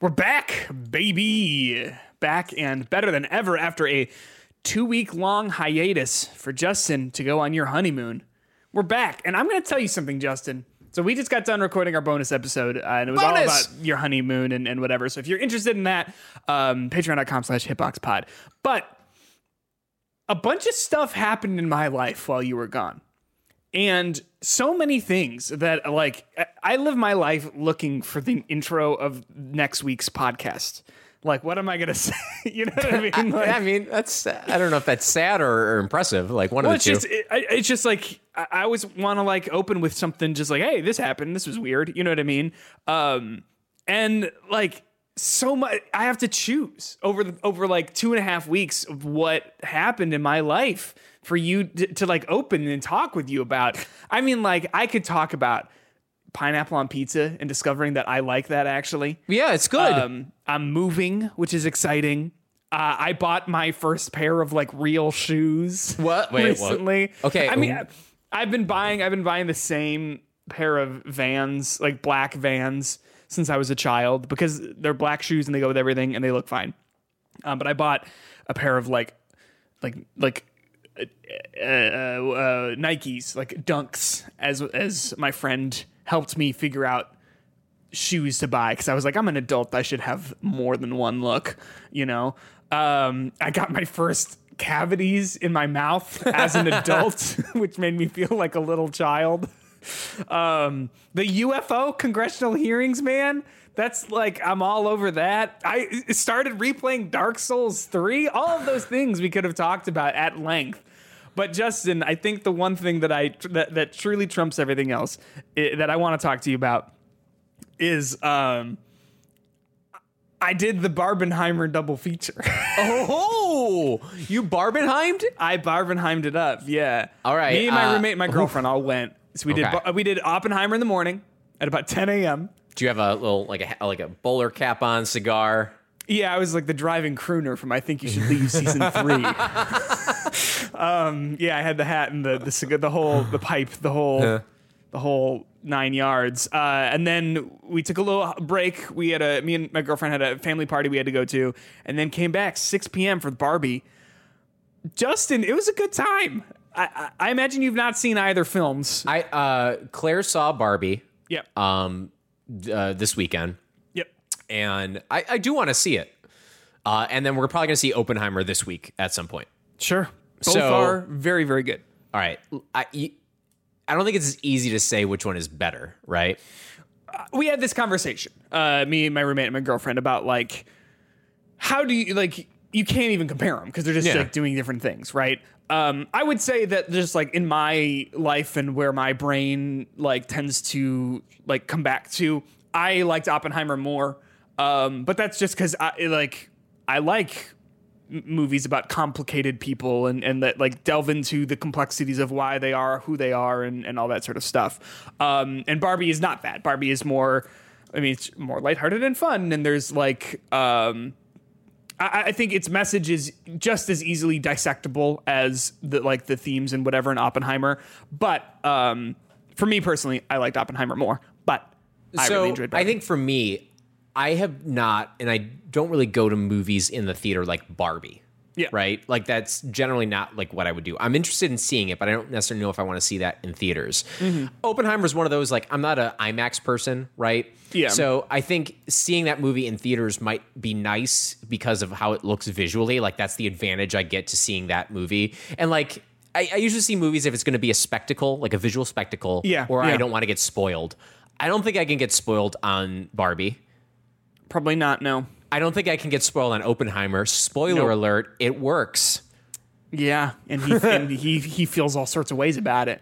We're back, baby. Back and better than ever after a two week long hiatus for Justin to go on your honeymoon. We're back. And I'm going to tell you something, Justin. So we just got done recording our bonus episode, uh, and it was all about your honeymoon and, and whatever. So if you're interested in that, um, patreon.com slash hitboxpod. But a bunch of stuff happened in my life while you were gone and so many things that like I- I live my life looking for the intro of next week's podcast. Like, what am I gonna say? you know what I mean? Like, I mean, that's I don't know if that's sad or, or impressive. Like one well, of it's the two. just it, I- it's just like I I always want to like open with something just like, hey, this happened. This was weird. You know what I mean? Um, and like so much, I have to choose over the, over like two and a half weeks of what happened in my life for you to, to like open and talk with you about. I mean, like I could talk about pineapple on pizza and discovering that I like that actually. yeah, it's good. Um, I'm moving, which is exciting. Uh, I bought my first pair of like real shoes. What? Wait, what? recently? Okay, I mean, I've been buying. I've been buying the same pair of Vans, like black Vans, since I was a child because they're black shoes and they go with everything and they look fine. Um, but I bought a pair of like, like, like. Uh, uh, uh, Nikes, like Dunks, as as my friend helped me figure out shoes to buy because I was like, I'm an adult. I should have more than one look, you know? Um, I got my first cavities in my mouth as an adult, which made me feel like a little child. Um, the UFO congressional hearings, man. That's like I'm all over that. I started replaying Dark Souls 3. All of those things we could have talked about at length. But Justin, I think the one thing that I that, that truly trumps everything else i- that I want to talk to you about is um I did the Barbenheimer double feature. oh, you Barbenheimed? I Barbenheimed it up. Yeah. All right, Me and my uh, roommate, and my girlfriend, all went. So we Okay. did we did Oppenheimer in the morning at about 10 a.m. Do you have a little like a like a bowler cap on cigar? Yeah, I was like the driving crooner from I Think You Should Leave season three. um, yeah, I had the hat and the the, cigar, the whole the pipe, the whole the whole nine yards. Uh, and then we took a little break. We had a me and my girlfriend had a family party we had to go to, and then came back 6 p.m. for Barbie. Justin, it was a good time. I, I, I imagine you've not seen either films. I uh Claire saw Barbie Yep. um uh, this weekend, yep. And I, I do want to see it. Uh, and then we're probably gonna see Oppenheimer this week at some point. Sure. Both So- are very very good. All right. I, I don't think it's as easy to say which one is better, right? we had this conversation, uh, me and my roommate and my girlfriend, about like how do you like you can't even compare them because they're just Yeah. like doing different things, right? Um, I would say that just like in my life and where my brain like tends to like come back to, I liked Oppenheimer more, um, but that's just because I like I like movies about complicated people and, and that like delve into the complexities of why they are who they are and, and all that sort of stuff. Um, and Barbie is not that. Barbie is more, I mean, it's more lighthearted and fun. And there's like, um, I, I think its message is just as easily dissectable as the like the themes and whatever in Oppenheimer. But um, for me personally, I liked Oppenheimer more. But I so really enjoyed. Barbie. I think for me, I have not, and I don't really go to movies in the theater like Barbie. Yeah. Right. Like that's generally not like what I would do. I'm interested in seeing it, but I don't necessarily know if I want to see that in theaters. Mm-hmm. Oppenheimer is one of those like I'm not an IMAX person, right? Yeah. So I think seeing that movie in theaters might be nice because of how it looks visually. Like that's the advantage I get to seeing that movie. And like I, I usually see movies if it's going to be a spectacle, like a visual spectacle, Yeah, or yeah. I don't want to get spoiled. I don't think I can get spoiled on Barbie. Probably not. No. I don't think I can get spoiled on Oppenheimer. Spoiler Nope. alert, it works. Yeah, and he and he he feels all sorts of ways about it.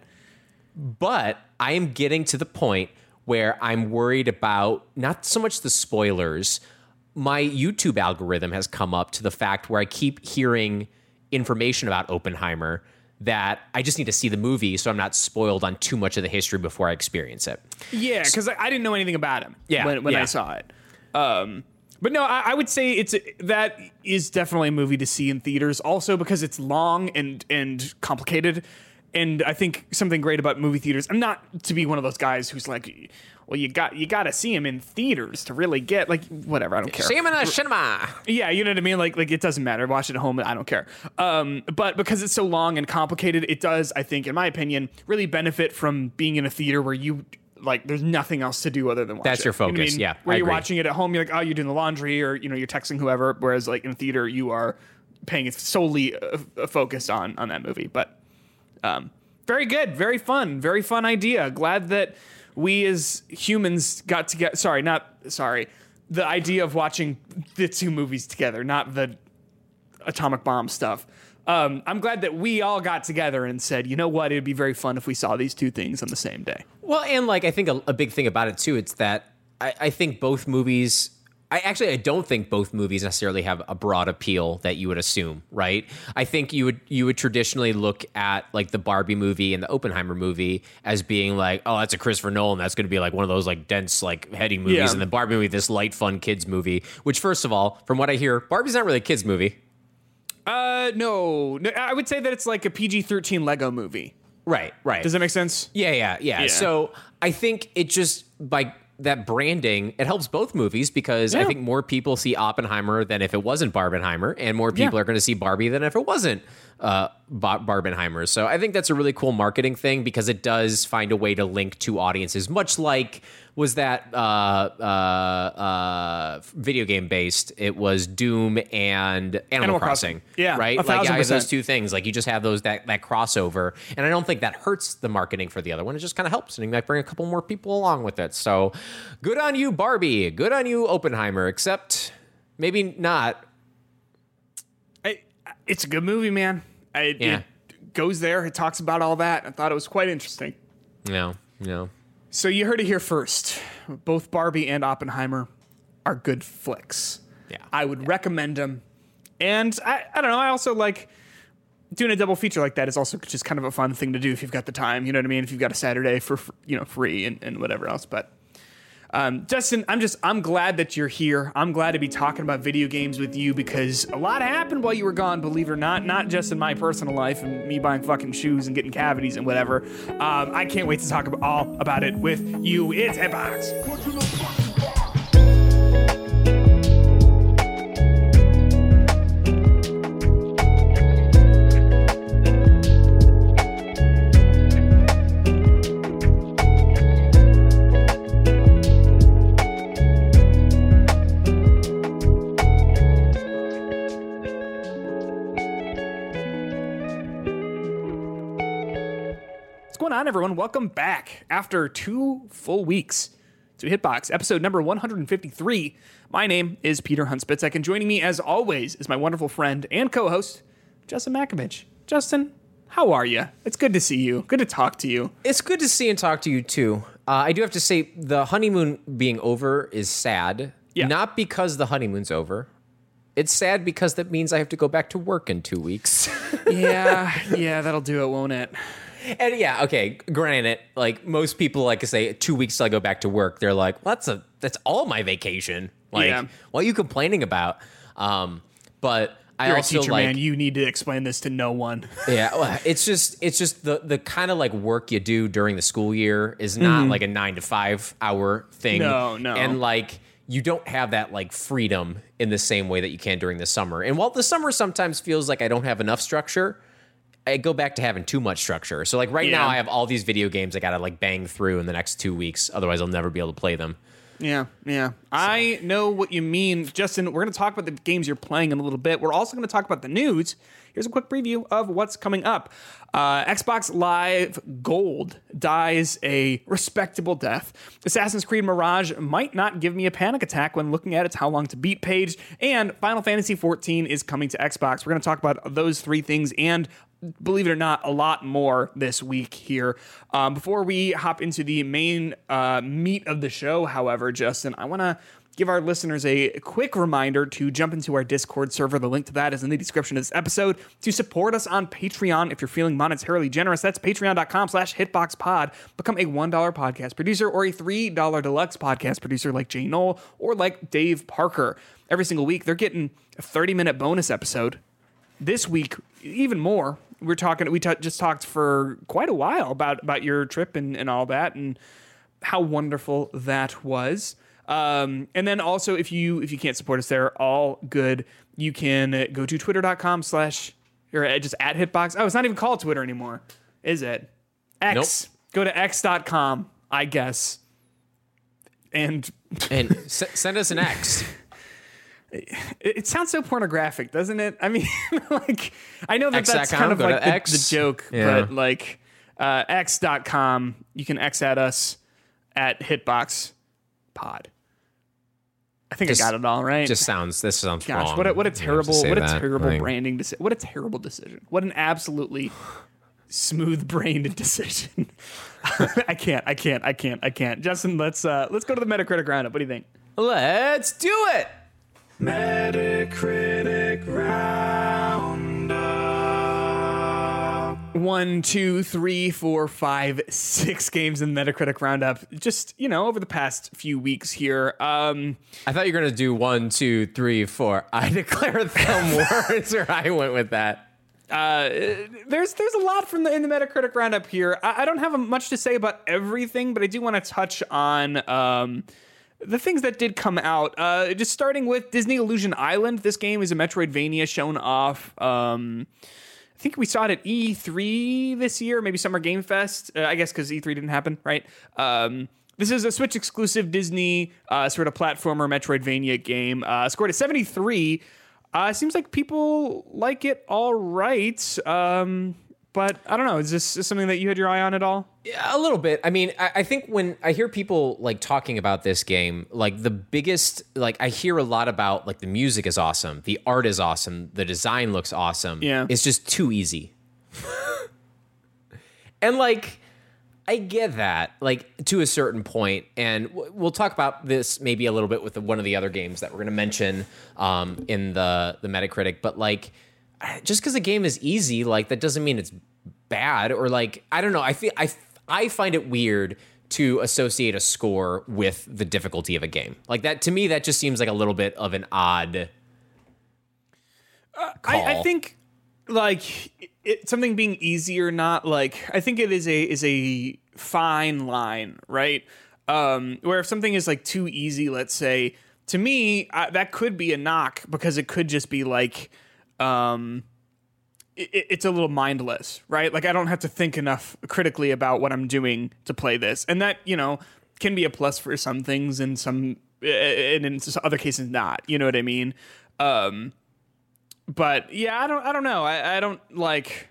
But I am getting to the point where I'm worried about not so much the spoilers. My YouTube algorithm has come up to the fact where I keep hearing information about Oppenheimer that I just need to see the movie so I'm not spoiled on too much of the history before I experience it. Yeah, because I, I didn't know anything about him. Yeah, when, when I saw it. Um, but no, I, I would say it's that is definitely a movie to see in theaters. Also because it's long and and complicated, and I think something great about movie theaters. I'm not to be one of those guys who's like, well, you got you got to see them in theaters to really get like whatever. I don't care. See him in a cinema. Yeah, you know what I mean. Like, like it doesn't matter. Watch it at home. I don't care. Um, but because it's so long and complicated, it does. I think, in my opinion, really benefit from being in a theater where you like. There's nothing else to do other than watch. That's it. your You know I focus. mean? Yeah, where I you're agree. watching it at home, you're like, oh, you're doing the laundry, or you know, you're texting whoever. Whereas, like in theater, you are paying it solely uh, focused on on that movie. But um, very good, very fun, very fun idea. Glad that we as humans got to get. Sorry, not sorry. The idea of watching the two movies together, not the atomic bomb stuff. Um, I'm glad that we all got together and said, you know what, it'd be very fun if we saw these two things on the same day. Well, and like I think a, a big thing about it too, it's that I, I think both movies. I actually I don't think both movies necessarily have a broad appeal that you would assume, right? I think you would you would traditionally look at like the Barbie movie and the Oppenheimer movie as being like, oh, that's a Christopher Nolan, that's going to be like one of those like dense like heady movies, Yeah. and the Barbie movie this light fun kids movie. Which first of all, from what I hear, Barbie's not really a kids movie. Uh, no, no I would say that it's like a PG-13 Lego movie. Right, right. Does that make sense? Yeah, yeah, yeah, Yeah. So I think it just by that branding, it helps both movies because I think more people see Oppenheimer than if it wasn't Barbenheimer, and more people Yeah. are going to see Barbie than if it wasn't uh, Barbenheimer. So I think that's a really cool marketing thing because it does find a way to link to audiences, much like was that uh, uh, uh, video game based? It was Doom and Animal, Animal Crossing. Crossing. Yeah, right. like yeah, those two things. Like you just have those that that crossover, and I don't think that hurts the marketing for the other one. It just kind of helps, and you might bring a couple more people along with it. So, good on you, Barbie. Good on you, Oppenheimer. Except maybe not. It's a good movie, man. I, Yeah. It goes there. It talks about all that. I thought it was quite interesting. No, no. So you heard it here first. Both Barbie and Oppenheimer are good flicks. Yeah. I would recommend them. And I, I don't know. I also like doing a double feature like that is also just kind of a fun thing to do if you've got the time. You know what I mean? If you've got a Saturday for you know free and, and whatever else. But um, Justin, I'm just I'm glad that you're here. I'm glad to be talking about video games with you because a lot happened while you were gone. Believe it or not, not just in my personal life and me buying fucking shoes and getting cavities and whatever. Um, I can't wait to talk about all about it with you. It's Hitbox. On, everyone? Welcome back after two full weeks to Hitbox, episode number 153. My name is Peter Hunspitzek, and joining me, as always, is my wonderful friend and co host, Justin Matkovich. Justin, how are you? It's good to see you. Good to talk to you. It's good to see and talk to you too. Uh, I do have to say, the honeymoon being over is sad. Yeah. Not because the honeymoon's over. It's sad because that means I have to go back to work in two weeks. Yeah, yeah, that'll do it, won't it? And yeah, okay. Granted, like most people, like I say, two weeks till I go back to work, they're like, well, "That's a that's all my vacation." Like, Yeah. what are you complaining about? Um, but I You're a also teacher, like, man. You need to explain this to no one. yeah, well, it's just it's just the the kind of like work you do during the school year is not like a nine to five hour thing. No, no. and like you don't have that like freedom in the same way that you can during the summer. And while the summer sometimes feels like I don't have enough structure, I go back to having too much structure. So like right Yeah. now I have all these video games I got to like bang through in the next 2 weeks otherwise I'll never be able to play them. Yeah, yeah. I know what you mean, Justin. We're going to talk about the games you're playing in a little bit. We're also going to talk about the news. Here's a quick preview of what's coming up. Uh, Xbox Live Gold dies a respectable death. Assassin's Creed Mirage might not give me a panic attack when looking at its How Long to Beat page. And Final Fantasy XIV is coming to Xbox. We're going to talk about those three things and believe it or not, a lot more this week here. Um, before we hop into the main uh, meat of the show, however, Justin, I want to give our listeners a quick reminder to jump into our Discord server. The link to that is in the description of this episode. To support us on Patreon, if you're feeling monetarily generous, that's patreon.com slash hitboxpod. Become a $1 podcast producer or a $3 deluxe podcast producer like Jay Knol or like Dave Parker. Every single week, they're getting a 30 minute bonus episode this week even more we're talking. We t- just talked for quite a while about about your trip and and all that, and how wonderful that was. Um, and then also, if you if you can't support us there, all good. You can go to twitter.com slash or just at hitbox. Oh, it's not even called Twitter anymore, is it? X. Go to x.com, I guess. And And s- send us an X. it, it sounds so pornographic, doesn't it? I mean, like I know that that's X.com, kind of like the, X. the joke, Yeah. but like uh, x.com, you can X at us at Hitbox Pod. I think Just- I got it all right. Just sounds. This sounds Gosh, wrong. what a, what a You have to terrible, what a that. terrible Like, branding decision. What a terrible decision. What an absolutely smooth-brained decision. I can't, I can't, I can't, I can't. Justin, let's uh let's go to the Metacritic roundup. What do you think? Let's do it. Metacritic Roundup. One, two, three, four, five, six games in the Metacritic roundup. Just you know, over the past few weeks here. Um, I thought you were gonna do one, two, three, four. I declare them words, or I went with that. uh, there's there's a lot from the in the Metacritic roundup here. I, I don't have much to say about everything, but I do want to touch on um, the things that did come out. Uh, just starting with Disney Illusion Island. This game is a Metroidvania shown off. Um, I think we saw it at E3 this year, maybe Summer Game Fest. Uh, I guess because E3 didn't happen, right? Um, this is a Switch exclusive Disney uh, sort of platformer Metroidvania game. Uh, scored a 73. Uh, seems like people like it all right. Um, but I don't know. Is this something that you had your eye on at all? Yeah, a little bit. I mean, I, I think when I hear people like talking about this game, like the biggest, like I hear a lot about like the music is awesome, the art is awesome, the design looks awesome. Yeah. it's just too easy. and like, I get that, like to a certain point, and we'll talk about this maybe a little bit with the, one of the other games that we're going to mention um, in the the Metacritic. But like, just because a game is easy, like that doesn't mean it's bad or like I don't know. I feel I I find it weird to associate a score with the difficulty of a game. Like that to me, that just seems like a little bit of an odd. I, I think like it, something being easy or not like i think it is a is a fine line right um where if something is like too easy let's say to me I, that could be a knock because it could just be like um it, it's a little mindless right like i don't have to think enough critically about what i'm doing to play this and that you know can be a plus for some things and some and in other cases not you know what i mean um but yeah, I don't I don't know. I, I don't like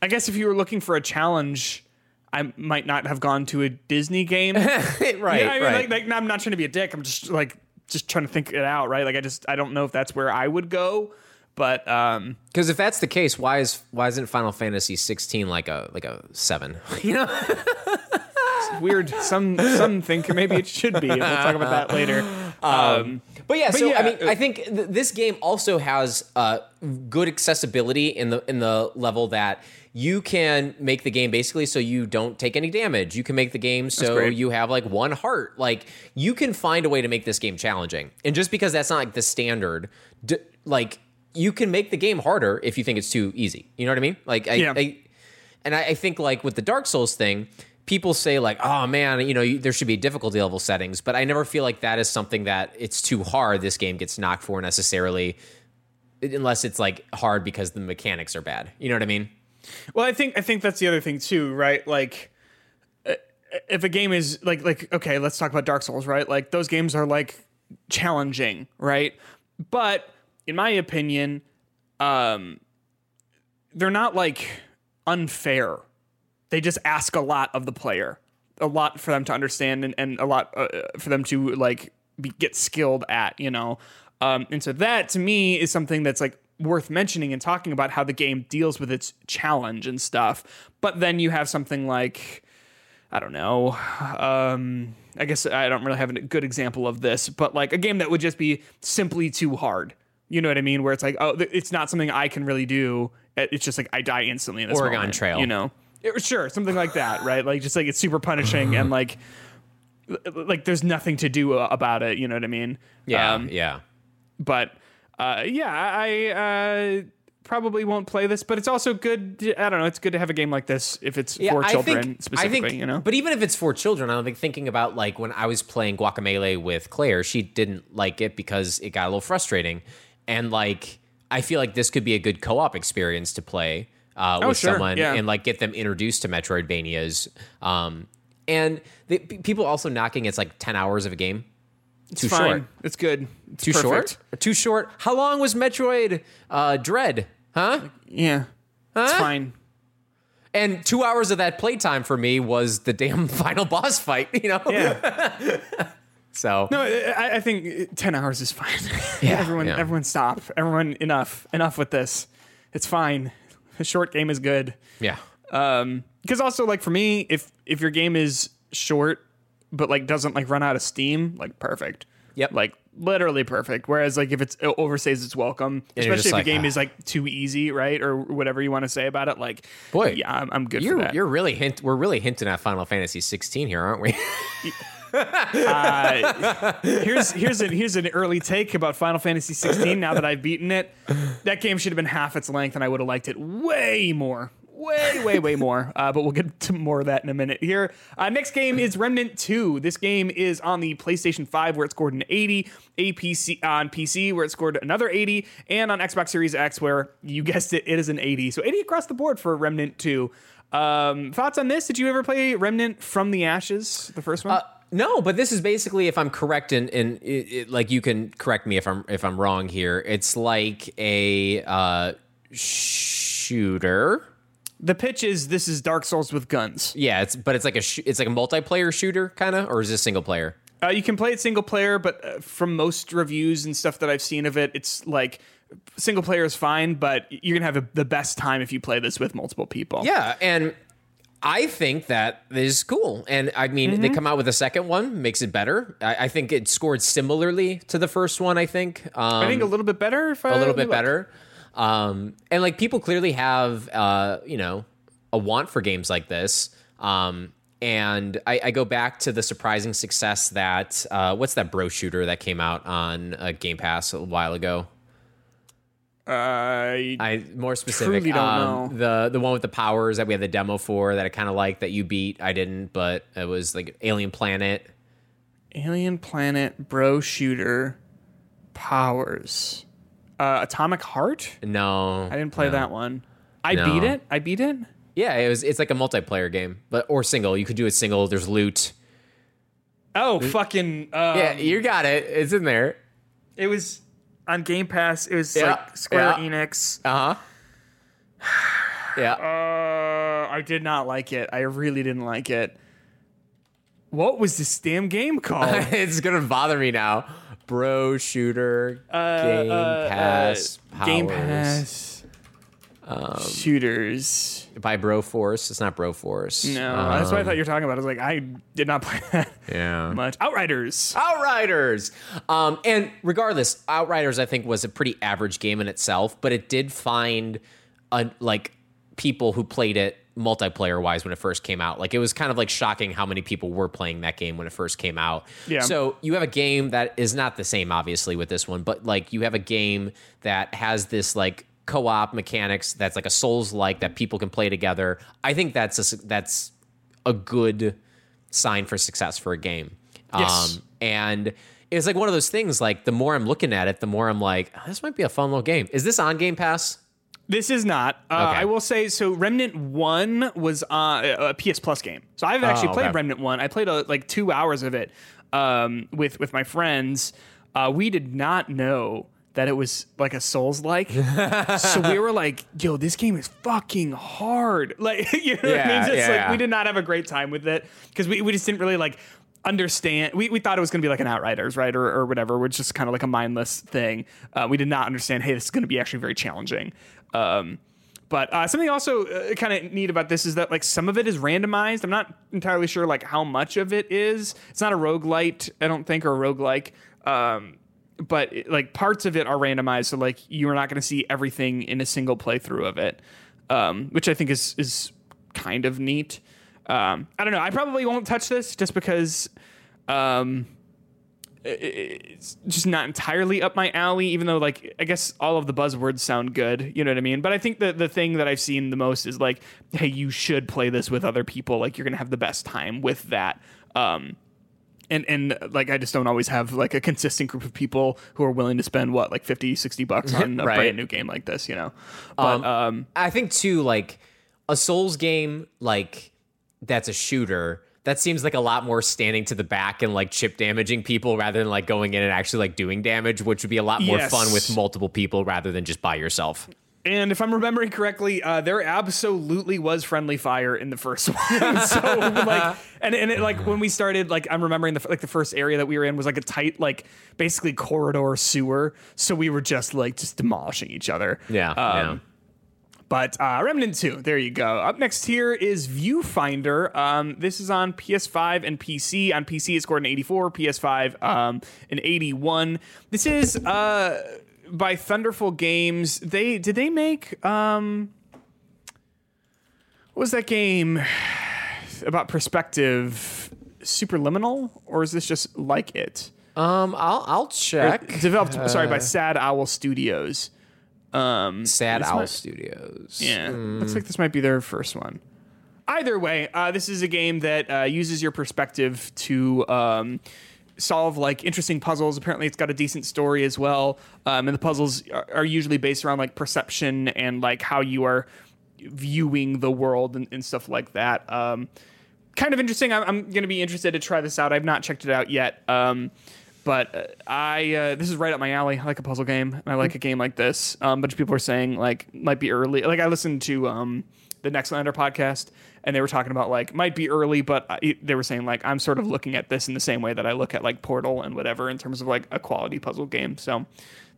I guess if you were looking for a challenge, I might not have gone to a Disney game. right, Yeah, I mean, right. like, like I'm not trying to be a dick. I'm just like just trying to think it out, right? Like I just I don't know if that's where I would go, but um Because if that's the case, why is why isn't Final Fantasy 16 like a like a seven? You know, weird. Some some think maybe it should be. We'll talk about that later. Um, But yeah, so yeah, I mean, uh, I think th- this game also has uh, good accessibility in the in the level that you can make the game basically so you don't take any damage. You can make the game so you have like one heart. Like you can find a way to make this game challenging. And just because that's not like the standard, d- like you can make the game harder if you think it's too easy. You know what I mean? Like I, Yeah. I and I, I think like with the Dark Souls thing, people say like, "Oh man, you know, you, there should be difficulty level settings," but I never feel like that is something that it's too hard. This game gets knocked for necessarily, unless it's like hard because the mechanics are bad. You know what I mean? Well, I think I think that's the other thing too, right? Like if a game is like like okay, let's talk about Dark Souls, right? Like those games are like challenging, right? But in my opinion, um they're not like unfair. They just ask a lot of the player. A lot for them to understand and, and a lot uh, for them to like be, get skilled at, you know. Um, and so that to me is something that's like worth mentioning and talking about how the game deals with its challenge and stuff. But then you have something like I don't know. Um, I guess I don't really have a good example of this, but like a game that would just be simply too hard. You know what I mean? Where it's like, oh, th- it's not something I can really do. It's just like I die instantly in this Oregon moment, Trail. You know? It- sure, something like that, right? Like just like it's super punishing and like like there's nothing to do uh, about it. You know what I mean? Yeah, Um, yeah. but uh, yeah, I uh, probably won't play this, but it's also good. to- I don't know. It's good to have a game like this if it's Yeah, for I children think- specifically. I think, you know, But even if it's for children, I don't think thinking about like when I was playing Guacamelee with Claire, she didn't like it because it got a little frustrating, and like I feel like this could be a good co-op experience to play uh, with Oh, sure, someone yeah. and like get them introduced to Metroidvanias. Um, and the, p- people also knocking it's like ten hours of a game. too Fine. short. It's good. It's Too perfect. short? Too short? How long was Metroid uh, Dread? Huh? Yeah, it's fine. And two hours of that playtime for me was the damn final boss fight. You know? Yeah. So No, I, I think ten hours is fine. Yeah, everyone, yeah. everyone, stop. Everyone, enough, enough with this. It's fine. A short game is good. yeah. Um, because also like for me, if if your game is short but like doesn't like run out of steam, like perfect. Yep. Like literally perfect. Whereas like if it's it overstays its welcome, And especially if the game "Ah." is like too easy, right, or whatever you want to say about it, like Boy, yeah, I'm, I'm good You're that. you're really hint. We're really hinting at Final Fantasy 16 here, aren't we? here's here's an here's an early take about Final Fantasy 16. Now that I've beaten it, that game should have been half its length, and I would have liked it way more, way way way more. Uh, but we'll get to more of that in a minute. Here, uh, next game is Remnant 2. This game is on the PlayStation 5, where it scored an 80, a PC on PC, where it scored another 80, and on Xbox Series X, where you guessed it, it is an 80. So 80 across the board for Remnant 2. Um, thoughts on this? Did you ever play Remnant from the Ashes, the first one? Uh, no, but this is basically, if I'm correct, and in, it, it, like you can correct me if I'm if I'm wrong here. It's like a uh, shooter. the pitch is this is Dark Souls with guns. Yeah, it's but it's like a sh- it's like a multiplayer shooter kind of, or is this single player? Uh, you can play it single player, but uh, from most reviews and stuff that I've seen of it, it's like single player is fine, but you're gonna have a, the best time if you play this with multiple people. Yeah, and I think that is cool. And I mean, they come out with a second one, makes it better. I, I think it scored similarly to the first one. I think. Um, I think a little bit better. If a little bit better. Um, and like people clearly have, uh, you know, a want for games like this. Um, and I, I go back to the surprising success that uh, what's that bro shooter that came out on uh, Game Pass a while ago? I I more specific. Um, The the one with the powers that we had the demo for that I kind of like that you beat. I didn't, but it was like Alien Planet. Alien Planet Bro Shooter Powers uh, Atomic Heart. No, I didn't play no. that one. I No. beat it. I beat it. Yeah, it was. It's like a multiplayer game, but or single. You could do it single. There's loot. Oh fucking! Um, Yeah, you got it. It's in there. It was on Game Pass. It was Yeah, like Square yeah. Enix. Uh huh. yeah. Uh, I did not like it. I really didn't like it. What was this damn game called? it's gonna bother me now. Bro shooter game Uh, pass uh, Game powers. Pass. Shooters. By Broforce. It's not Broforce. No, that's what I thought you were talking about. I was like, I did not play that Yeah. much. Outriders. Outriders. Um, and regardless, Outriders I think was a pretty average game in itself, but it did find uh, like people who played it multiplayer wise when it first came out. Like it was kind of like shocking how many people were playing that game when it first came out. Yeah. So you have a game that is not the same obviously with this one, but like you have a game that has this like co-op mechanics that's like a souls like that people can play together. I think that's a, that's a good sign for success for a game. Yes. Um, and it's like one of those things. Like the more I'm looking at it, the more I'm like, "Oh, this might be a fun little game. Is this on Game Pass? This is not. Uh, Okay. I will say so. Remnant One was on a PS Plus game, so I've actually Oh, played. Remnant One. I played uh like two hours of it um, with with my friends. Uh, we did not know that it was like a Souls like, so we were like, "Yo, this game is fucking hard." Like, you know what I Yeah, mean? Just yeah, like yeah. we did not have a great time with it because we we just didn't really like understand. We, we thought it was going to be like an outriders right or, or whatever which is kind of like a mindless thing. Uh, we did not understand hey this is going to be actually very challenging. Um, but uh, something also uh, kind of neat about this is that like some of it is randomized. I'm not entirely sure like how much of it is. It's not a roguelite i don't think or a roguelike. Um, but like parts of it are randomized so like you are not going to see everything in a single playthrough of it um, which i think is is kind of neat um, i don't know i probably won't touch this just because um, it's just not entirely up my alley. Even though, like, I guess all of the buzzwords sound good. You know what I mean? But I think that the thing that I've seen the most is like, hey, you should play this with other people. Like, you're gonna have the best time with that. Um, and and like I just don't always have like a consistent group of people who are willing to spend what like 50 60 bucks on a Right. brand new game like this, you know. But um, I think too, like a Souls game, like that's a shooter. That seems like a lot more standing to the back and like chip damaging people rather than like going in and actually like doing damage, which would be a lot more Yes. fun with multiple people rather than just by yourself. And if I'm remembering correctly, uh, there absolutely was friendly fire in the first one. so like, and and it, like when we started, like I'm remembering the like the first area that we were in was like a tight, like basically corridor sewer. So we were just like just demolishing each other. Yeah, Um, yeah. But uh, Remnant 2, there you go. Up next here is Viewfinder. Um, this is on PS5 and PC. On PC, it scored an 84. PS5, um, an 81. This is uh, by Thunderful Games. They did they make um, what was that game about perspective? Superliminal, or is this just like it? Um, I'll I'll check. Developed, sorry, by Sad Owl Studios. Um, Sad Owl might- Studios. yeah, looks like this might be their first one. Either way, uh, this is a game that uh, uses your perspective to um, solve like interesting puzzles. Apparently, it's got a decent story as well, um, and the puzzles are, are usually based around like perception and like how you are viewing the world and, and stuff like that. Um, kind of interesting. I'm, I'm going to be interested to try this out. I've not checked it out yet. Um, but uh, I uh, this is right up my alley. I like a puzzle game. And I like a game like this. Um, a bunch of people are saying like might be early. Like I listened to um, the Nextlander podcast, and they were talking about like might be early, but I, they were saying like I'm sort of looking at this in the same way that I look at like Portal and whatever in terms of like a quality puzzle game. So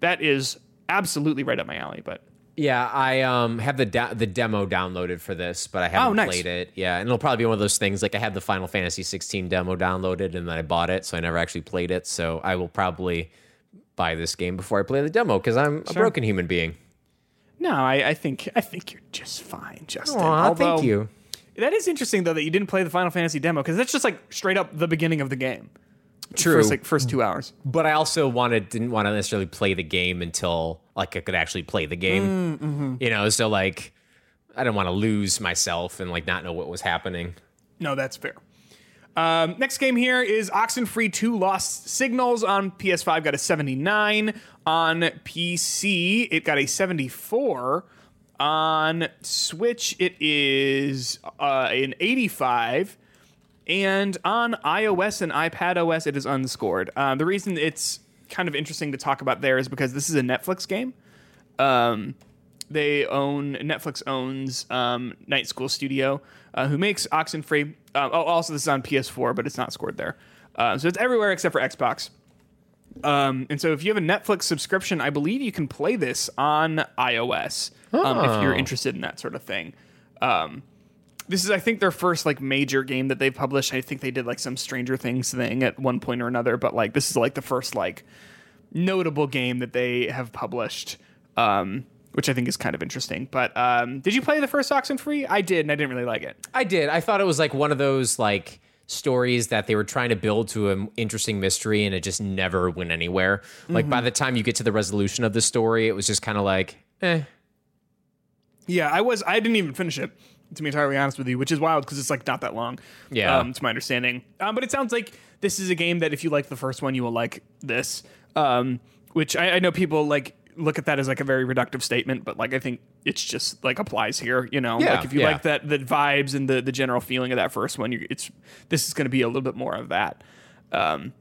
that is absolutely right up my alley. But Yeah, I um have the da- the demo downloaded for this, but I haven't Oh, nice. played it. Yeah, and it'll probably be one of those things like I had the Final Fantasy 16 demo downloaded and then I bought it, so I never actually played it. So I will probably buy this game before I play the demo because I'm a broken human being. no, I, I think I think you're just fine, Justin. Aw, Although- thank you. That is interesting though that you didn't play the Final Fantasy demo because that's just like straight up the beginning of the game. True, First like first two hours. but I also wanted didn't want to necessarily play the game until like I could actually play the game. You know, so like I didn't want to lose myself and like not know what was happening. No, that's fair. Um, next game here is Oxenfree 2 Lost Signals on PS5 got a 79. On PC, it got a 74. On Switch, it is uh, an 85. And on iOS and iPad OS, it is unscored. Um, the reason it's kind of interesting to talk about there is because this is a Netflix game. Um, they own Netflix owns um, Night School Studio, uh, who makes Oxenfree. Uh, oh, also this is on PS4, but it's not scored there. Uh, so it's everywhere except for Xbox. Um, and so if you have a Netflix subscription, I believe you can play this on iOS um, if you're Oh. interested in that sort of thing. Um, this is, I think, their first like major game that they've published. I think they did like some Stranger Things thing at one point or another, but like this is like the first like notable game that they have published, um, which I think is kind of interesting. But um, did you play the first Oxenfree? I did, and I didn't really like it. I did. I thought it was like one of those like stories that they were trying to build to an interesting mystery and it just never went anywhere. Like by the time you get to the resolution of the story, it was just kind of like, eh. Yeah, I was. I didn't even finish it. To be entirely honest with you, which is wild because it's like not that long. Yeah. um, to my understanding. Um, but it sounds like this is a game that if you like the first one, you will like this. Um, which I, I know people like look at that as like a very reductive statement, but like I think it's just like applies here. You know, Yeah, like if you yeah. like that the vibes and the the general feeling of that first one, you, it's this is going to be a little bit more of that. Um,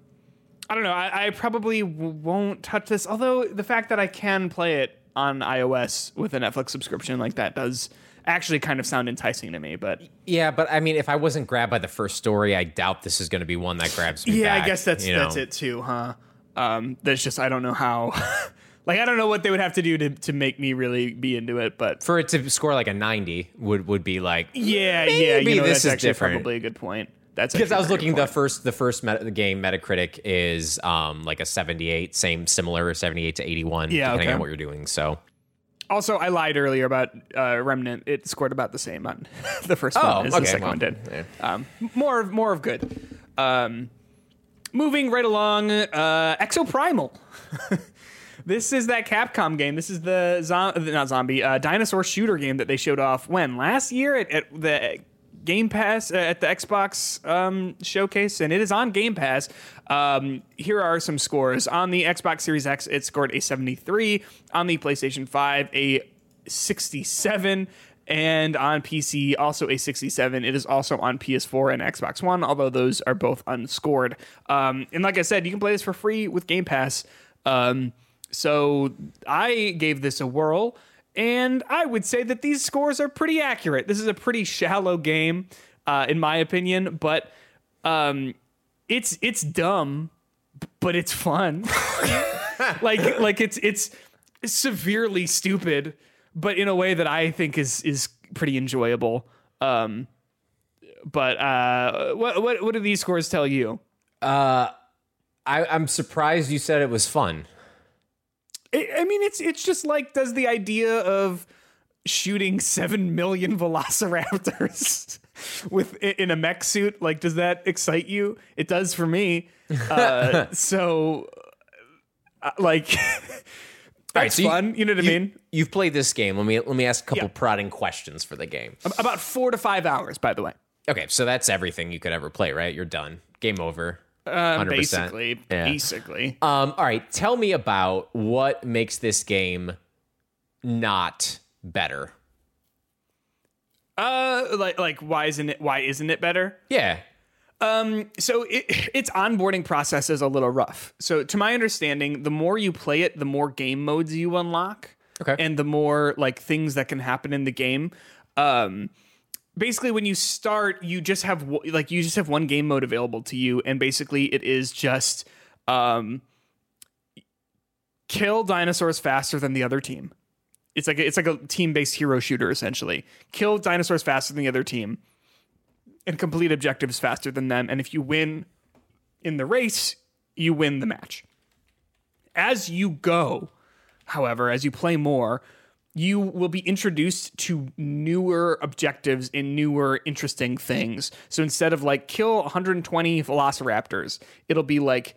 I don't know. I, I probably w- won't touch this. Although the fact that I can play it on iOS with a Netflix subscription like that does actually kind of sound enticing to me. But Yeah, but I mean, if I wasn't grabbed by the first story, I doubt this is going to be one that grabs me. yeah, I guess that's you know? that's it too, huh? Um, that's just I don't know how. like I don't know what they would have to do to to make me really be into it. But For it to score like a 90 would would be like yeah, yeah, Maybe you know, this that's is actually different. probably a good point. That's because I was looking good the first the first meta, the game Metacritic is um like a 78, same similar 78 to 81 Yeah, depending okay. on what you're doing. So Also, I lied earlier about uh, Remnant. It scored about the same on the first Oh, one as the second well, one did. yeah. Um, more, of, more of good. Um, moving right along, uh, Exoprimal. this is that Capcom game. This is the zo- not zombie uh, dinosaur shooter game that they showed off when last year at, at the Game Pass uh, at the Xbox um, showcase, and it is on Game Pass. Um, here are some scores on the Xbox Series X. It scored a 73. On the PlayStation 5, a 67 and on PC also a 67. It is also on PS4 and Xbox One, although those are both unscored. Um, and like I said, you can play this for free with Game Pass. Um, so I gave this a whirl, and I would say that these scores are pretty accurate. This is a pretty shallow game, uh, in my opinion, but um, it's it's dumb, but it's fun. like like it's it's severely stupid but in a way that I think is is pretty enjoyable. Um, but uh, what what what do these scores tell you? I, I'm surprised you said it was fun. I, I mean, it's it's just like does the idea of shooting seven million velociraptors with in a mech suit like does that excite you? It does for me. Uh, so, uh, like. That's so fun. You, know what I mean? You've played this game. Let me let me ask a couple Yeah. prodding questions for the game. About four to five hours, by the way. Okay, so that's everything you could ever play, right? You're done. Game over. Uh, basically, Yeah. basically. Um, all right, tell me about what makes this game not better. Uh, like like why isn't it why isn't it better? Yeah. Um, So it, its onboarding process is a little rough. So to my understanding, the more you play it, the more game modes you unlock, Okay. and the more like things that can happen in the game. Um, basically, when you start, you just have like you just have one game mode available to you, and basically it is just um, kill dinosaurs faster than the other team. It's like a, it's like a team based hero shooter essentially. Kill dinosaurs faster than the other team and complete objectives faster than them. And if you win in the race, you win the match. As you go, however, as you play more, you will be introduced to newer objectives and newer interesting things. So instead of like kill 120 velociraptors, it'll be like,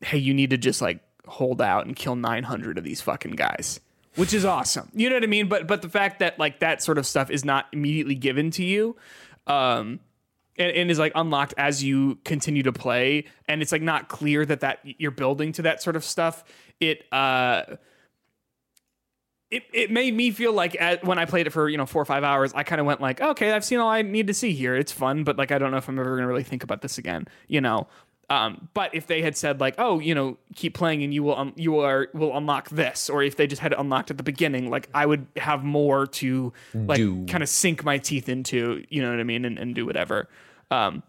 hey, you need to just like hold out and kill 900 of these fucking guys. Which is awesome. You know what I mean? But but the fact that like that sort of stuff is not immediately given to you, um, and, and is like unlocked as you continue to play, and it's like not clear that that you're building to that sort of stuff. It uh, it, it made me feel like at, when I played it for you know four or five hours, I kind of went like, okay, I've seen all I need to see here. It's fun, but like I don't know if I'm ever gonna really think about this again. You know. Um, but if they had said like, oh, you know, keep playing and you will um, you are will unlock this, or if they just had it unlocked at the beginning, like I would have more to like kind of sink my teeth into, you know what I mean, and, and do whatever. Um,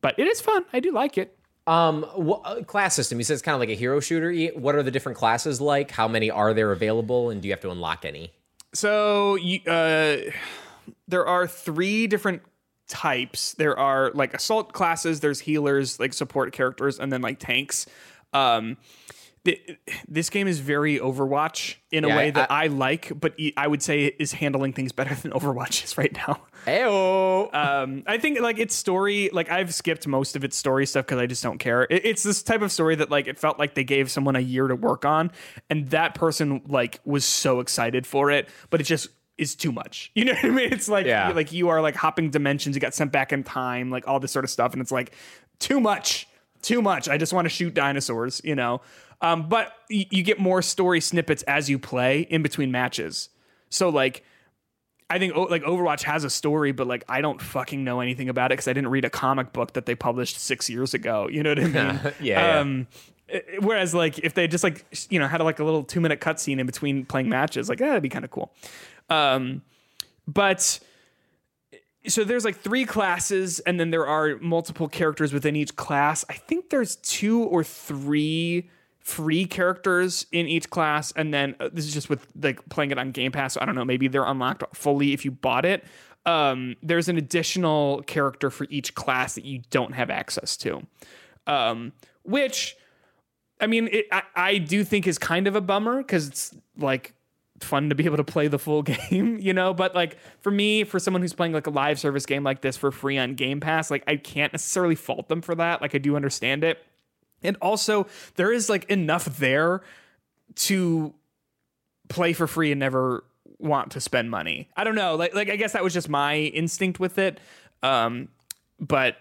but it is fun. I do like it. Um, wha- uh, class system. You said it's kind of like a hero shooter. What are the different classes like? How many are there available, and do you have to unlock any? So you, uh, there are three different types. There are like assault classes. There's healers, like support characters, and then like tanks. Um, this game is very Overwatch in a Yeah, way that I, like, but I would say it is handling things better than Overwatch is right now. Heyo. Um, I think like its story, like I've skipped most of its story stuff because I just don't care. It, it's this type of story that like it felt like they gave someone a year to work on, and that person like was so excited for it, but it just is too much. You know what I mean? It's like Yeah. like you are like hopping dimensions. You got sent back in time, like all this sort of stuff, and it's like too much, too much. I just want to shoot dinosaurs, you know. Um, but y- you get more story snippets as you play in between matches. So like I think like Overwatch has a story, but like I don't fucking know anything about it because I didn't read a comic book that they published six years ago. You know what I mean? Yeah, yeah. Um, eh, whereas like if they just like you know had like a little two minute cutscene in between playing matches, like eh, that'd be kind of cool. Um, but so there's like three classes, and then there are multiple characters within each class. I think there's two or three free characters in each class, and then uh, this is just with like playing it on Game Pass. So I don't know, maybe they're unlocked fully if you bought it. Um, there's an additional character for each class that you don't have access to, um, which I mean, it, I, I do think is kind of a bummer because it's like fun to be able to play the full game, you know. But like for me, for someone who's playing like a live service game like this for free on Game Pass, like I can't necessarily fault them for that. Like I do understand it. And also, there is like enough there to play for free and never want to spend money. I don't know. Like, like I guess that was just my instinct with it. Um, but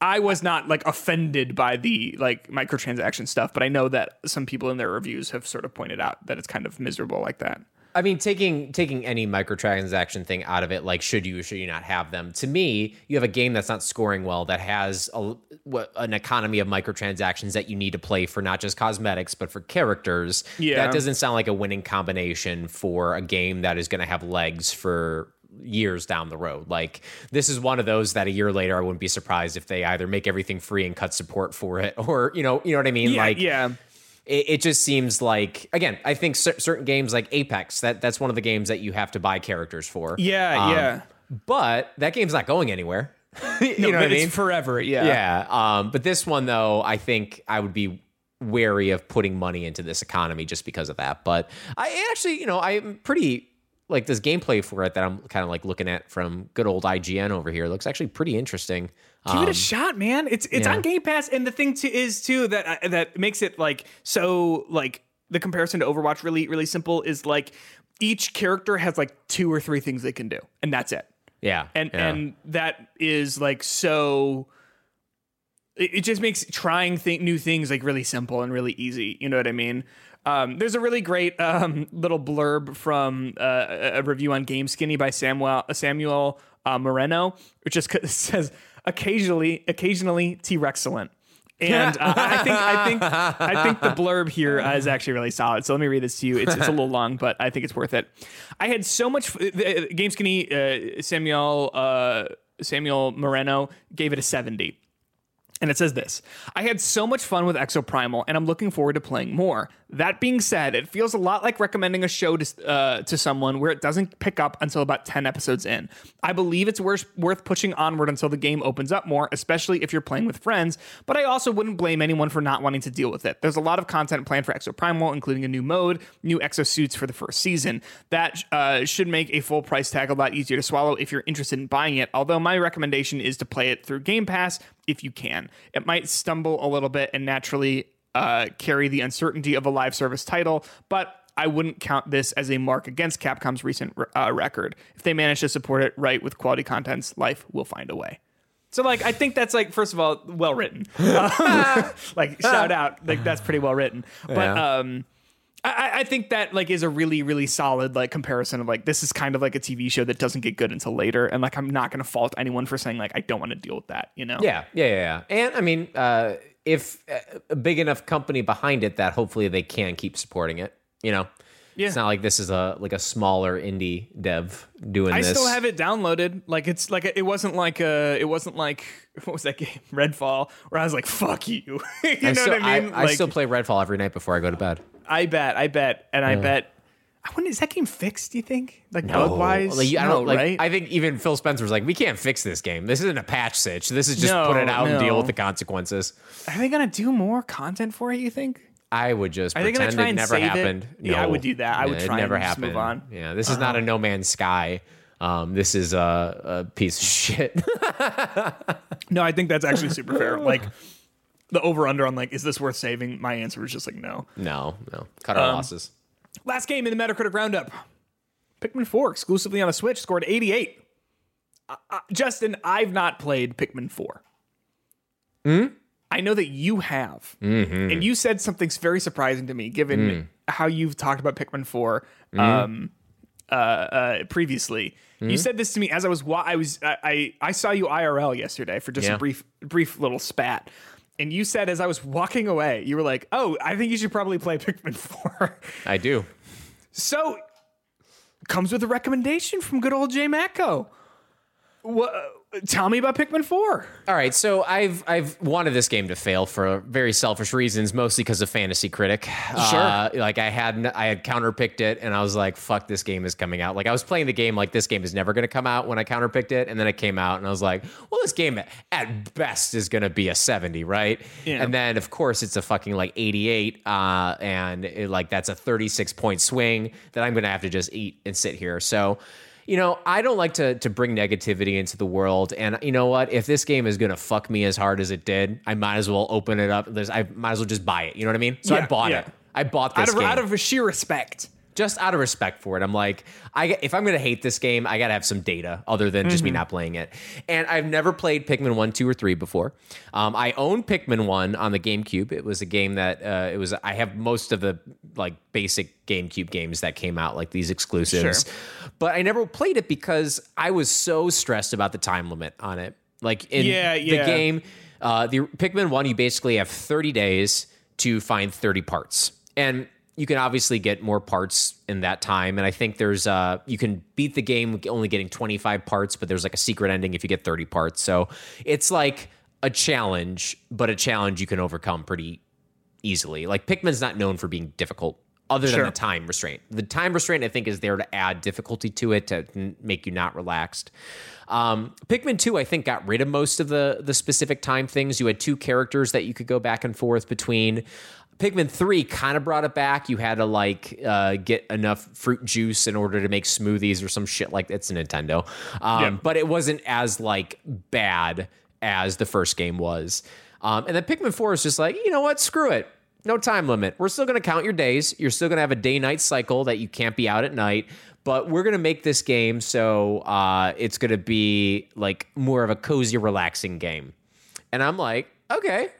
I was not like offended by the like microtransaction stuff. But I know that some people in their reviews have sort of pointed out that it's kind of miserable like that. I mean, taking taking any microtransaction thing out of it, like should you or should you not have them? To me, you have a game that's not scoring well, that has a, what, an economy of microtransactions that you need to play for not just cosmetics but for characters. Yeah. that doesn't sound like a winning combination for a game that is going to have legs for years down the road. Like this is one of those that a year later I wouldn't be surprised if they either make everything free and cut support for it, or you know, you know what I mean? Yeah, like yeah. It, it just seems like again i think cer- certain games like apex that that's one of the games that you have to buy characters for Yeah, Um, yeah. but that game's not going anywhere you No, know what i mean forever. Yeah. yeah um but this one though i think i would be wary of putting money into this economy just because of that but i actually you know i'm pretty like this gameplay for it that i'm kind of like looking at from good old ign over here looks actually pretty interesting Give it Um, a shot, man. It's it's yeah. on Game Pass, and the thing too is too that uh, that makes it like so like the comparison to Overwatch really really simple is like each character has like two or three things they can do, and that's it. yeah And yeah. and that is like so. It, it just makes trying th- new things like really simple and really easy. You know what I mean? Um, there's a really great um, little blurb from uh, a a review on Game Skinny by Samuel Samuel uh, Moreno, which just says occasionally occasionally T Rexcellent. And uh, I think I think I think the blurb here uh, is actually really solid. So let me read this to you. It's, it's a little long, but I think it's worth it. I had so much. f- The, Game Skinny uh, Samuel uh, Samuel Moreno gave it a seventy. And it says this I had so much fun with Exoprimal, and I'm looking forward to playing more. That being said, it feels a lot like recommending a show to, uh, to someone where it doesn't pick up until about 10 episodes in. I believe it's worth, worth pushing onward until the game opens up more, especially if you're playing with friends, but I also wouldn't blame anyone for not wanting to deal with it. There's a lot of content planned for Exoprimal, including a new mode, new exosuits for the first season. That uh, should make a full price tag a lot easier to swallow if you're interested in buying it, although my recommendation is to play it through Game Pass if you can. It might stumble a little bit and naturally uh, carry the uncertainty of a live service title, but I wouldn't count this as a mark against Capcom's recent uh, record. If they manage to support it right with quality contents, life will find a way. So, like, I think that's like, first of all, well written. Um, like, shout out, like that's pretty well written. But Yeah. um, I, I think that like is a really really solid like comparison of like this is kind of like a TV show that doesn't get good until later, and like I'm not gonna fault anyone for saying like I don't want to deal with that, you know? Yeah, yeah, yeah. And I mean, uh, if uh, a big enough company behind it that hopefully they can keep supporting it, you know. Yeah. It's not like this is a like a smaller indie dev doing this. I this. still have it downloaded. Like it's like it wasn't like uh it wasn't like what was that game Redfall where I was like fuck you. you I know still, what I mean? I, like, still play Redfall every night before I go to bed. I bet, I bet, and I bet. I wonder, is that game fixed? Do you think, like bug wise? Like, I don't like. right? I think even Phil Spencer was like, "We can't fix this game. This isn't a patch sitch. This is just No, put it out and deal with the consequences." Are they gonna do more content for it? You think? I would just Are pretend it never save it? happened. Yeah, I would do that. I would Yeah, try it never and just happened. move on. Uh-huh. Yeah, this is not a No Man's Sky. Um, this is a, a piece of shit. No, I think that's actually super fair. Like the over under on like, is this worth saving? My answer was just like no. no, no, cut our Um, losses. Last game in the Metacritic roundup. Pikmin 4 exclusively on a Switch scored 88. Uh, uh, Justin, I've not played Pikmin 4. I know that you have. And you said something very surprising to me given how you've talked about Pikmin 4 um, uh, uh, previously. You said this to me as I was wa- I was I, I I saw you IRL yesterday for just Yeah. a brief brief little spat. And you said as I was walking away, you were like, "Oh, I think you should probably play Pikmin 4." I do. So, comes with a recommendation from good old Jay Macco. What? Tell me about Pikmin Four. All right, so I've I've wanted this game to fail for very selfish reasons, mostly because of Fantasy Critic. Uh, like I had I had counterpicked it, and I was like, "Fuck, this game is coming out." Like I was playing the game like this game is never going to come out when I counterpicked it, and then it came out, and I was like, "Well, this game at best is going to be a seventy, right?" Yeah. And then of course it's a fucking like eighty eight, uh, and it, like that's a thirty six point swing that I'm going to have to just eat and sit here. So. You know, I don't like to to bring negativity into the world, and you know what? If this game is gonna fuck me as hard as it did, I might as well open it up. There's, I might as well just buy it. You know what I mean? So I bought yeah. it. I bought this out of game out of sheer respect. Just out of respect for it. I'm like, I if I'm gonna hate this game, I gotta have some data other than just me Mm-hmm. not playing it. And I've never played Pikmin one, two, or three before. Um, I own Pikmin one on the GameCube. It was a game that uh, it was. I have most of the like basic GameCube games that came out, like these exclusives. But I never played it because I was so stressed about the time limit on it. Like in Yeah, the yeah. game, uh, the Pikmin one, you basically have 30 days to find 30 parts, and you can obviously get more parts in that time. And I think there's uh, you can beat the game only getting 25 parts, but there's like a secret ending if you get 30 parts. So it's like a challenge, but a challenge you can overcome pretty easily. Like Pikmin's not known for being difficult. Other than the time restraint, the time restraint I think is there to add difficulty to it to make you not relaxed. Um, Pikmin two I think got rid of most of the the specific time things. You had two characters that you could go back and forth between. Pikmin three kind of brought it back. You had to like uh, get enough fruit juice in order to make smoothies or some shit like that's a Nintendo. Um, Yeah. But it wasn't as like bad as the first game was. Um, and then Pikmin 4 is just like, you know what? Screw it. No time limit. We're still going to count your days. You're still going to have a day night cycle that you can't be out at night. But we're going to make this game so uh, it's going to be like more of a cozy, relaxing game. And I'm like, okay,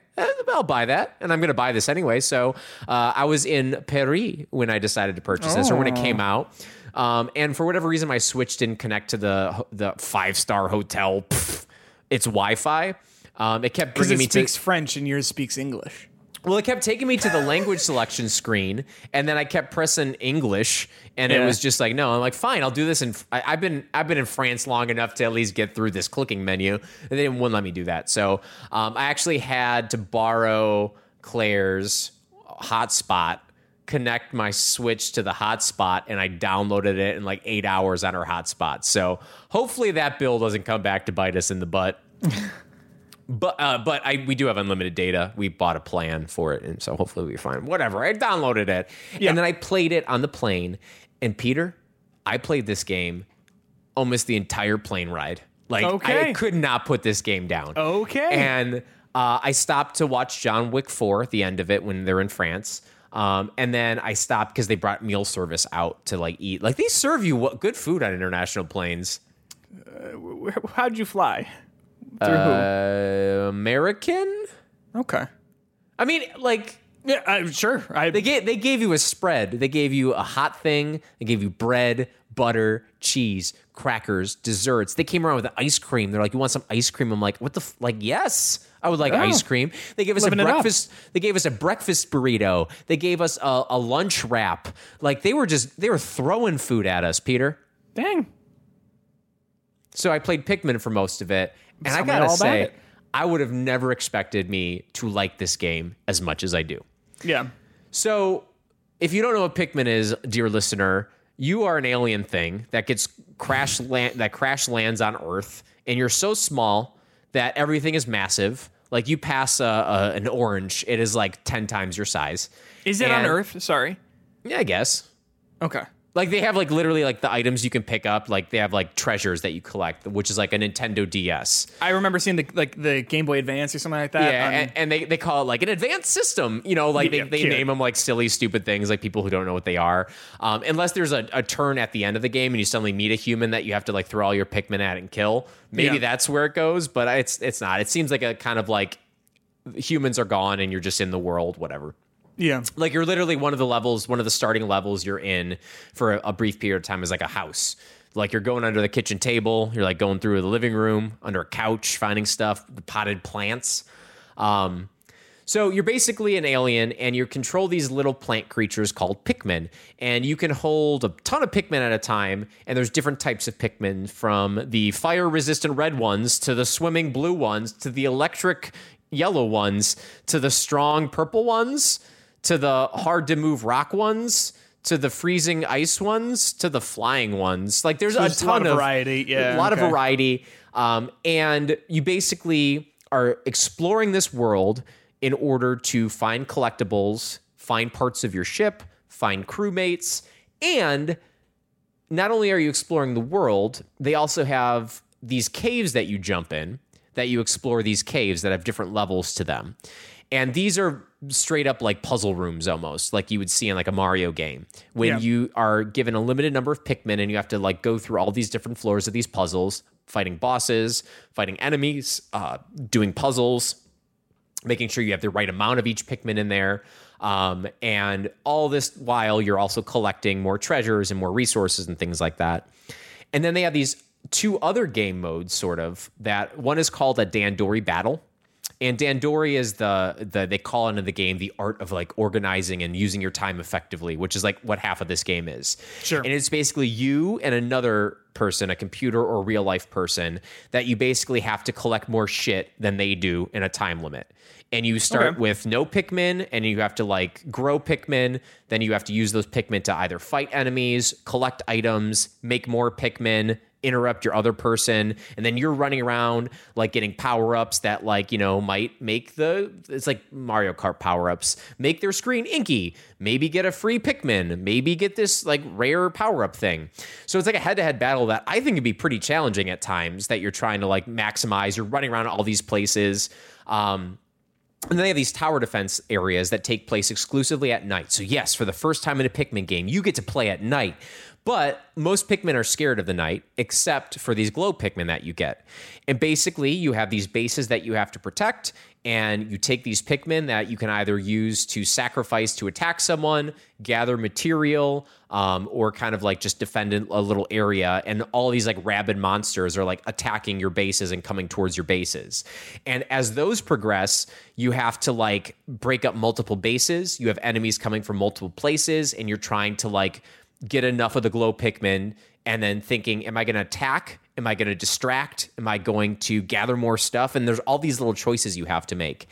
I'll buy that. And I'm going to buy this anyway. So uh, I was in Paris when I decided to purchase this or when it came out. Um, and for whatever reason, my Switch didn't connect to the the five star hotel. Pff, it's Wi Fi. Um, it kept bringing it me to speaks French and yours speaks English. Well, it kept taking me to the language selection screen, and then I kept pressing English, and it was just like, no. I'm like, fine, I'll do this. And I, I've been I've been in France long enough to at least get through this clicking menu, and they wouldn't let me do that. So um, I actually had to borrow Claire's hotspot, connect my Switch to the hotspot, and I downloaded it in like eight hours on her hotspot. So hopefully that bill doesn't come back to bite us in the butt. But uh, but I we do have unlimited data. We bought a plan for it, and so hopefully we'll be fine. Whatever. I downloaded it, and then I played it on the plane. And Peter, I played this game almost the entire plane ride. Like okay. I could not put this game down. Okay. And uh, I stopped to watch John Wick 4 at the end of it when they're in France. Um, and then I stopped because they brought meal service out to like eat. Like they serve you what, good food on international planes. Where- How'd you fly? Through Uh, American? Okay. I mean, like Yeah, I'm sure. I They gave they gave you a spread. They gave you a hot thing. They gave you bread, butter, cheese, crackers, desserts. They came around with ice cream. They're like, "You want some ice cream?" I'm like, "What the f-? like? Yes, I would like ice cream." They gave us a breakfast. They gave us a breakfast burrito. They gave us a, a lunch wrap. Like they were just they were throwing food at us, Peter. dang. So I played Pikmin for most of it, and I gotta all say, it. I would have never expected me to like this game as much as I do. Yeah. So, if you don't know what Pikmin is, dear listener, you are an alien thing that gets crash land that crash lands on Earth, and you're so small that everything is massive. Like you pass a, a, an orange, it is like ten times your size. Is it on Earth? Sorry. Yeah, I guess. Okay. Like they have like literally like the items you can pick up. Like they have like treasures that you collect, which is like a Nintendo DS. I remember seeing the like the Game Boy Advance or something like that. Yeah, and, and they, they call it like an advanced system. You know, like Yeah, they, they name them like silly, stupid things, like people who don't know what they are. Um, unless there's a, a turn at the end of the game and you suddenly meet a human that you have to like throw all your Pikmin at and kill. Maybe Yeah. that's where it goes, but it's it's not. It seems like a kind of like humans are gone and you're just in the world, whatever yeah. like you're literally one of the levels one of the starting levels you're in for a, a brief period of time is like a house like you're going under the kitchen table you're like going through the living room under a couch finding stuff the potted plants um, so you're basically an alien and you control these little plant creatures called Pikmin. And you can hold a ton of Pikmin at a time. And there's different types of Pikmin from the fire resistant red ones to the swimming blue ones to the electric yellow ones to the strong purple ones to the hard to move rock ones to the freezing ice ones to the flying ones. Like there's, there's a a ton lot of variety, yeah, a lot okay. of variety. Um, and you basically are exploring this world in order to find collectibles, find parts of your ship, find crewmates, and not only are you exploring the world, they also have these caves that you jump in, that you explore these caves that have different levels to them. And these are straight up like puzzle rooms almost, like you would see in like a Mario game. When Yeah. you are given a limited number of Pikmin and you have to like go through all these different floors of these puzzles, fighting bosses, fighting enemies, uh, doing puzzles, making sure you have the right amount of each Pikmin in there. Um, and all this while you're also collecting more treasures and more resources and things like that. And then they have these two other game modes, sort of, that one is called a Dandori battle. And Dandori is the the they call into the game the art of like organizing and using your time effectively, which is like what half of this game is. Sure. And it's basically you and another person, a computer or real life person, that you basically have to collect more shit than they do in a time limit. And you start Okay. with no Pikmin, and you have to like grow Pikmin. Then you have to use those Pikmin to either fight enemies, collect items, make more Pikmin, interrupt your other person, and then you're running around like getting power ups that like you know might make the it's like Mario Kart power ups make their screen inky. Maybe get a free Pikmin. Maybe get this like rare power up thing. So it's like a head to head battle that I think would be pretty challenging at times. That you're trying to like maximize. You're running around all these places. Um, and then they have these tower defense areas that take place exclusively at night. So, yes, for the first time in a Pikmin game, you get to play at night. But most Pikmin are scared of the night, except for these glow Pikmin that you get. And basically, you have these bases that you have to protect, and you take these Pikmin that you can either use to sacrifice to attack someone, gather material, um, or kind of like just defend a little area. And all these like rabid monsters are like attacking your bases and coming towards your bases. And as those progress, you have to like break up multiple bases. You have enemies coming from multiple places, and you're trying to like get enough of the glow Pikmin and then thinking, am I going to attack? Am I going to distract? Am I going to gather more stuff? And there's all these little choices you have to make.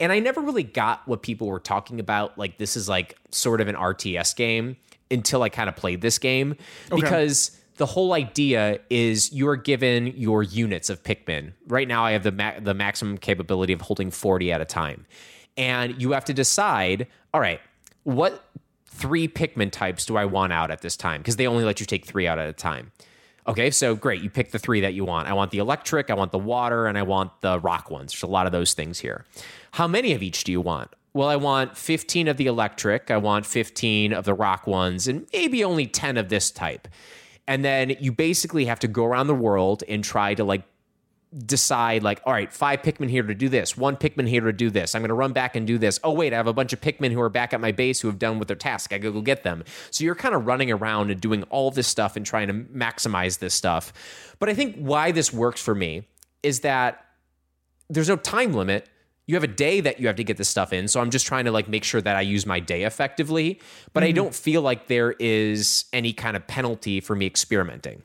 And I never really got what people were talking about. Like, this is like sort of an RTS game until I kind of played this game because the whole idea is you're given your units of Pikmin. Right now, I have the ma- the maximum capability of holding 40 at a time. And you have to decide, all right, what three Pikmin types do I want out at this time? Because they only let you take three out at a time. Okay, so great. You pick the three that you want. I want the electric, I want the water, and I want the rock ones. There's a lot of those things here. How many of each do you want? Well, I want 15 of the electric, I want 15 of the rock ones, and maybe only 10 of this type. And then you basically have to go around the world and try to like decide like all right five pikmin here to do this one pikmin here to do this. I'm going to run back and do this. Oh wait i have a bunch of pikmin who are back at my base who have done with their task. I gotta go get them. So you're kind of running around and doing all this stuff and trying to maximize this stuff. But i think why this works for me is that there's no time limit. You have a day that you have to get this stuff in so i'm just trying to like make sure that i use my day effectively. But i mm-hmm. don't feel like there is any kind of penalty for me experimenting.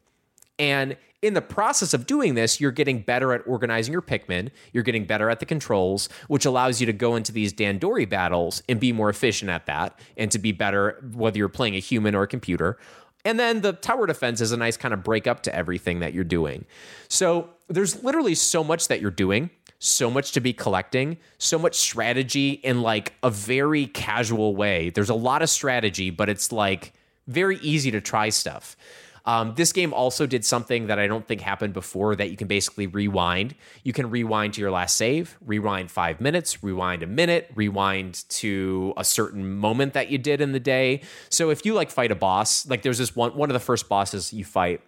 And in the process of doing this, you're getting better at organizing your Pikmin. You're getting better at the controls, which allows you to go into these Dandori battles and be more efficient at that and to be better, whether you're playing a human or a computer. And then the tower defense is a nice kind of break up to everything that you're doing. So there's literally so much that you're doing, so much to be collecting, so much strategy in like a very casual way. There's a lot of strategy, but it's like very easy to try stuff. Um, this game also did something that I don't think happened before that you can basically rewind. You can rewind to your last save, rewind five minutes, rewind a minute, rewind to a certain moment that you did in the day. So if you like fight a boss, like there's this one, one of the first bosses you fight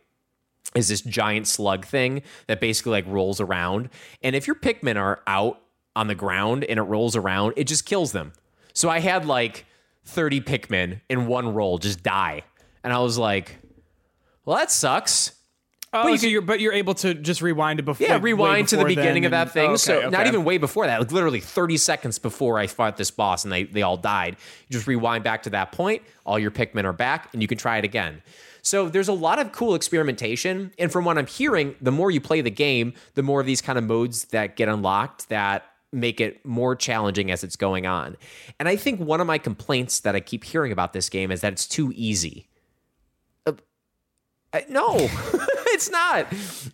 is this giant slug thing that basically like rolls around. And if your Pikmin are out on the ground and it rolls around, it just kills them. So I had like 30 Pikmin in one roll just die. And I was like, well, that sucks. Oh, you so can- you're but you're able to just rewind it before. Yeah, like, rewind to the beginning of that and- thing. Oh, okay, so not even way before that, like literally 30 seconds before I fought this boss and they, they all died. You just rewind back to that point, all your Pikmin are back, and you can try it again. So there's a lot of cool experimentation. And from what I'm hearing, the more you play the game, the more of these kind of modes that get unlocked that make it more challenging as it's going on. And I think one of my complaints that I keep hearing about this game is that it's too easy. No, it's not.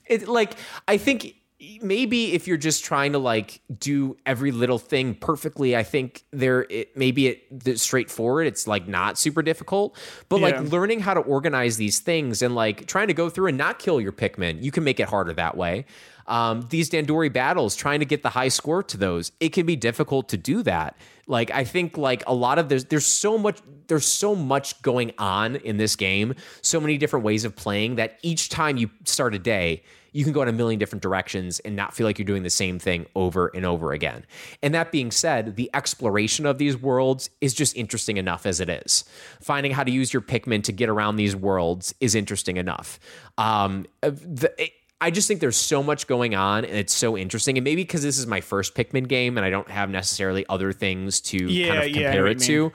It like I think maybe if you're just trying to like do every little thing perfectly, I think there it maybe it it's straightforward. It's like not super difficult, but Yeah. like learning how to organize these things and like trying to go through and not kill your Pikmin, you can make it harder that way. Um, these Dandori battles, trying to get the high score to those, it can be difficult to do that. Like I think like a lot of there's there's so much there's so much going on in this game, so many different ways of playing that each time you start a day, you can go in a million different directions and not feel like you're doing the same thing over and over again. And that being said, the exploration of these worlds is just interesting enough as it is. Finding how to use your Pikmin to get around these worlds is interesting enough. Um, the, it- I just think there's so much going on and it's so interesting. And maybe because this is my first Pikmin game and I don't have necessarily other things to Yeah, kind of yeah, compare what it mean. to.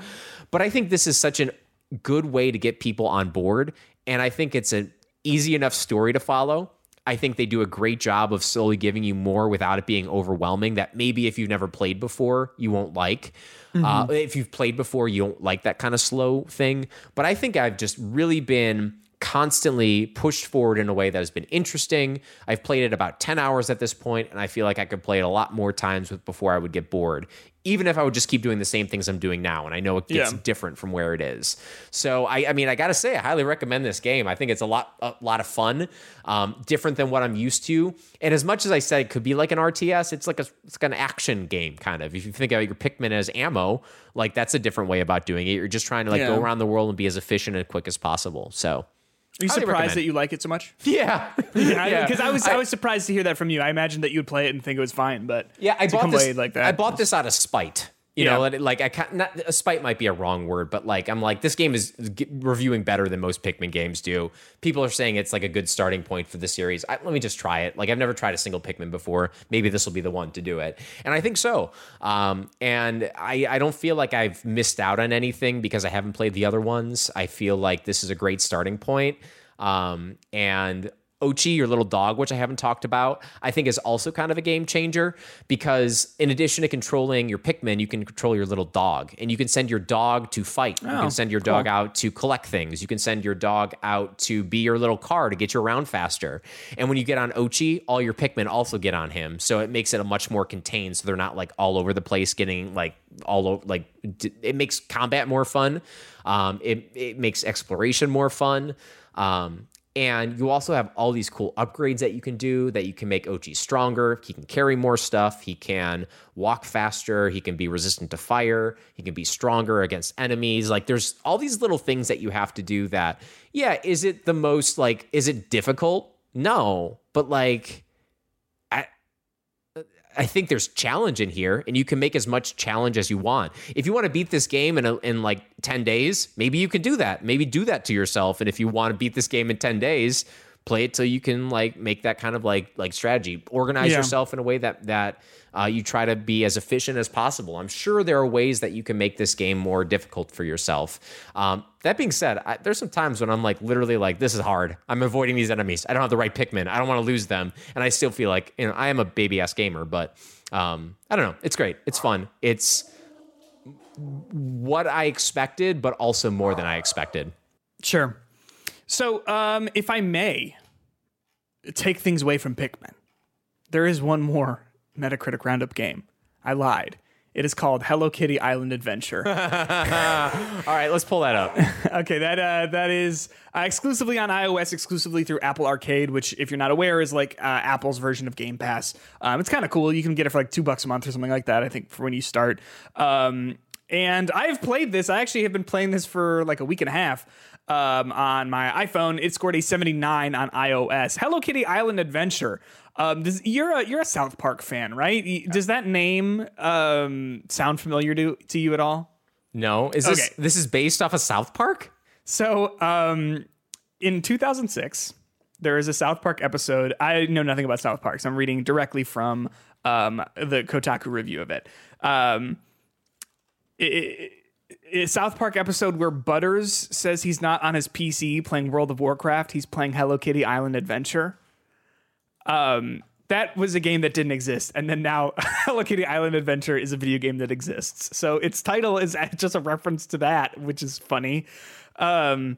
But I think this is such a good way to get people on board. And I think it's an easy enough story to follow. I think they do a great job of slowly giving you more without it being overwhelming. That maybe if you've never played before, you won't like. Uh, if you've played before, you don't like that kind of slow thing. But I think I've just really been constantly pushed forward in a way that has been interesting. I've played it about 10 hours at this point, and I feel like I could play it a lot more times with before I would get bored. Even if I would just keep doing the same things I'm doing now, and I know it gets Yeah. different from where it is. So I, I mean, I gotta say, I highly recommend this game. I think it's a lot, a lot of fun, um, different than what I'm used to. And as much as I said it could be like an RTS, it's like a, it's like an action game kind of. If you think about your Pikmin as ammo, like that's a different way about doing it. You're just trying to like Yeah. go around the world and be as efficient and quick as possible. So Are you surprised recommend. that you like it so much? yeah, Because I, was I, was surprised to hear that from you. I imagined that you would play it and think it was fine, but Yeah, I bought this like that. I bought this out of spite. You Yeah. know, like I can't, not a spite might be a wrong word, but like I'm like this game is g- reviewing better than most Pikmin games do. People are saying it's like a good starting point for the series. I, let me just try it. Like I've never tried a single Pikmin before. Maybe this will be the one to do it, and I think so. Um, and I I don't feel like I've missed out on anything because I haven't played the other ones. I feel like this is a great starting point. Um, and Oatchi, your little dog, which I haven't talked about, I think is also kind of a game changer because in addition to controlling your Pikmin, you can control your little dog and you can send your dog to fight. you Oh, can send your dog out to collect things. You can send your dog out to be your little car to get you around faster. And when you get on Oatchi, all your Pikmin also get on him. So it makes it a much more contained. So they're not like all over the place getting like all over, like it makes combat more fun. Um, it, it makes exploration more fun. Um, and you also have all these cool upgrades that you can do that you can make Oatchi stronger. He can carry more stuff. He can walk faster. He can be resistant to fire. He can be stronger against enemies. Like there's all these little things that you have to do that, yeah, is it the most like, is it difficult? No. But like, I think there's challenge in here, and you can make as much challenge as you want. If you want to beat this game in a, in like ten days, maybe you can do that. Maybe do that to yourself. And if you want to beat this game in ten days, play it till you can like make that kind of like like strategy. Organize Yeah. yourself in a way that that uh, you try to be as efficient as possible. I'm sure there are ways that you can make this game more difficult for yourself. Um, that being said, I, there's some times when I'm like literally like this is hard. I'm avoiding these enemies. I don't have the right Pikmin. I don't want to lose them, and I still feel like you know I am a baby ass gamer, but um, I don't know. It's great. It's fun. It's what I expected, but also more than I expected. Sure. So, um, if I may take things away from Pikmin, there is one more Metacritic Roundup game. I lied. It is called Hello Kitty Island Adventure. All right, let's pull that up. okay, that uh, that is uh, exclusively on iOS, exclusively through Apple Arcade, which, if you're not aware, is like uh, Apple's version of Game Pass. Um, it's kind of cool. You can get it for like two bucks a month or something like that. I think for when you start. Um, and I've played this. I actually have been playing this for like a week and a half um, on my iPhone. It scored a 79 on iOS. Hello Kitty Island Adventure. Um, does, you're a you're a South Park fan, right? Does that name um, sound familiar to to you at all? No, is this Okay. this is based off of South Park? So, um, in 2006, there is a South Park episode. I know nothing about South Park, so I'm reading directly from um, the Kotaku review of it. Um, it, it- it's a South Park episode where Butters says he's not on his PC playing World of Warcraft. He's playing Hello Kitty Island Adventure. Um, that was a game that didn't exist, and then now Hello Kitty Island Adventure is a video game that exists. So its title is just a reference to that, which is funny. Um,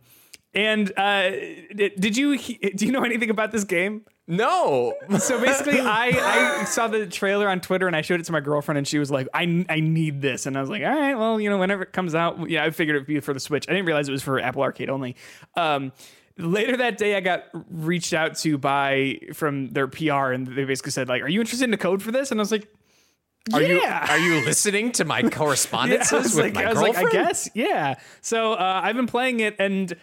and uh, did, you do you know anything about this game? No. So basically, I, I saw the trailer on Twitter and I showed it to my girlfriend, and she was like, I, I need this. And I was like, all right, well, you know, whenever it comes out, yeah, I figured it'd be for the Switch. I didn't realize it was for Apple Arcade only. Um, later that day, I got reached out to by from their PR, and they basically said, like, are you interested in the code for this? And I was like, Are you are you listening to my Yeah, correspondences I was with like, my I was like. I guess, yeah. So uh, I've been playing it, and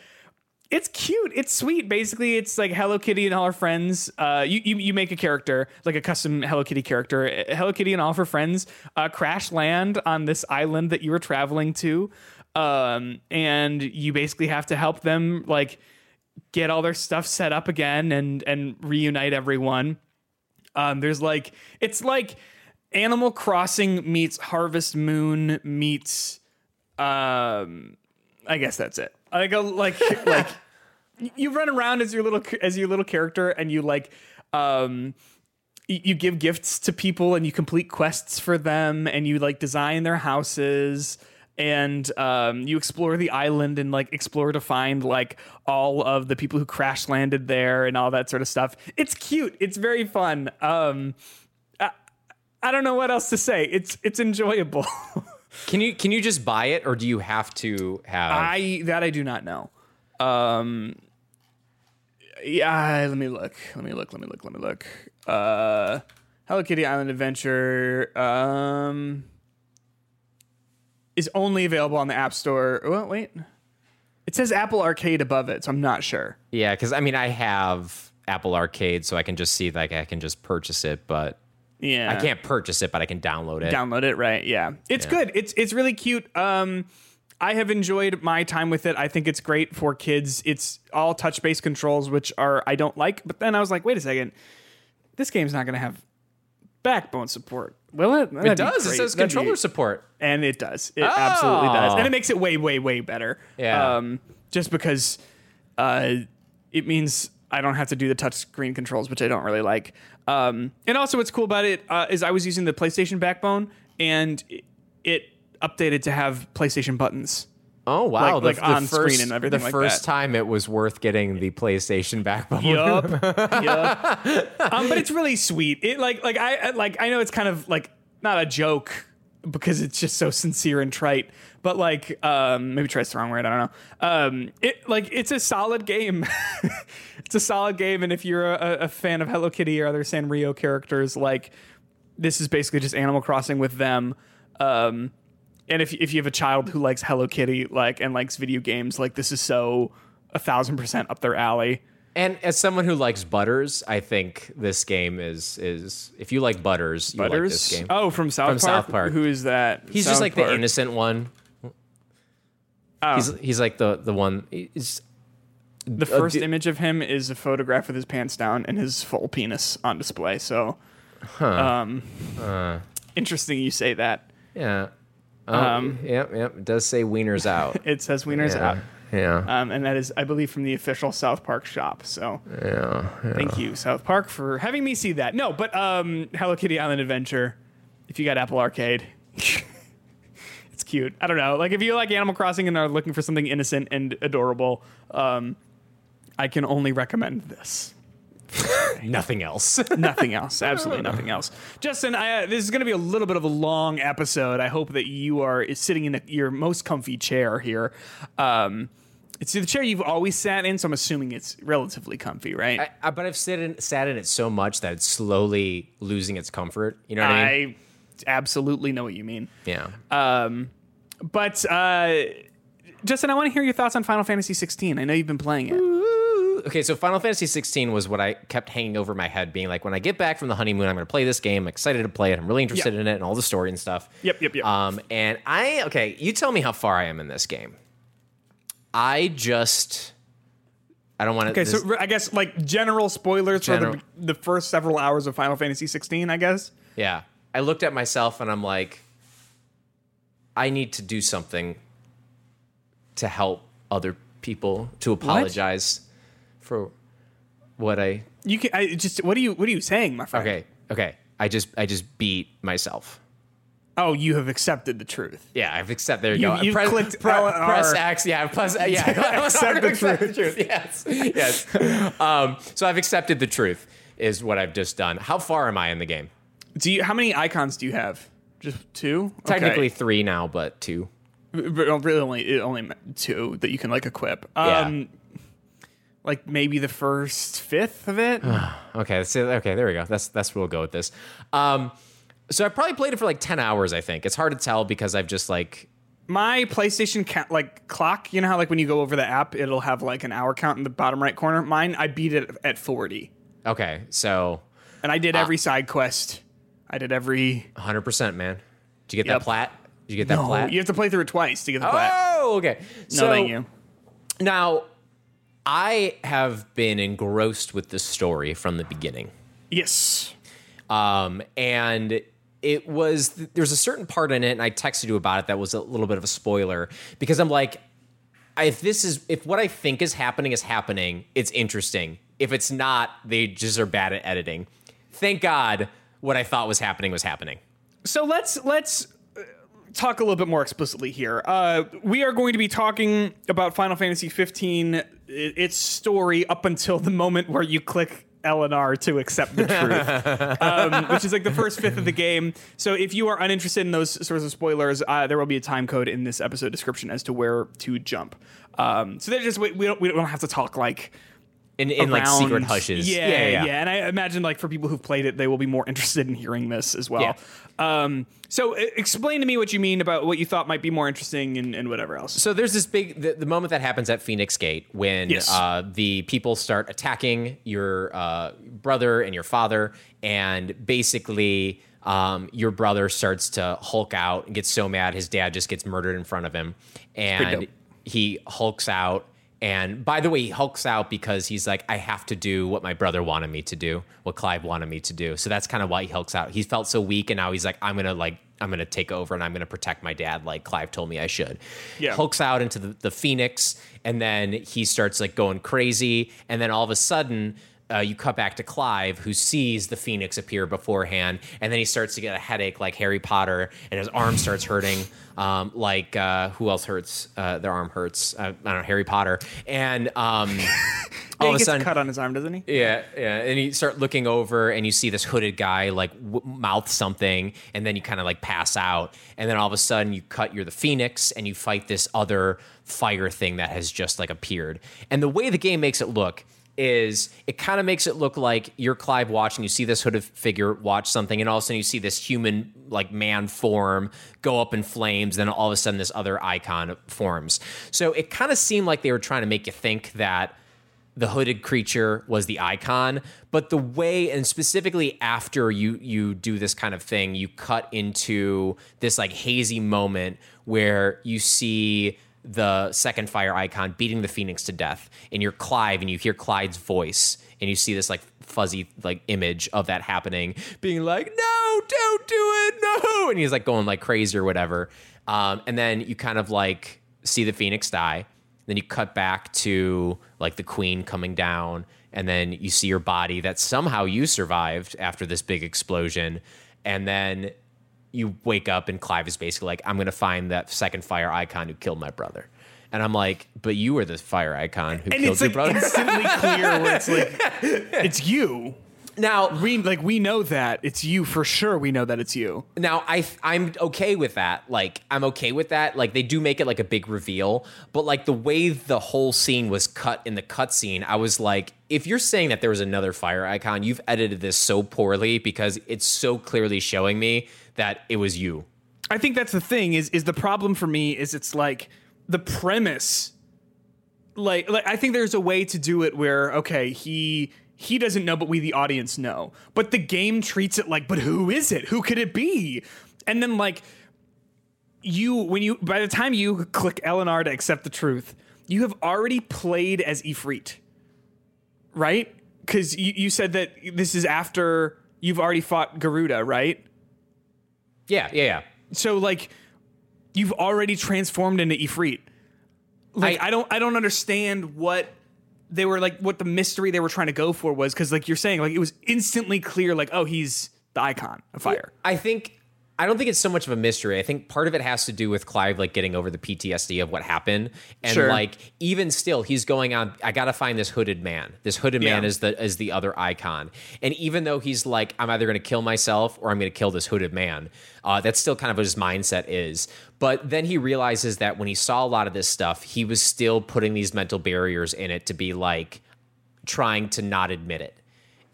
it's cute. It's sweet. Basically, it's like Hello Kitty and all her friends. Uh, you, you you make a character, like a custom Hello Kitty character. Hello Kitty and all of her friends uh, crash land on this island that you were traveling to, um, and you basically have to help them like get all their stuff set up again and and reunite everyone. Um, there's like it's like Animal Crossing meets Harvest Moon meets um I guess that's it. Like a, like like you run around as your little as your little character and you like um you give gifts to people and you complete quests for them and you like design their houses and um, you explore the island and like explore to find like all of the people who crash landed there and all that sort of stuff. It's cute. It's very fun. Um, I, I don't know what else to say. It's it's enjoyable. Can you can you just buy it or do you have to have I that I do not know. Um, yeah, let me look. Let me look. Let me look. Let me look. Uh, Hello Kitty Island Adventure um, is only available on the App Store. Oh, wait. It says Apple Arcade above it, so I'm not sure. Yeah, because I mean I have Apple Arcade, so I can just see like I can just purchase it, but Yeah, I can't purchase it, but I can download it. download it right yeah it's good it's it's really cute um i have enjoyed my time with it i think it's great for kids it's all touch based controls which are i don't like but then i was like wait a second this game's not going to have backbone support will it it does. It says controller support. and it does it absolutely does Oh. and it makes it way way way better Yeah. um just because uh it means I don't have to do the touch screen controls, which I don't really like. Um, and also, what's cool about it uh, is I was using the PlayStation backbone, and it updated to have PlayStation buttons. Oh wow! Like- like on screen first, and everything The like first that. time it was worth getting the PlayStation backbone. Yup, yup. Um, but it's really sweet. It like like I like I know it's kind of like not a joke because it's just so sincere and trite. But like um, maybe trite's the wrong word. I don't know. Um, it like it's a solid game. it's a solid game, and if you're a, a fan of Hello Kitty or other Sanrio characters, like this is basically just Animal Crossing with them. Um, and if if you have a child who likes Hello Kitty, like and likes video games, like this is so a thousand percent up their alley. And as someone who likes Butters, I think this game is is if you like Butters, you like Butters. this game. Oh, from South From Park. South Park. Who is that? he's South just like Park. the innocent one. Oh. He's he's like the the one. He's, The first the- image of him is a photograph with his pants down and his full penis on display. So, um, interesting you say that. yeah. Oh, Um, yep, yep. It does say wieners out. It says wieners yeah. out. Yeah. Um, and that is, I believe, from the official South Park shop. So, yeah. thank you, South Park, for having me see that. No, but um, Hello Kitty Island Adventure, if you got Apple Arcade, it's cute. I don't know. Like, if you like Animal Crossing and are looking for something innocent and adorable, um, I can only recommend this. Nothing else. nothing else. Absolutely nothing else. Justin, I, uh, this is going to be a little bit of a long episode. I hope that you are sitting in your most comfy chair here. Um, it's the chair you've always sat in, so I'm assuming it's relatively comfy, right? I, I, but I've sat in, sat in it so much that it's slowly losing its comfort. You know what I mean? I absolutely know what you mean. Yeah. Um, but uh, Justin, I want to hear your thoughts on Final Fantasy 16. I know you've been playing it. Okay, so Final Fantasy 16 was what I kept hanging over my head, being like, when I get back from the honeymoon, I'm going to play this game. I'm excited to play it. I'm really interested Yep. in it and all the story and stuff. Yep, yep, yep. Um, and I okay, you tell me how far I am in this game. I just, I don't want to. Okay, so I guess like general spoilers General- for the, the first several hours of Final Fantasy 16, I guess. Yeah. I looked at myself and I'm like, I need to do something to help other people to apologize for what I You can I just what are you what are you saying, my friend? Okay, okay. I just I just beat myself. Oh, you have accepted the truth. Yeah, I've accepted. There you, You- go. you press, clicked pre- press. X. Yeah, plus yeah. Accept the Accept the truth. Yes, yes. Um, so I've accepted the truth is what I've just done. How far am I in the game? Do you? How many Eikons do you have? Just two. Okay. Technically three now, but two. but really only it only two that you can like equip. Yeah. Like maybe the first fifth of it. Okay, so okay, there we go. That's that's where we'll go with this. Um, so I probably played it for like ten hours. I think it's hard to tell because I've just like My PlayStation ca- like clock. You know how like when you go over the app, it'll have like an hour count in the bottom right corner. Mine, I beat it at forty, okay, so and I did Ah. every side quest. I did every. hundred percent, man. Did you get Yep. that plat? Did you get that No, plat? you have to play through it twice to get the plat. Oh, okay. No, thank you. now I have been engrossed with this story from the beginning. Yes. um, and it was there's a certain part in it, and I texted you about it that was a little bit of a spoiler because I'm like, if this is if what I think is happening is happening, it's interesting. If it's not, they just are bad at editing. Thank God, what I thought was happening was happening. So let's let's talk a little bit more explicitly here. Uh, we are going to be talking about Final Fantasy 15, i- its story up until the moment where you click LNR to accept the truth, um, which is like the first fifth of the game. So if you are uninterested in those sorts of spoilers, uh, there will be a time code in this episode description as to where to jump. Um, so they're just we, we don't we don't have to talk like In, in like secret hushes. Yeah, yeah, yeah, yeah, And I imagine like for people who've played it, they will be more interested in hearing this as well. Yeah. Um, so explain to me what you mean about what you thought might be more interesting and, and whatever else. So there's this big the, the moment that happens at Phoenix Gate when Yes. uh, the people start attacking your uh, brother and your father, and basically um, your brother starts to hulk out and gets so mad his dad just gets murdered in front of him, and he hulks out. And by the way, he hulks out because he's like, I have to do what my brother wanted me to do, what Clive wanted me to do. So that's kind of why he hulks out. He felt so weak, and now he's like, I'm gonna like, I'm gonna take over, and I'm gonna protect my dad, like Clive told me I should. Yeah. Hulks out into the, the Phoenix, and then he starts like going crazy, and then all of a sudden. Uh, you cut back to Clive, who sees the Phoenix appear beforehand, and then he starts to get a headache like Harry Potter, and his arm starts hurting. Um, like uh, who else hurts? Uh, their arm hurts. Uh, I don't know, Harry Potter. And um, Yeah, all of a sudden, cut on his arm, doesn't he? yeah, yeah. And you start looking over and you see this hooded guy like w- mouth something, and then you kind of like pass out. And then all of a sudden you cut, you're the Phoenix, and you fight this other fire thing that has just like appeared. And the way the game makes it look is it kind of makes it look like you're Clive watching, you see this hooded figure watch something, and all of a sudden you see this human like man form go up in flames, then all of a sudden this other Eikon forms. So it kind of seemed like they were trying to make you think that the hooded creature was the Eikon but the way and specifically after you you do this kind of thing you cut into this like hazy moment where you see the second fire Eikon beating the phoenix to death and you're clive and you hear clyde's voice and you see this like fuzzy like image of that happening being like no don't do it no! And he's like going like crazy or whatever. Um, and then you kind of like see the phoenix die. Then you cut back to like the queen coming down, and then you see your body that somehow you survived after this big explosion. And then you wake up, and Clive is basically like, I'm going to find that second fire Eikon who killed my brother. And I'm like, but you were the fire Eikon who And killed it's your like brother. instantly clear where it's like it's you. now, We like we know that it's you for sure. We know that it's you. Now I I'm okay with that. Like I'm okay with that. Like they do make it like a big reveal, but like the way the whole scene was cut in the cutscene, I was like, if you're saying that there was another fire Eikon, you've edited this so poorly because it's so clearly showing me that it was you. I think that's the thing is is the problem for me is it's like the premise like like I think there's a way to do it where okay, he he doesn't know but we the audience know. But the game treats it like but who is it? Who could it be? And then like you when you by the time you click LNR to accept the truth, you have already played as Ifrit. Right? Cuz you, you said that this is after you've already fought Garuda, right? Yeah, yeah, yeah. so like you've already transformed into Ifrit. Like I, I- don't I don't understand what they were like what the mystery they were trying to go for was because like you're saying like it was instantly clear like oh he's the Eikon of fire. I think I don't think it's so much of a mystery. I think part of it has to do with Clive like getting over the PTSD of what happened, and Sure. like even still, he's going on. I gotta find this hooded man. This hooded man is the is the other Eikon, and even though he's like, I'm either gonna kill myself or I'm gonna kill this hooded man. Uh, that's still kind of what his mindset is. But then he realizes that when he saw a lot of this stuff, he was still putting these mental barriers in it to be like trying to not admit it.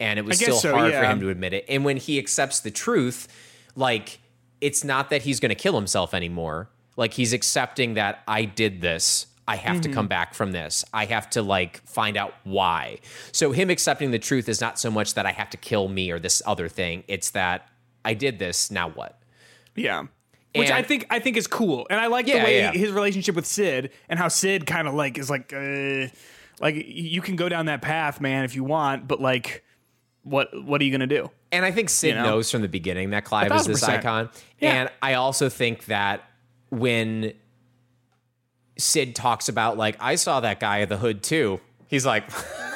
And it was still so, hard for him to admit it. And when he accepts the truth, like it's not that he's going to kill himself anymore. Like he's accepting that I did this. I have to Mm-hmm. come back from this. I have to like find out why. So him accepting the truth is not so much that I have to kill me or this other thing. It's that I did this. Now what? Yeah. Which And- I think I think is cool, and I like Yeah, the way yeah. his relationship with Cid and how Cid kind of like is like, uh, like you can go down that path, man, if you want, but like, what what are you gonna do? And I think Cid You know? knows from the beginning that Clive is this Eikon. Yeah. And I also think that when Cid talks about like I saw that guy at the hood too, he's like,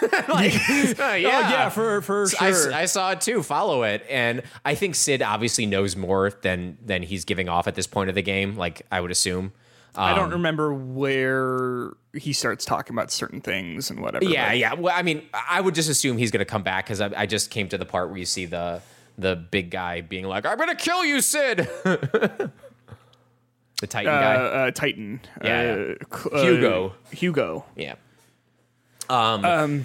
like "Uh, yeah, for for I, I saw it too. Follow it, and I think Cid obviously knows more than than he's giving off at this point of the game. Like I would assume. I Um, don't remember where he starts talking about certain things and whatever. Yeah, but- yeah. Well, I mean, I would just assume he's going to come back because I, I just came to the part where you see the the big guy being like, "I'm going to kill you, Cid." the Titan Uh, guy. uh, Titan. Yeah, uh, uh, Hugo. Hugo. Yeah. Um,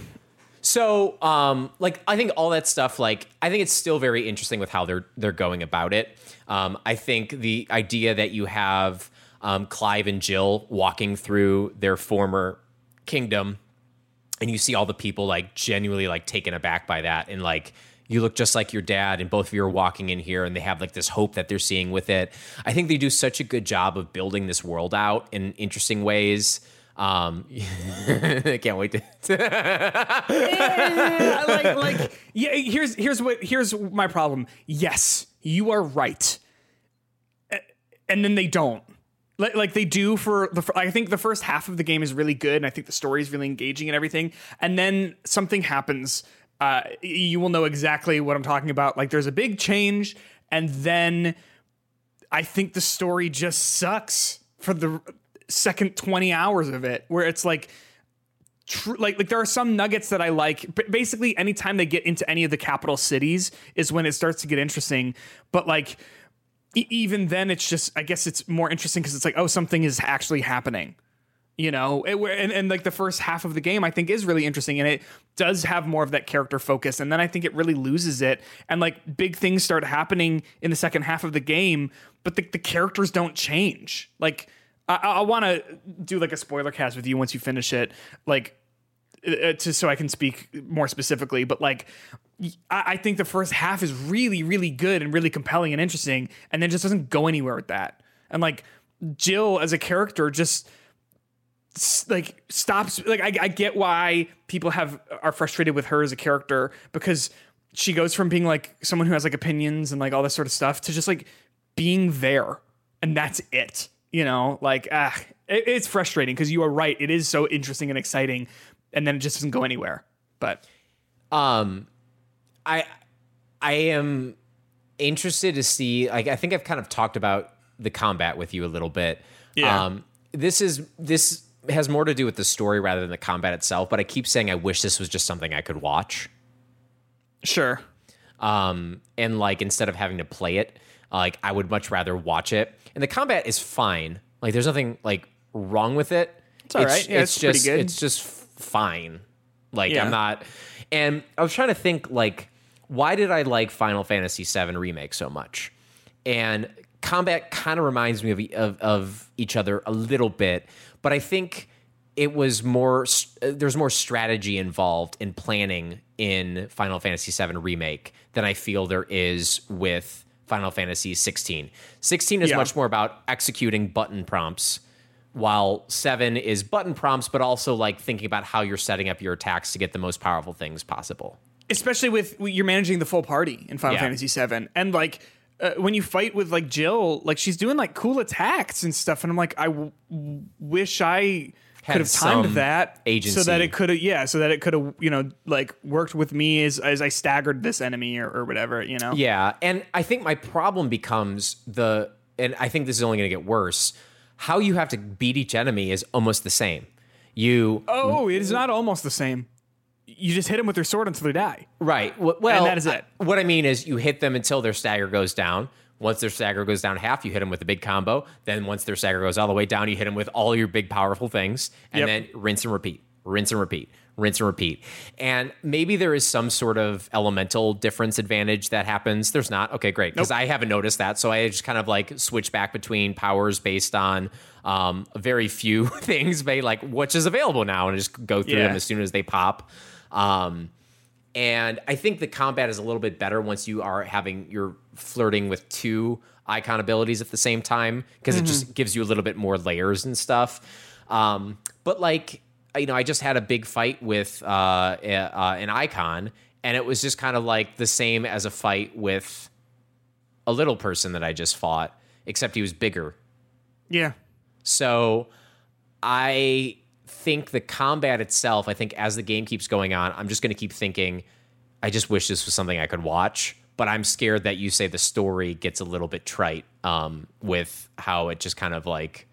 so um like I think all that stuff like I think it's still very interesting with how they're they're going about it. Um I think the idea that you have um Clive and Jill walking through their former kingdom and you see all the people like genuinely like taken aback by that and like you look just like your dad and both of you are walking in here and they have like this hope that they're seeing with it. I think they do such a good job of building this world out in interesting ways. Um i can't wait to Yeah, like like yeah here's here's what here's my problem. Yes you are right. And then they don't like, like they do for the i think the first half of the game is really good and i think the story is really engaging and everything and then something happens uh, you will know exactly what i'm talking about like there's a big change and then i think the story just sucks for the second 20 hours of it where it's like tr- like like there are some nuggets that I like. But basically, anytime they get into any of the capital cities is when it starts to get interesting. But like even then, it's just I guess it's more interesting because it's like oh something is actually happening. You know, it, and, and like the first half of the game, I think is really interesting, and it does have more of that character focus. And then I think it really loses it, and like big things start happening in the second half of the game, but the, the characters don't change. Like I, I want to do like a spoiler cast with you once you finish it, like uh, to so I can speak more specifically. But like, I, think the first half is really, really good and really compelling and interesting, and then just doesn't go anywhere with that. And like Jill as a character just like stops. Like I, I get why people have are frustrated with her as a character because she goes from being like someone who has like opinions and like all this sort of stuff to just like being there, and that's it. You know, like ah, it, it's frustrating because you are right. It is so interesting and exciting, and then it just doesn't go anywhere. But um i i am interested to see like i think i've kind of talked about the combat with you a little bit Yeah. um this is this has more to do with the story rather than the combat itself but i keep saying i wish this was just something i could watch sure, um and like instead of having to play it like i would much rather watch it and the combat is fine like there's nothing like wrong with it it's all right. Yeah, it's pretty just good. it's just fine like Yeah. i'm not and i was trying to think like why did i like final fantasy VII remake so much and combat kind of reminds me of, of of each other a little bit but i think it was more there's more strategy involved in planning in Final Fantasy VII remake than I feel there is with Final Fantasy 16. 16 is Yeah. much more about executing button prompts while 7 is button prompts but also like thinking about how you're setting up your attacks to get the most powerful things possible. Especially with you're managing the full party in Final Yeah. Fantasy VII, and like uh, when you fight with like Jill, like she's doing like cool attacks and stuff, and I'm like, I w- w- wish I could have timed that agency. so that it could have yeah so that it could have you know like worked with me as as I staggered this enemy or, or whatever you know Yeah, and I think my problem becomes the, and I think this is only going to get worse. How you have to beat each enemy is almost the same. You oh it is not almost the same you just hit them with your sword until they die right. Well, that is it. What I mean is, you hit them until their stagger goes down. Once their stagger goes down half, you hit them with a big combo. Then once their stagger goes all the way down, you hit them with all your big powerful things, and Yep. then rinse and repeat, rinse and repeat, rinse and repeat. And maybe there is some sort of elemental difference advantage that happens. There's not. Okay, great. Because I haven't noticed that, so I just kind of like switch back between powers based on um, very few things, by like which is available now, and just go through Yeah. them as soon as they pop. Um, and I think the combat is a little bit better once you are having you're flirting with two Eikon abilities at the same time because it just gives you a little bit more layers and stuff. Um, but like you know, I just had a big fight with uh, uh, an Eikon, and it was just kind of like the same as a fight with a little person that I just fought, except he was bigger. yeah So I think the combat itself, I think as the game keeps going on, I'm just going to keep thinking, I just wish this was something I could watch. But I'm scared that you say the story gets a little bit trite um, with how it just kind of like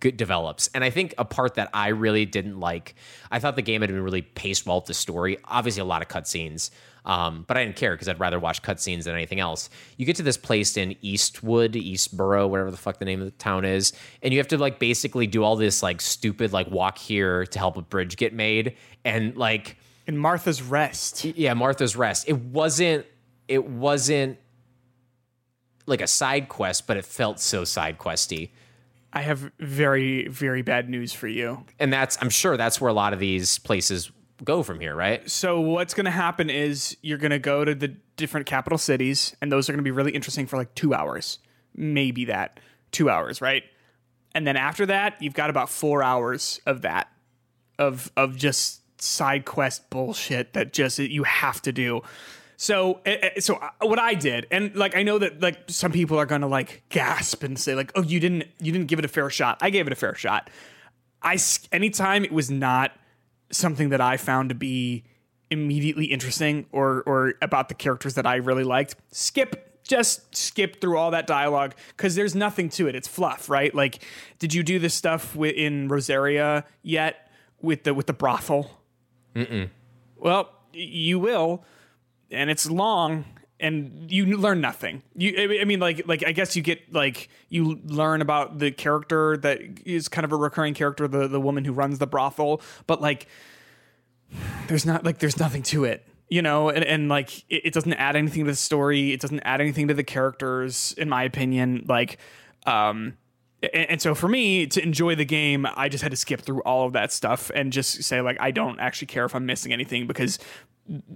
develops. And I think a part that I really didn't like, I thought the game had been really paced well with the story. Obviously, a lot of cutscenes, um, but I didn't care because I'd rather watch cutscenes than anything else. You get to this place in Eastwood, Eastboro, whatever the fuck the name of the town is, and you have to like basically do all this like stupid like walk here to help a bridge get made, and like in Martha's Rest yeah, Martha's Rest. It wasn't. It wasn't like a side quest, but it felt so side questy. I have very very bad news for you. And that's I'm sure that's where a lot of these places go from here, right? so what's going to happen is you're going to go to the different capital cities and those are going to be really interesting for like 2 hours. Maybe that. 2 hours right? And then after that you've got about 4 hours of that of of just side quest bullshit that just you have to do so eh, eh, so uh, what I did and like I know that like some people are going to like gasp and say like oh you didn't you didn't give it a fair shot I gave it a fair shot I anytime it was not something that I found to be immediately interesting or or about the characters that I really liked, skip just skip through all that dialogue because there's nothing to it. It's fluff, right? Like, did you do this stuff in Rosaria yet with the with the brothel? Mm-mm. Well, y- you will, and it's long, and you learn nothing. You, I- mean, like, like I guess you get like you learn about the character that is kind of a recurring character, the the woman who runs the brothel, but like there's not like there's nothing to it you know? And, and like it, it doesn't add anything to the story. It doesn't add anything to the characters in my opinion. Like um and, and so for me to enjoy the game i just had to skip through all of that stuff and just say like i don't actually care if i'm missing anything because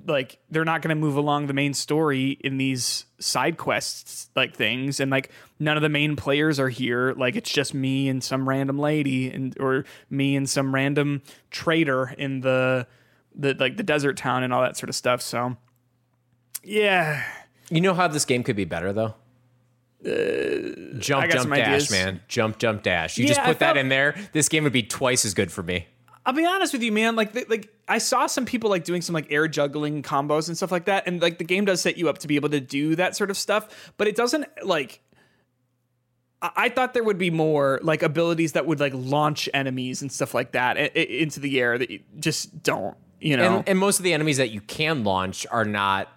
like they're not going to move along the main story in these side quests like things and like none of the main players are here like it's just me and some random lady and or me and some random trader in the the like the desert town and all that sort of stuff so yeah You know how this game could be better though? jump, Uh, got jump, dash, ideas. man. Jump, jump, dash. You just Yeah, I put that in there. This game would be twice as good for me. I'll be honest with you, man. Like, the, like I saw some people like doing some like air juggling combos and stuff like that, and like the game does set you up to be able to do that sort of stuff, but it doesn't like. I I thought there would be more like abilities that would like launch enemies and stuff like that into the air that you just don't, you know. And, and most of the enemies that you can launch are not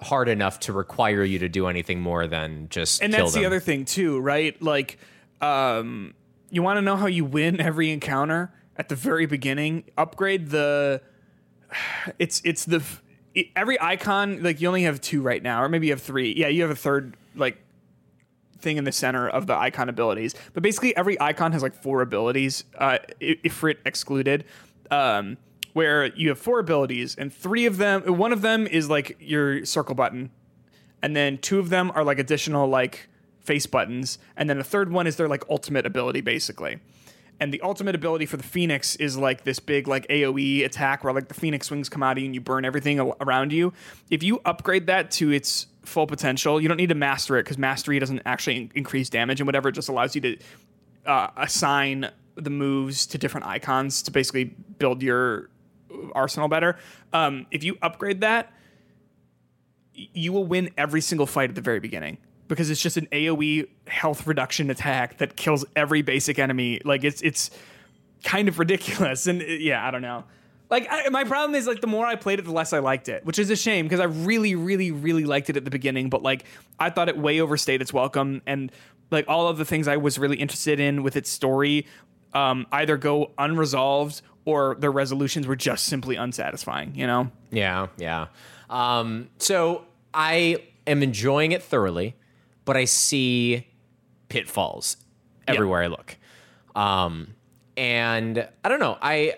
hard enough to require you to do anything more than just and that's them. the other thing too right like um you want to know how you win every encounter at the very beginning upgrade the it's it's the it- every Eikon like you only have two right now or maybe you have three. Yeah you have a third like thing in the center of the Eikon abilities. But basically every Eikon has like four abilities uh ifrit excluded um where you have four abilities and three of them one of them is like your circle button and then two of them are like additional like face buttons and then the third one is their like ultimate ability basically and the ultimate ability for the phoenix is like this big like aoe attack where like the phoenix wings come out of you and you burn everything a- around you if you upgrade that to its full potential you don't need to master it because mastery doesn't actually in- increase damage and whatever it just allows you to uh, assign the moves to different Eikons to basically build your arsenal better. Um, if you upgrade that, you will win every single fight at the very beginning because it's just an AOE health reduction attack that kills every basic enemy. Like it's it's kind of ridiculous, and uh, yeah, I don't know. Like I, my problem is like the more I played it, the less I liked it, which is a shame because I really, really, really liked it at the beginning. But like I thought it way overstayed its welcome, and like all of the things I was really interested in with its story um, either go unresolved or their resolutions were just simply unsatisfying. You know? Yeah, yeah. Um, so I am enjoying it thoroughly, but I see pitfalls everywhere I look. Um, and I don't know. I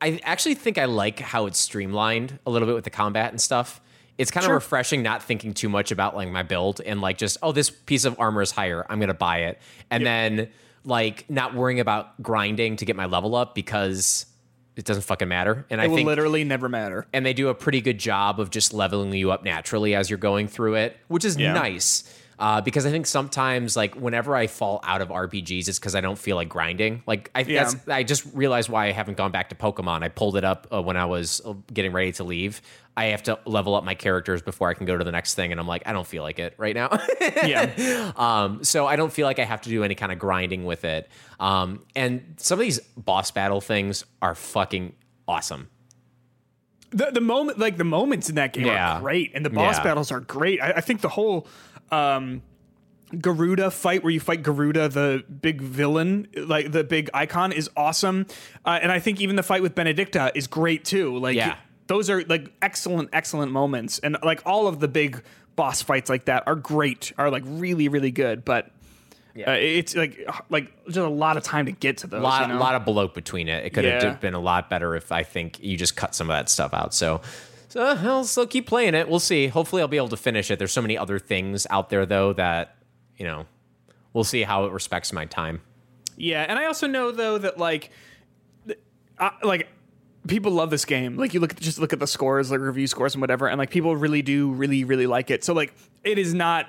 I actually think I like how it's streamlined a little bit with the combat and stuff. It's kind of refreshing not thinking too much about like my build and like just oh this piece of armor is higher I'm gonna buy it and then like not worrying about grinding to get my level up because it doesn't fucking matter and I will think literally never matter. and they do a pretty good job of just leveling you up naturally as you're going through it, which is Yeah. nice. Uh, because I think sometimes, like whenever I fall out of RPGs, it's because I don't feel like grinding. Like I, Yeah. I just realized why I haven't gone back to Pokemon. I pulled it up uh, when I was uh, getting ready to leave. I have to level up my characters before I can go to the next thing, and I'm like, I don't feel like it right now. Yeah. Um, so I don't feel like I have to do any kind of grinding with it. Um, and some of these boss battle things are fucking awesome. the the moment like the moments in that game Yeah. are great and the boss Yeah. battles are great I, I think the whole um Garuda fight where you fight Garuda, the big villain, like the big Eikon, is awesome. Uh, and I think even the fight with Benedicta is great too. Like, Yeah. Those are like excellent, excellent moments. And like all of the big boss fights like that are great, are like really, really good. But uh, it's like like just a lot of time to get to those. A lot, you know? lot of bloat between it. It could have been a lot better if I think you just cut some of that stuff out. So, so I'll still keep playing it. We'll see. Hopefully, I'll be able to finish it. There's so many other things out there though that you know, we'll see how it respects my time. Yeah, and I also know though that like, I, like people love this game. Like you look at just look at the scores, like review scores and whatever, and like people really do really really like it. So like it is not.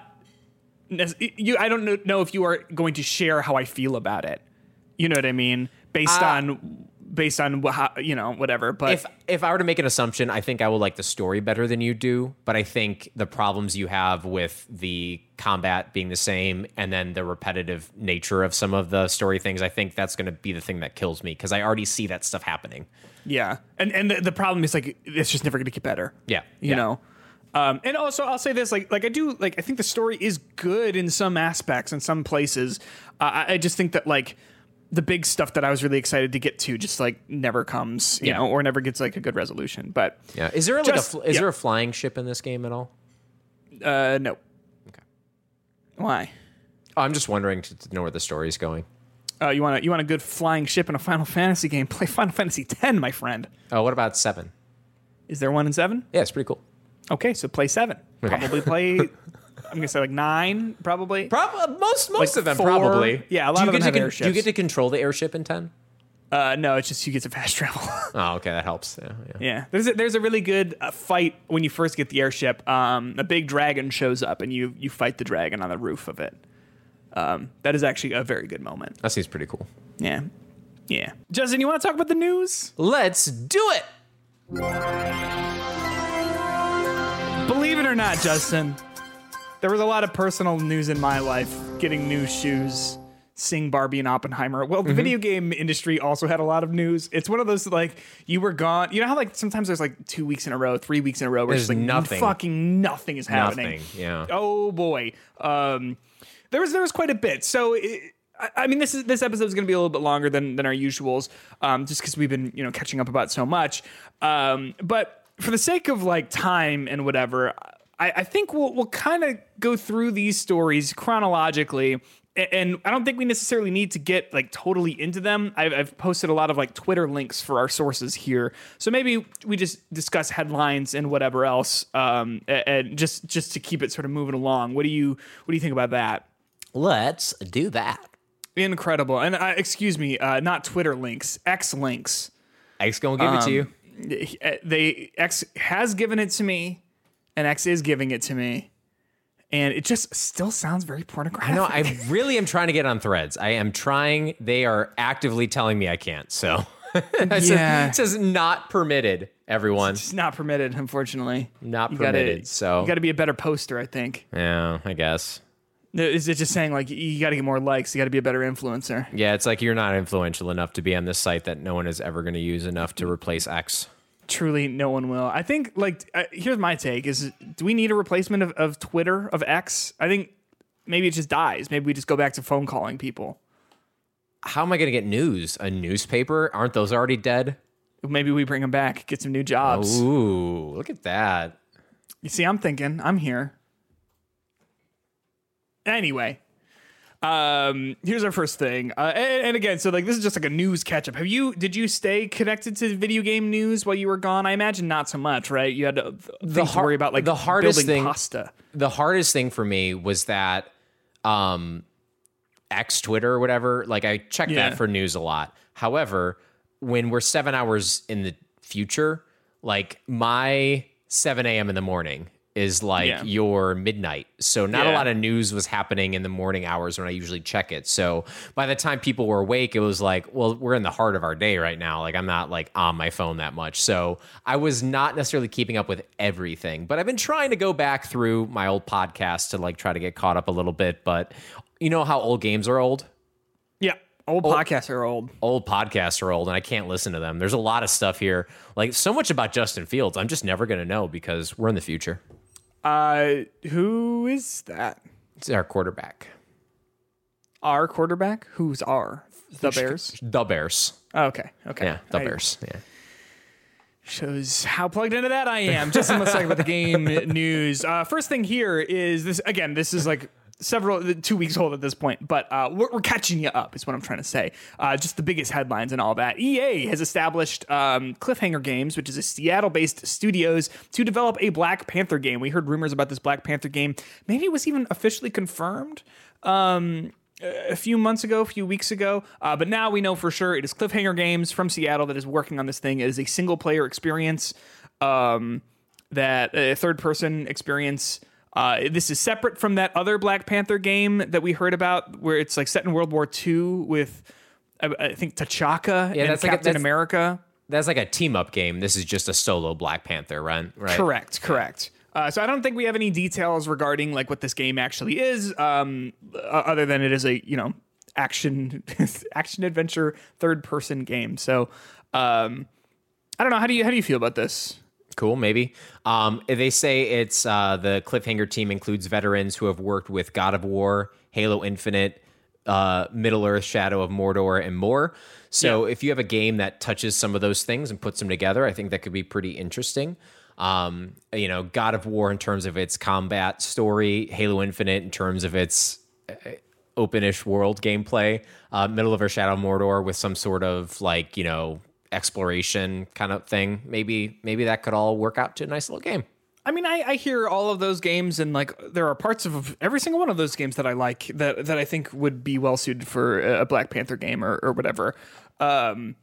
You, I don't know, know if you are going to share how I feel about it. You know what I mean? Based Uh, on based on how, you know whatever. But If if I were to make an assumption, I think I will like the story better than you do. But I think the problems you have with the combat being the same and then the repetitive nature of some of the story things, I think that's going to be the thing that kills me because I already see that stuff happening. Yeah, and and the, the problem is like it's just never going to get better. Yeah, you yeah. know. Um, and also, I'll say this: like, like I do, like I think the story is good in some aspects, in some places. Uh, I, I just think that like the big stuff that I was really excited to get to just like never comes, you Yeah. know, or never gets like a good resolution. But Yeah. Is there like Just- a fl- is yeah. there a flying ship in this game at all? uh, no. Okay. Why? Oh, I'm just wondering to, to know where the story's going. Uh, you want a, you want a good flying ship in a Final Fantasy game? Play Final Fantasy X, my friend. Oh, what about seven? Is there one in seven? Yeah, it's pretty cool. Okay, so play seven. Okay. Probably play. I'm gonna say like nine, probably. Probably most most Like of them four- probably. yeah, a lot do of get them to have con- airships. Do you get to control the airship in ten? Uh, no, it's just you get to fast travel. Oh, okay, that helps. Yeah, yeah. yeah, there's a, there's a really good uh, fight when you first get the airship. Um, a big dragon shows up and you you fight the dragon on the roof of it. Um, that is actually a very good moment. That seems pretty cool. Yeah, yeah. Justin, you want to talk about the news? Let's do it. Believe it or not, Justin, there was a lot of personal news in my life. Getting new shoes, seeing Barbie and Oppenheimer. Well, Mm-hmm. the video game industry also had a lot of news. It's one of those like you were gone. You know how like sometimes there's like two weeks in a row, three weeks in a row, where There's it's like nothing. fucking nothing is happening. Nothing. Yeah. Oh boy. Um, there was there was quite a bit. So. It, I- mean, this is this episode is going to be a little bit longer than than our usuals, um, just because we've been you know catching up about so much. Um, but for the sake of like time and whatever, I, I think we'll we'll kind of go through these stories chronologically. And I don't think we necessarily need to get like totally into them. I've, I've posted a lot of like Twitter links for our sources here, so maybe we just discuss headlines and whatever else, um, and just just to keep it sort of moving along. What do you what do you think about that? Let's do that. Incredible. And uh, excuse me, uh, not Twitter links, X links. X gonna give it to you. Uh, They X has given it to me, and X is giving it to me. and it just still sounds very pornographic. I know. I really am trying to get on threads. I am trying. They are actively telling me I can't. So it, says, Yeah. it says not permitted. Everyone, it's not permitted, unfortunately. not You gotta- permitted. so You got to be a better poster, I think. yeah, I guess. Is it just saying like you got to get more likes? You got to be a better influencer. Yeah, it's like you're not influential enough to be on this site that no one is ever going to use enough to replace X. Truly, no one will. I think like uh, here's my take: is do we need a replacement of, of Twitter of X? I think maybe it just dies. Maybe we just go back to phone calling people. How am I going to get news? A newspaper? Aren't those already dead? Maybe we bring them back, get some new jobs. Ooh, look at that. You see, I'm thinking, I'm here. Anyway, um, here's our first thing, uh, and, and again, so like this is just like a news catch up. Have you? Did you stay connected to video game news while you were gone? I imagine not so much, right? You had uh, things to worry about, like the hardest building thing- pasta. the hardest thing for me was that um X Twitter or whatever, like I check Yeah. that for news a lot. However, when we're seven hours in the future, like my 7 a.m. in the morning is like Yeah. your midnight. So not a lot of news was happening in the morning hours when I usually check it. So by the time people were awake, it was like, well, we're in the heart of our day right now. Like I'm not like on my phone that much. So I was not necessarily keeping up with everything, but I've been trying to go back through my old podcast to like try to get caught up a little bit. But you know how old games are old? Yeah, old podcasts are old. Old podcasts are old and I can't listen to them. There's a lot of stuff here, like so much about Justin Fields. I'm just never going to know because we're in the future. Uh, who is that? It's our quarterback, Our quarterback? Who's our? The Bears. the Bears. Oh, okay, okay. Yeah, the I- Bears. Yeah. Shows how plugged into that I am. Just in a second with the game news. Uh, first thing here is this. Again, this is like several two weeks old at this point, but uh, we're, we're catching you up. Is what I'm trying to say. Uh, just the biggest headlines and all that. EA has established um, Cliffhanger Games, which is a Seattle-based studios to develop a Black Panther game. We heard rumors about this Black Panther game. Maybe it was even officially confirmed. Um, a few months ago, a few weeks ago. Uh, but now we know for sure it is Cliffhanger Games from Seattle that is working on this thing. It is a single player experience, um, that a third person experience. Uh, this is separate from that other Black Panther game that we heard about, where it's like set in World War II with, I, I think T'Chaka and that's like a- Captain that's- America. That's like a team up game. This is just a solo Black Panther, right? Right. Correct, correct. Uh, so I don't think we have any details regarding like what this game actually is, um, uh, other than it is a you know action action adventure third person game. So um, I don't know. How do you how do you feel about this? Cool, maybe. Um, they say it's uh, the cliffhanger team includes veterans who have worked with God of War, Halo Infinite, uh, Middle Earth, Shadow of Mordor, and more. So if you have a game that touches some of those things and puts them together, I think that could be pretty interesting. Um, you know, God of War in terms of its combat story, Halo Infinite in terms of its uh, openish world gameplay, uh, Middle of Earth, Shadow of Mordor with some sort of like you know exploration kind of thing. Maybe maybe that could all work out to a nice little game. I mean, I, I hear all of those games, and like there are parts of every single one of those games that I like that that I think would be well suited for a Black Panther game or, or whatever. Um,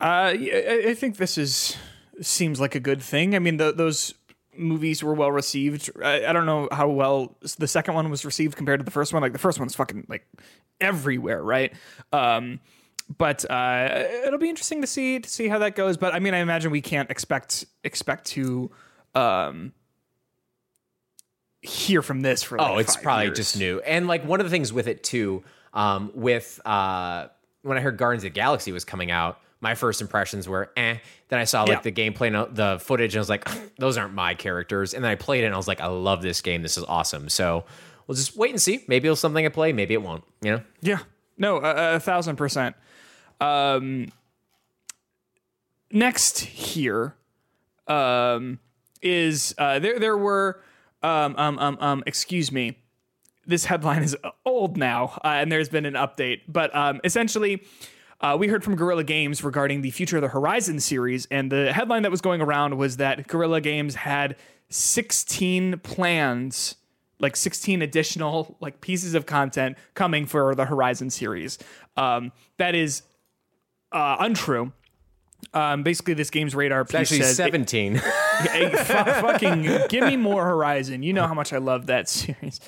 uh, I, I think this is seems like a good thing. I mean, the, those movies were well received. I, I don't know how well the second one was received compared to the first one. Like the first one's fucking like everywhere, right? Um, but uh, it'll be interesting to see to see how that goes. But I mean, I imagine we can't expect expect to um, hear from this for. Like Oh, it's probably years. just new. And like one of the things with it too, um, with uh, when I heard Guardians of the Galaxy was coming out, my first impressions were eh. Then I saw like Yeah. the gameplay, no- the footage, and I was like, those aren't my characters. And then I played it, and I was like, I love this game. This is awesome. So we'll just wait and see. Maybe it'll something I play. Maybe it won't. You know. Yeah. No, a, a thousand percent. Um, next here um, is uh, there. There were um, um, um, um, excuse me. This headline is old now, uh, and there's been an update. But um, essentially, uh, we heard from Guerrilla Games regarding the Future of the Horizon series, and the headline that was going around was that Guerrilla Games had 16 plans like 16 additional like pieces of content coming for the Horizon series. Um, that is uh, untrue. Um, basically, this GamesRadar piece Actually, says 17. Hey, fu- fucking give me more Horizon. You know how much I love that series.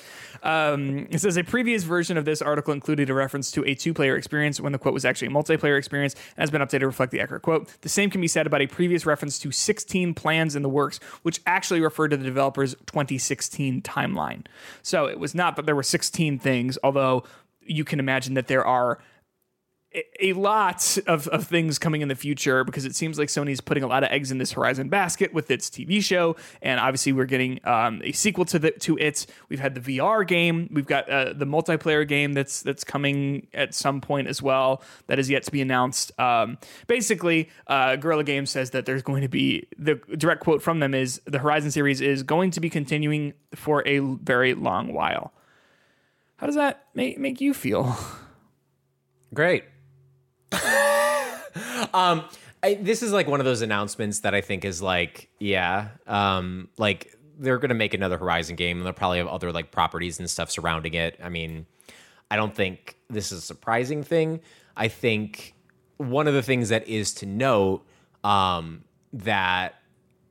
Um, it says a previous version of this article included a reference to a two-player experience when the quote was actually a multiplayer experience and has been updated to reflect the accurate quote. The same can be said about a previous reference to 16 plans in the works, which actually referred to the developer's 2016 timeline. So it was not that there were 16 things, although you can imagine that there are a lot of, of things coming in the future because it seems like Sony's putting a lot of eggs in this Horizon basket with its TV show, and obviously we're getting um, a sequel to the to it. We've had the VR game, we've got uh, the multiplayer game that's that's coming at some point as well that is yet to be announced. Um, basically, uh, Guerrilla Games says that there's going to be the direct quote from them is the Horizon series is going to be continuing for a very long while. How does that make make you feel? Great. um, I, this is like one of those announcements that I think is like, yeah, um, like they're gonna make another Horizon game, and they'll probably have other like properties and stuff surrounding it. I mean, I don't think this is a surprising thing. I think one of the things that is to note um, that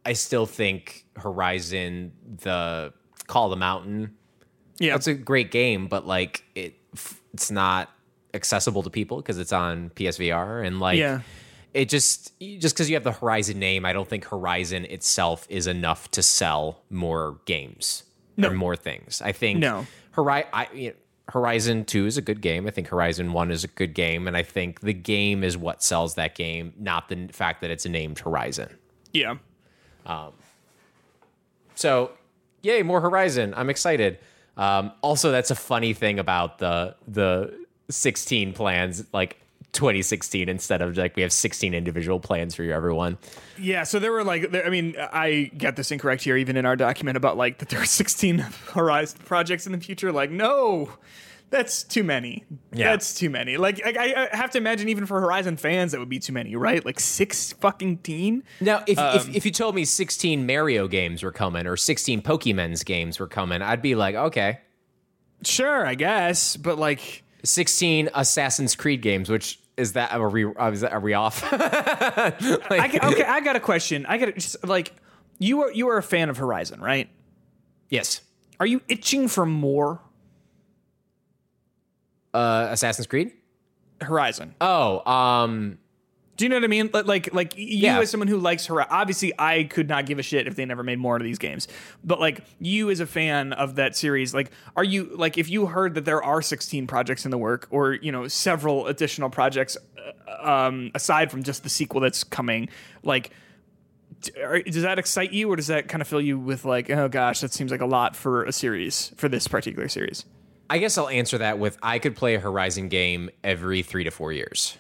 I still think Horizon, the Call of the Mountain, Yeah, it's a great game, but like it, it's not accessible to people because it's on PSVR and like Yeah. it just just because you have the Horizon name, I don't think Horizon itself is enough to sell more games or more things. I think No. Hori- I, you know, Horizon Two is a good game. I think Horizon One is a good game, and I think the game is what sells that game, not the fact that it's named Horizon. yeah. Um, So, yay, more Horizon. I'm excited. Um, also, that's a funny thing about the the 16 plans, like 2016, instead of like we have 16 individual plans for everyone. Yeah, so there were like, there, I mean, I get this incorrect here, even in our document about like that there are 16 Horizon projects in the future. Like, no, that's too many. Yeah. That's too many. Like, I, I have to imagine even for Horizon fans, that would be too many, right? Like six fucking teen. Now, if, if um, if you told me 16 Mario games were coming or 16 Pokemon's games were coming, I'd be like, okay. Sure, I guess, but like, 16 Assassin's Creed games, which is that are we uh, is that, are we off? I, okay, I got a question. I got just like, you are you are a fan of Horizon, right? yes. Are you itching for more Uh, Assassin's Creed? Horizon? Oh, um Do you know what I mean? Like, like, you Yeah. as someone who likes Horizon. Obviously, I could not give a shit if they never made more of these games. But like you as a fan of that series, like, are you like if you heard that there are 16 projects in the work, or you know several additional projects uh, um, aside from just the sequel that's coming, like. d- are- Does that excite you, or does that kind of fill you with like, oh gosh, that seems like a lot for a series for this particular series? I guess I'll answer that with I could play a Horizon game every three to four years.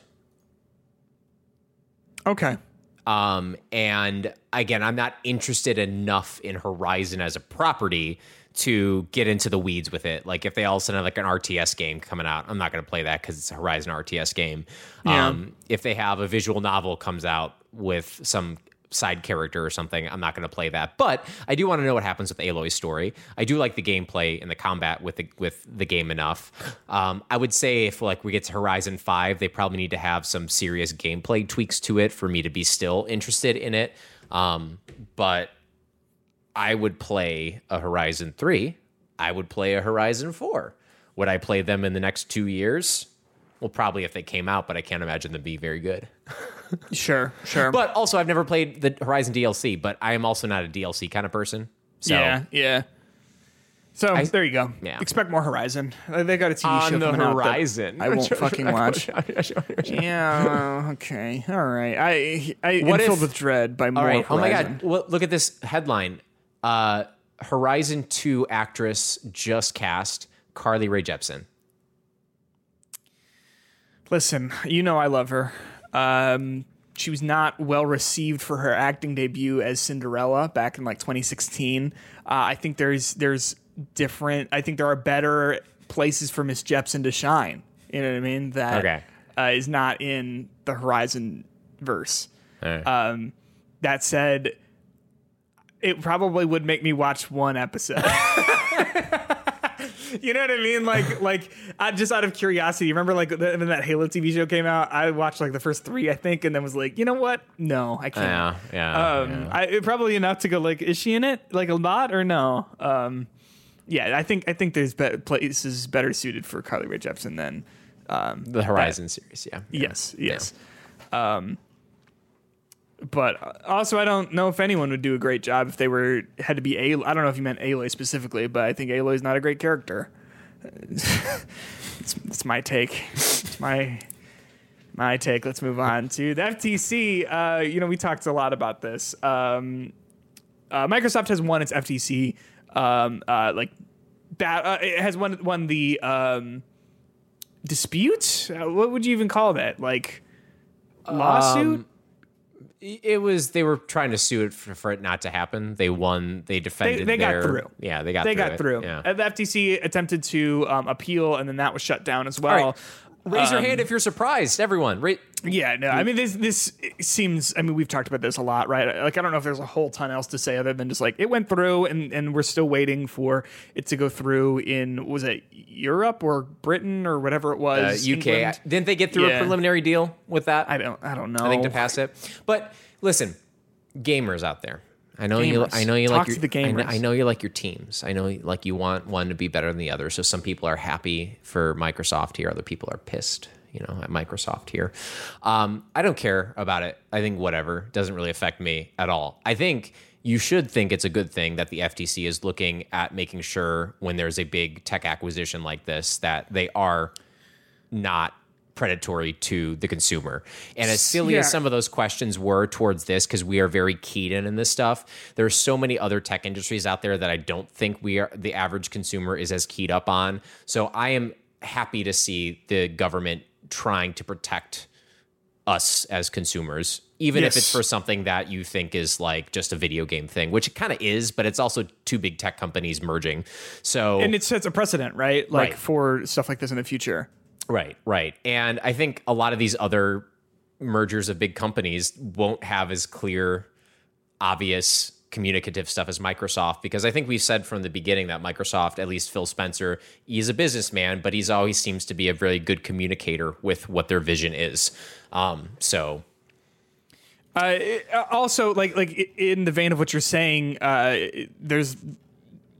Okay, Um, and again, I'm not interested enough in Horizon as a property to get into the weeds with it. Like if they all of a sudden have like an RTS game coming out, I'm not going to play that because it's a Horizon RTS game. Yeah. Um, if they have a visual novel comes out with some side character or something, I'm not going to play that. But I do want to know what happens with Aloy's story. I do like the gameplay and the combat with the with the game enough. Um, I would say if like we get to Horizon Five, they probably need to have some serious gameplay tweaks to it for me to be still interested in it. Um, but I would play a Horizon 3. I would play a Horizon 4. Would I play them in the next two years? Well, probably if they came out, but I can't imagine them be very good. Sure, sure. But also, I've never played the Horizon DLC, but I am also not a DLC kind of person. So yeah, yeah. So there you go. Yeah. Expect more Horizon. They got a TV On show the coming out that horizon. I won't fucking watch. yeah. Okay. All right. I I What am filled if- with dread by more. All right. Oh my God. Well, look at this headline. Uh, Horizon 2 actress just cast Carly Rae Jepsen. Listen, you know I love her. Um, she was not well received for her acting debut as Cinderella back in like 2016. Uh, I think there's there's different. I think there are better places for Miss Jepsen to shine. You know what I mean? That Okay. uh, is not in the Horizon verse. Uh, Um, that said, it probably would make me watch one episode. You know what I mean? Like, like I, just out of curiosity. Remember, like the, when that Halo TV show came out, I watched like the first three, I think, and then was like, you know what? No, I can't. Yeah, yeah, Um, yeah. I it- probably enough to go like, is she in it? Like a lot or no? Um, yeah, I think I think there's be- places better suited for Carly Rae Jepsen than. Um, the Horizon series. Yeah. yes, yes. Um, but also, I don't know if anyone would do a great job if they were had to be Aloy. I don't know if you meant Aloy specifically, but I think Aloy's not a great character. it's, it's my take. It's my my take. Let's move on to the FTC. Uh, you know, we talked a lot about this. Um, uh, Microsoft has won its FTC. Um, uh, like that, uh, it has won won the um, dispute. Uh, what would you even call that? Like lawsuit? It was they were trying to sue it for, for it not to happen. They won. They defended. they got their- through. Yeah, they got. they through got it. through. Yeah. The FTC attempted to um, appeal, and then that was shut down as well. right. Raise your Um, hand if you're surprised, everyone. Ra- Yeah, no, I mean this this seems. I mean, we've talked about this a lot, right? Like, I don't know if there's a whole ton else to say other than just like it went through, and and we're still waiting for it to go through in was it Europe or Britain or whatever it uh, was. UK England? didn't they get through Yeah. a preliminary deal with that? I don't. I don't know. I think to pass it. But listen, gamers out there. I know you. I know you Talk like your. the I know, gamers. I know you like your teams. I know like you want one to be better than the other. So some people are happy for Microsoft here. Other people are pissed. You know, at Microsoft here. Um, I don't care about it. I think whatever doesn't really affect me at all. I think you should think it's a good thing that the FTC is looking at making sure when there's a big tech acquisition like this that they are not predatory to the consumer. And as silly Yeah. as some of those questions were towards this, because we are very keyed in in this stuff, there's so many other tech industries out there that I don't think we are the average consumer is as keyed up on. So I am happy to see the government trying to protect us as consumers even if it's for something that you think is like just a video game thing which it kind of is but it's also two big tech companies merging so and it sets a precedent, right? Like Right. for stuff like this in the future. Right, right. And I think a lot of these other mergers of big companies won't have as clear, obvious communicative stuff as Microsoft because I think we've said from the beginning that Microsoft, at least Phil Spencer, he's a businessman, but he's always seems to be a very good communicator with what their vision is. Um, so Uh, uh, also, like like in the vein of what you're saying, uh, there's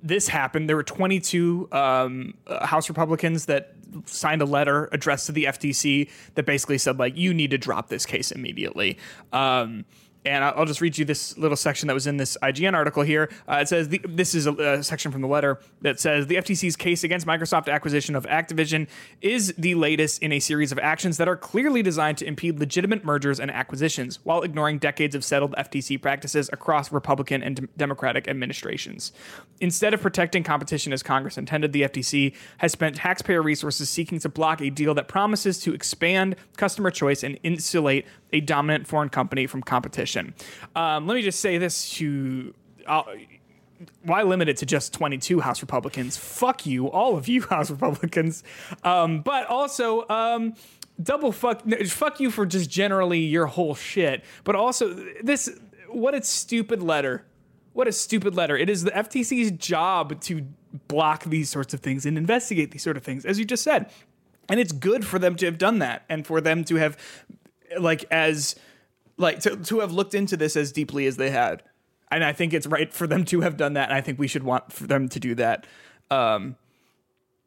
this happened. There were 22 um, uh, House Republicans that signed a letter addressed to the FTC that basically said like you need to drop this case immediately. Um, and I'll just read you this little section that was in this IGN article here. Uh, it says the, this is a, a section from the letter that says the FTC's case against Microsoft acquisition of Activision is the latest in a series of actions that are clearly designed to impede legitimate mergers and acquisitions while ignoring decades of settled FTC practices across Republican and dem- Democratic administrations. Instead of protecting competition as Congress intended, the FTC has spent taxpayer resources seeking to block a deal that promises to expand customer choice and insulate a dominant foreign company from competition. Um, let me just say this to. Why limit it to just 22 House Republicans? Fuck you, all of you House Republicans. Um, but also, um, double fuck, fuck you for just generally your whole shit. But also, this, what a stupid letter. What a stupid letter. It is the FTC's job to block these sorts of things and investigate these sort of things, as you just said. And it's good for them to have done that and for them to have, like, as, like, to, to have looked into this as deeply as they had and I think it's right for them to have done that. And I think we should want for them to do that. Um,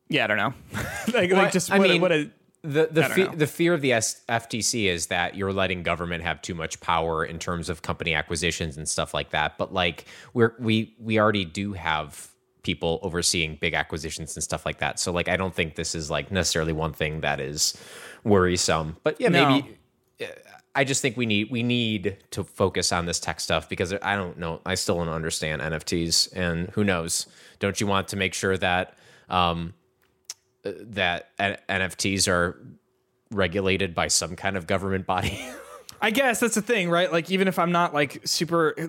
yeah, I don't know. like, Well, like just I what, mean- a, what a The the, fe- the fear of the S- FTC is that you're letting government have too much power in terms of company acquisitions and stuff like that. But like we're we we already do have people overseeing big acquisitions and stuff like that. So like I don't think this is like necessarily one thing that is worrisome. But yeah, No. maybe I just think we need we need to focus on this tech stuff because I don't know. I still don't understand NFTs, and who knows? Don't you want to make sure that um, that N- NFTs are regulated by some kind of government body? I guess that's the thing, right? Like, even if I'm not like super,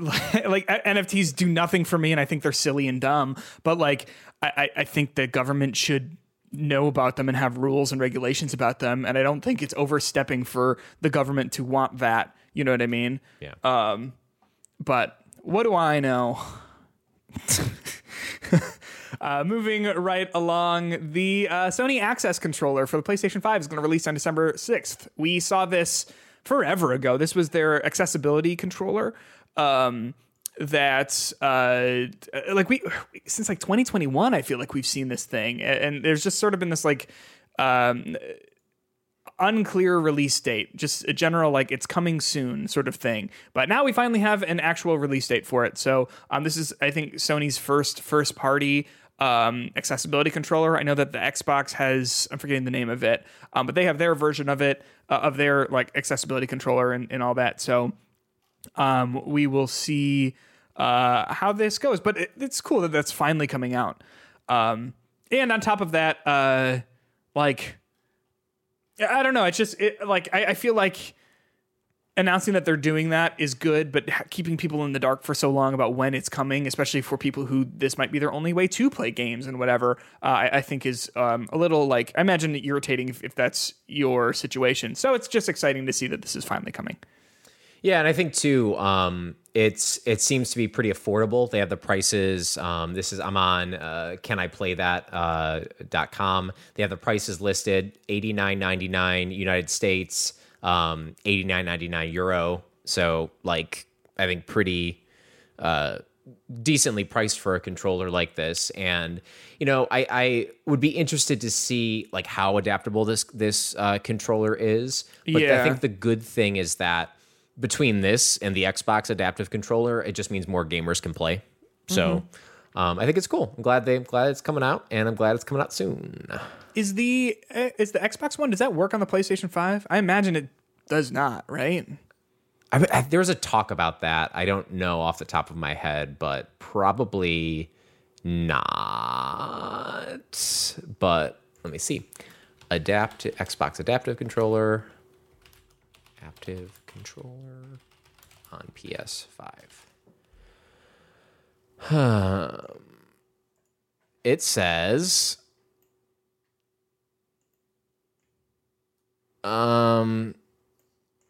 like NFTs do nothing for me, and I think they're silly and dumb. But like, I I think the government should know about them and have rules and regulations about them. And I don't think it's overstepping for the government to want that. You know what I mean? yeah. But what do I know? Uh, moving right along, the uh, Sony Access controller for the PlayStation 5 is going to release on December 6th. We saw this forever ago. This was their accessibility controller. Um, that uh like we since like 2021 i feel like we've seen this thing and, there's just sort of been this like um unclear release date, just a general like it's coming soon sort of thing. But now we finally have an actual release date for it. So um, this is I think Sony's first first party um, accessibility controller. I know that the Xbox has I'm forgetting the name of it, um, but they have their version of it uh, of their like accessibility controller and, and all that. So um, we will see uh, how this goes. But it, it's cool that that's finally coming out. Um, and on top of that, uh, like I don't know. It's just it, like I, I feel like announcing that they're doing that is good, but keeping people in the dark for so long about when it's coming, especially for people who this might be their only way to play games and whatever, uh, I, I think is um, a little like I imagine irritating if, if that's your situation. So it's just exciting to see that this is finally coming. Yeah, and I think too, um, it's it seems to be pretty affordable. They have the prices. Um, this is I'm on uh, can I play that uh, dot com. They have the prices listed: eighty nine ninety nine United States, um, eighty nine ninety nine euro. So like I think pretty uh, decently priced for a controller like this. And you know, I, I would be interested to see like how adaptable this this uh, controller is. But I think the good thing is that between this and the Xbox adaptive controller, it just means more gamers can play. So um, I think it's cool. I'm glad they I'm glad it's coming out, and I'm glad it's coming out soon. Is the uh, is the Xbox One? Does that work on the PlayStation Five? I imagine it does not. Right? I, I, there was a talk about that. I don't know off the top of my head, but probably not. But let me see. Adapt Xbox adaptive controller. Adaptive controller on PS5. Um, it says um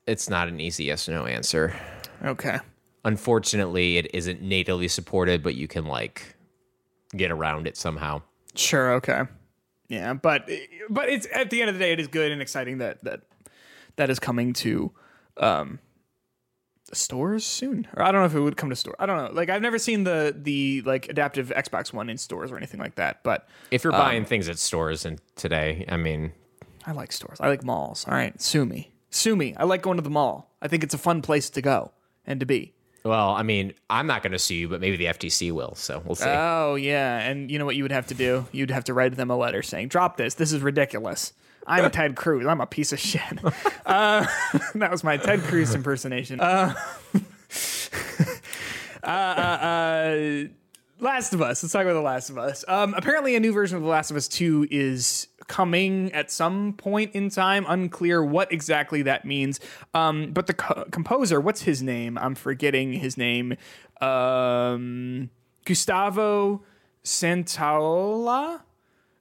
it's not an easy yes or no answer. Okay. Unfortunately, it isn't natively supported, but you can like get around it somehow. Sure. Okay. Yeah, but but it's at the end of the day, it is good and exciting that that that is coming to um stores soon. Or I don't know if it would come to store. I don't know. Like I've never seen the the like adaptive Xbox One in stores or anything like that. But If you're buying things at stores and today, I mean, I like stores. I like malls. All right, sue me, sue me. I like going to the mall. I think it's a fun place to go and to be. well, I mean, I'm not going to sue you, but maybe the FTC will, so we'll see. Oh yeah, and you know what you would have to do? You'd have to write them a letter saying, "Drop this. This is ridiculous. I'm Ted Cruz. I'm a piece of shit." Uh, that was my Ted Cruz impersonation. Uh, uh, uh, uh, Last of Us. Let's talk about The Last of Us. Um, apparently, a new version of The Last of Us 2 is coming at some point in time. Unclear what exactly that means. Um, but the co- composer, what's his name? I'm forgetting his name. Um, Gustavo Santaola.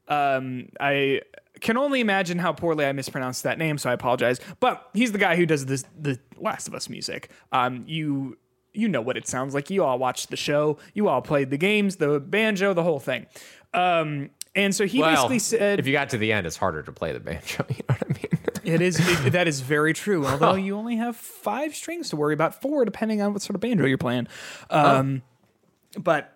Um, I can only imagine how poorly I mispronounced that name, so I apologize. But he's the guy who does this, the Last of Us music. Um, you you know what it sounds like. You all watched the show. You all played the games, the banjo, the whole thing. Um, and so he well, basically said, if you got to the end, it's harder to play the banjo. You know what I mean? "It is it, that is very true." Although you only have five strings to worry about, four depending on what sort of banjo you're playing. Um, But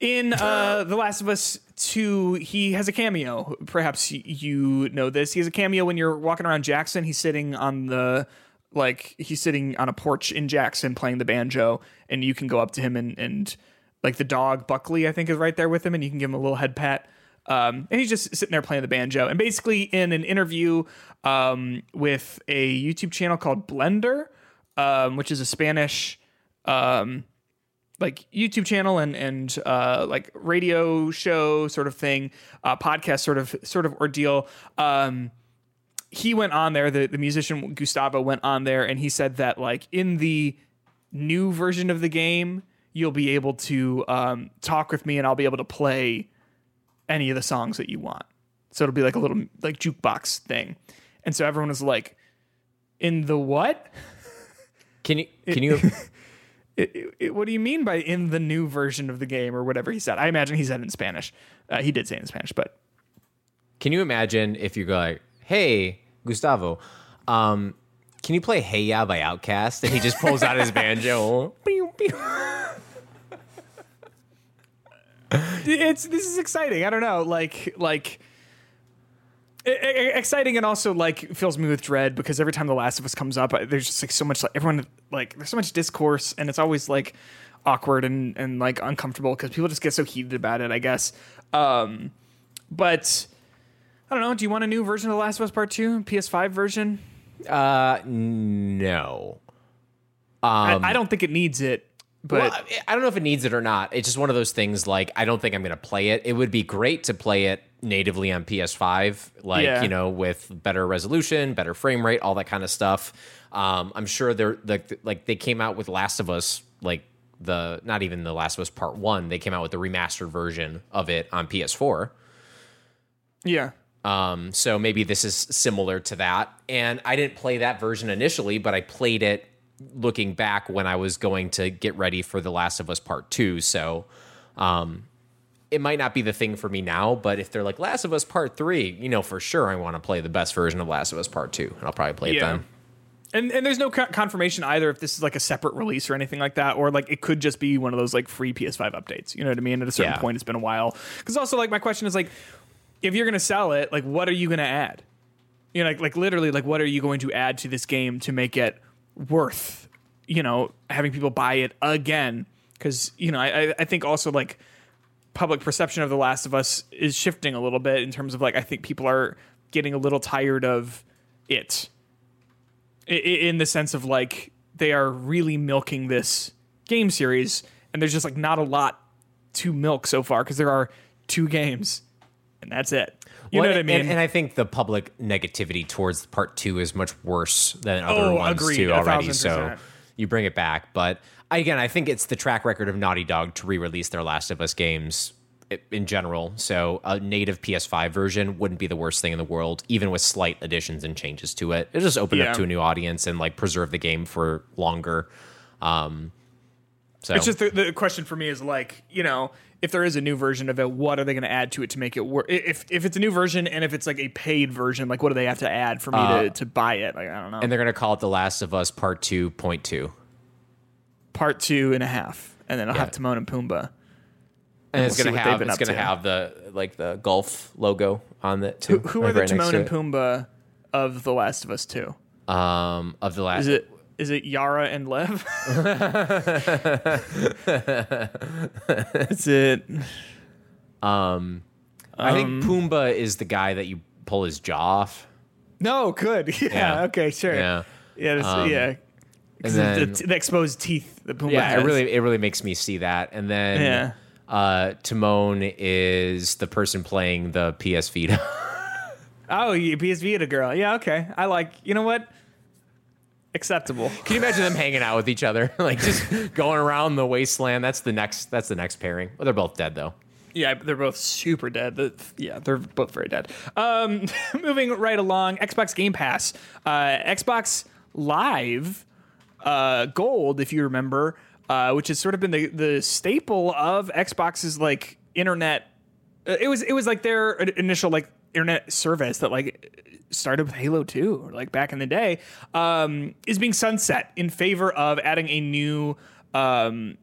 in uh, The Last of Us 2, he has a cameo. Perhaps you know this. He has a cameo when you're walking around Jackson. He's sitting on the like he's sitting on a porch in Jackson playing the banjo, and you can go up to him and and like the dog Buckley, I think, is right there with him, and you can give him a little head pat. Um, and he's just sitting there playing the banjo. And basically, in an interview um, with a YouTube channel called Blender, um, which is a Spanish um, like YouTube channel and and uh, like radio show sort of thing, uh, podcast sort of sort of ordeal. Um, he went on there. The the musician Gustavo went on there, and he said that like in the new version of the game, you'll be able to um, talk with me, and I'll be able to play any of the songs that you want. So it'll be like a little like jukebox thing. And so everyone was like, "In the what?" Can you can you it, it, what do you mean by in the new version of the game or whatever he said? I imagine he said in Spanish. Uh, he did say in Spanish, but Can you imagine if you go like, "Hey, Gustavo, um, can you play Hey Ya by OutKast?" And he just pulls out his banjo. It's this is exciting. I don't know, like like exciting and also like fills me with dread because every time The Last of Us comes up, there's just like so much like everyone like there's so much discourse and it's always like awkward and and like uncomfortable because people just get so heated about it. I guess, um, but. I don't know. Do you want a new version of The Last of Us Part Two, PS5 version? Uh, no. I, I don't think it needs it, but Well, I- don't know if it needs it or not. It's just one of those things. Like, I don't think I'm going to play it. It would be great to play it natively on PS5, like Yeah. you know, with better resolution, better frame rate, all that kind of stuff. Um, I'm sure they're like like they came out with Last of Us, like the not even the Last of Us Part One. They came out with the remastered version of it on PS4. yeah, Um, so maybe this is similar to that. And I didn't play that version initially, but I played it looking back when I was going to get ready for The Last of Us Part 2. So um, it might not be the thing for me now, but if they're like Last of Us Part 3, you know, for sure I want to play the best version of Last of Us Part 2. And I'll probably play it then. and and there's no co- confirmation either if this is like a separate release or anything like that, or like it could just be one of those like free PS5 updates. You know what I mean? At a certain Yeah. point, it's been a while. Because also, like, my question is like, if you're gonna sell it, like, what are you gonna add? You know, like, like literally, like, what are you going to add to this game to make it worth, you know, having people buy it again? Because you know, I I- think also like public perception of The Last of Us is shifting a little bit in terms of like I think people are getting a little tired of it in the sense of like they are really milking this game series and there's just like not a lot to milk so far because there are two games and that's it you Well, know what i mean And, and I think the public negativity towards part two is much worse than other Oh, ones agreed, too already. So you bring it back, but again, I think it's the track record of Naughty Dog to re-release their Last of Us games in general. So a native PS5 version wouldn't be the worst thing in the world, even with slight additions and changes to it. It just open Yeah. up to a new audience and like preserve the game for longer. Um, so it's just the, the question for me is like you know if there is a new version of it what are they going to add to it to make it work if if it's a new version and if it's like a paid version like what do they have to add for me to, to buy it like i don't know and they're gonna call it The Last of Us Part Two Point Two. part two and a half and then i'll have timon and pumbaa And it's we'll gonna they've it's gonna to. have the like the golf logo on it too. who like are the right timon and pumbaa of the last of us 2 Um, of the last. Is it is it Yara and Lev? Is it? Um, I think Pumbaa is the guy that you pull his jaw off. No, good. Yeah. Yeah. Okay. Sure. Yeah. Yeah. That's, Um, yeah. And 'Cause the, then, the, the exposed teeth that Pumbaa yeah, has. it really it really makes me see that. And then Yeah. uh, Timon is the person playing the PS Vita. Oh, you PS Vita girl. Yeah. Okay. I like. You know what? Acceptable. Can you imagine them hanging out with each other, like just going around the wasteland? That's the next. That's the next pairing. Well, they're both dead though. Yeah, they're both super dead. The- yeah, they're both very dead. Um, moving right along, Xbox Game Pass, uh, Xbox Live uh, Gold, if you remember, uh, which has sort of been the the staple of Xbox's like internet. uh, It was it was like their initial like internet service that like started with Halo 2 like back in the day um, is being sunset in favor of adding a new um,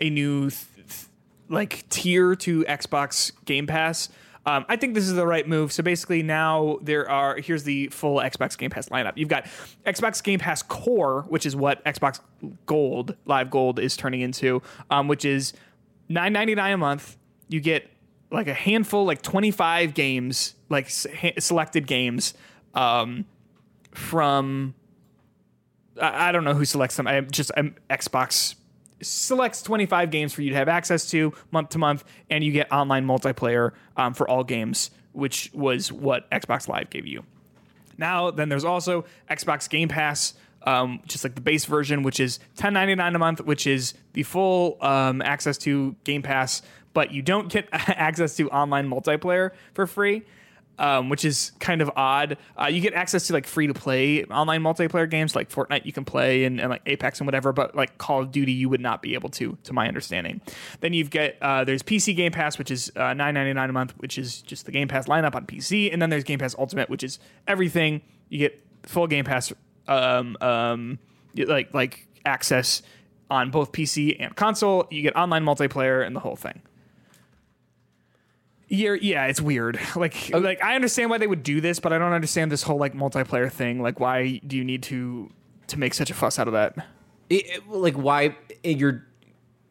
a new th- th- like tier to Xbox Game Pass. Um, I think this is the right move. So basically, now there are here's the full Xbox Game Pass lineup. You've got Xbox Game Pass Core, which is what Xbox Gold, Live Gold, is turning into, um, which is nine ninety nine a month. You get like a handful, like twenty five games, like ha- selected games um, from I, I don't know who selects them. I'm just um, Xbox selects 25 games for you to have access to month to month, and you get online multiplayer um, for all games, which was what Xbox Live gave you. Now, then there's also Xbox Game Pass, um, just like the base version, which is 10.99 a month, which is the full um, access to Game Pass, but you don't get access to online multiplayer for free. um, which is kind of odd. Uh, you get access to like free to play online multiplayer games like Fortnite you can play and, and like Apex and whatever, but like Call of Duty you would not be able to, to my understanding. Then you've got uh, there's PC Game Pass, which is uh, nine ninety nine a month, which is just the Game Pass lineup on PC, and then there's Game Pass Ultimate, which is everything. You get full Game Pass, um, um, like like access on both PC and console. You get online multiplayer and the whole thing. Yeah, yeah, it's weird. Like, like I understand why they would do this, but I don't understand this whole like multiplayer thing. Like, why do you need to to make such a fuss out of that? It- it- like why you're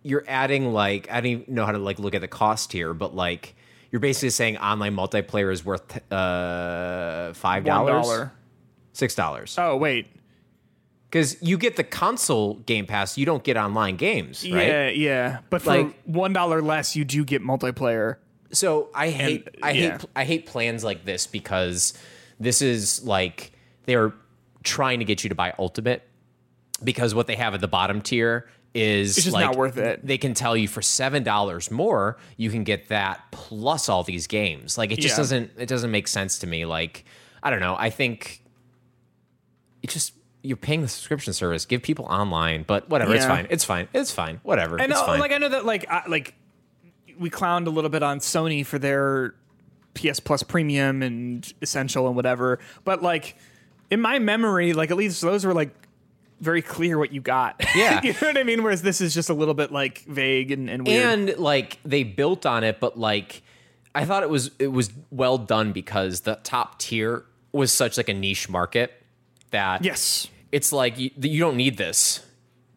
you're adding like I don't even know how to like look at the cost here, but like you're basically saying online multiplayer is worth uh five dollars, dollars, dollar. six dollars, Oh wait, because you get the console Game Pass, you don't get online games, right? yeah, yeah. But for Like- one dollar less, you do get multiplayer. So I hate I yeah. hate I hate plans like this because this is like they're trying to get you to buy Ultimate because what they have at the bottom tier is It's just like, not worth it. They can tell you for seven dollars more, you can get that plus all these games. Like it just Yeah. doesn't it doesn't make sense to me. Like I don't know. I think it just you're paying the subscription service. Give people online, but whatever. It's fine. It's fine. It's fine. Whatever. And it's uh, fine. like I know that like I, like we clowned a little bit on Sony for their PS Plus Premium and Essential and whatever, but like in my memory, like at least those were like very clear what you got. Yeah. you know what I mean. Whereas this is just a little bit like vague and, and weird. and like they built on it but like i thought it was it was well done because the top tier was such like a niche market that yes, it's like you, you don't need this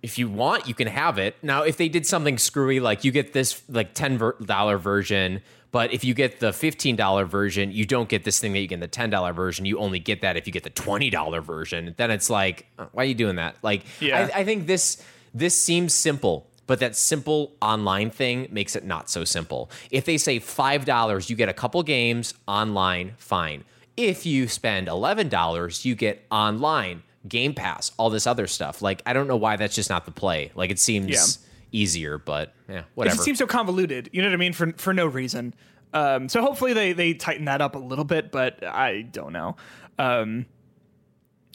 if you want you can have it. Now if they did something screwy like you get this like $10 version but if you get the $15 version you don't get this thing that you get in the $10 version. You only get that if you get the $20 version. Then it's like uh, why are you doing that? Like Yeah. I, I think this this seems simple but that simple online thing makes it not so simple. If they say $5 you get a couple games online fine. If you spend $11 you get online game pass all this other stuff like i don't know why that's just not the play like it seems Yeah. easier but yeah it whatever just seems so convoluted. You know what I mean? For for no reason. Um, so hopefully they they tighten that up a little bit, but I don't know. Um,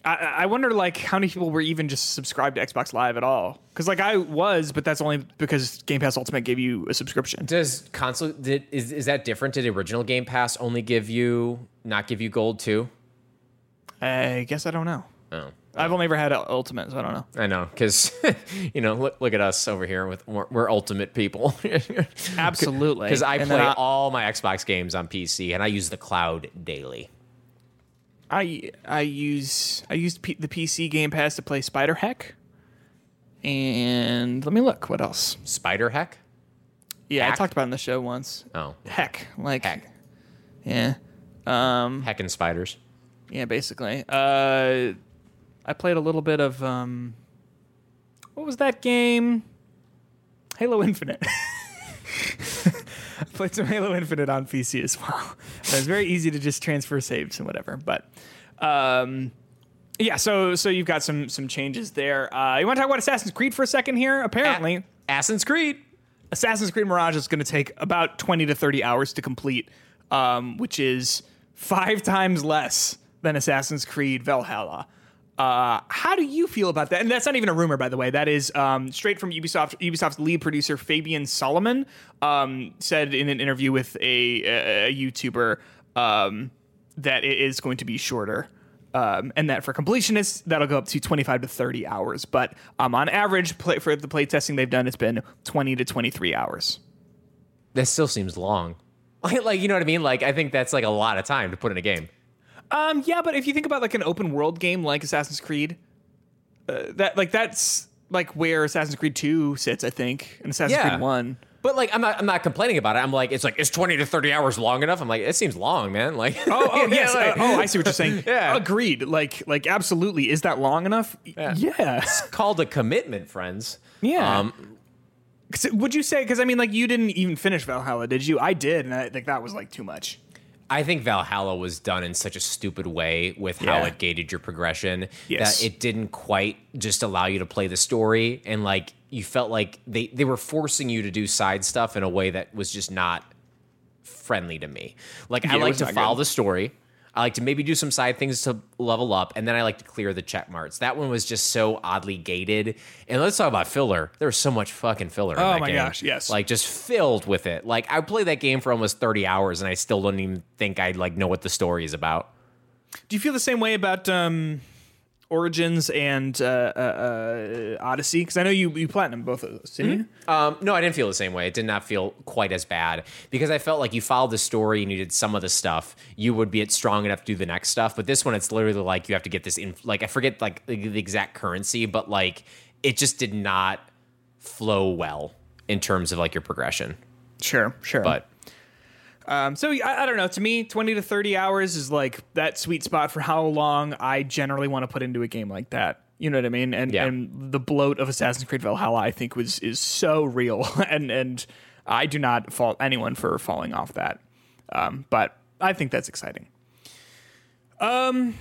I, I wonder like how many people were even just subscribed to Xbox Live at all? Because like I was, but that's only because Game Pass Ultimate gave you a subscription. does console did is, is that different did original game pass only give you not give you gold too I guess I don't know. Oh I've only ever had a Ultimate, so I don't know. I know, because you know, look, look at us over here with we're, we're ultimate people. Absolutely, Because I play I- all my Xbox games on PC, and I use the cloud daily. I I use I used P- the PC Game Pass to play SpiderHeck, and let me look. What else? SpiderHeck. Yeah, I talked about it in the show once. Oh, Heck, like Heck. Yeah, um, Heck and spiders. yeah, basically. Uh, I played a little bit of um, what was that game? Halo Infinite. I played some Halo Infinite on PC as well. it was very easy to just transfer saves and whatever. But um, yeah, so so you've got some some changes there. Uh, you want to talk about Assassin's Creed for a second here? Apparently, Assassin's Creed. Assassin's Creed Mirage is going to take about 20 to 30 hours to complete, um, which is five times less than Assassin's Creed Valhalla. Uh, how do you feel about that? And that's not even a rumor, by the way. That is um, straight from Ubisoft. Ubisoft's lead producer Fabian Salomon um, said in an interview with a, a, YouTuber um, that it is going to be shorter. Um, and that for completionists, that'll go up to 25 to 30 hours. But um, on average, play, for the play testing they've done, it's been 20 to 23 hours. That still seems long. Like, you know what I mean? Like, I think that's like a lot of time to put in a game. Um, yeah, but if you think about like an open world game like Assassin's Creed, uh, that like that's like where Assassin's Creed 2 sits, I think, and Assassin's Yeah. Creed 1. But like, I'm not, I'm not complaining about it. I'm like, it's like, it's 20 to 30 hours long enough. I'm like, it seems long, man. Like, Oh, oh Yeah, yes. uh, oh, I see what you're saying. Yeah. Agreed. Like, like absolutely. Is that long enough? Yeah. Yeah. called a commitment, friends. Yeah. Um, 'Cause Would you say? Because I mean, like, you didn't even finish Valhalla, did you? I did, and I think that was like too much. I think Valhalla was done in such a stupid way with how Yeah. it gated your progression Yes. that it didn't quite just allow you to play the story and like you felt like they they were forcing you to do side stuff in a way that was just not friendly to me. Like I Yeah, it like to follow good. the story. I like to maybe do some side things to level up, and then I like to clear the check marks. That one was just so oddly gated. And let's talk about filler. There was so much fucking filler. in Oh that my game. gosh, yes. Like just filled with it. Like I played that game for almost thirty hours, and I still don't even think I like know what the story is about. Do you feel the same way about um, Origins and uh, uh, uh, Odyssey? Because I know you you platinum both of those, didn't you? Um, no, I didn't feel the same way. It did not feel quite as bad because I felt like you followed the story and you did some of the stuff. You would be strong enough to do the next stuff. But this one, it's literally like you have to get this in. Like I forget like the the exact currency, but like it just did not flow well in terms of like your progression. Sure, sure. But Um, so I, I don't know. To me, twenty to thirty hours is like that sweet spot for how long I generally want to put into a game like that. You know what I mean? And Yeah. and the bloat of Assassin's Creed Valhalla, I think, was is so real, and and I do not fault anyone for falling off that. Um, but I think that's exciting. Um,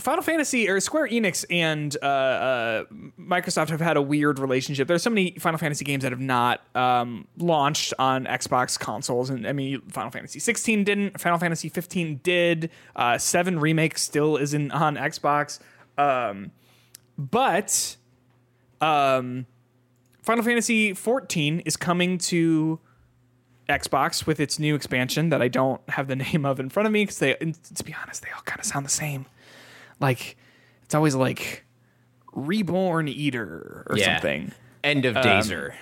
Final Fantasy or Square Enix and uh, uh, Microsoft have had a weird relationship. There's so many Final Fantasy games that have not um, launched on Xbox consoles, and I mean, Final Fantasy 16 didn't. Final Fantasy 15 did. Uh, Seven remake still isn't on Xbox, um, but um, Final Fantasy 14 is coming to Xbox with its new expansion that I don't have the name of in front of me because they, to be honest, they all kind of sound the same. Like it's always like Reborn Eater or Yeah. something. end of Dazer.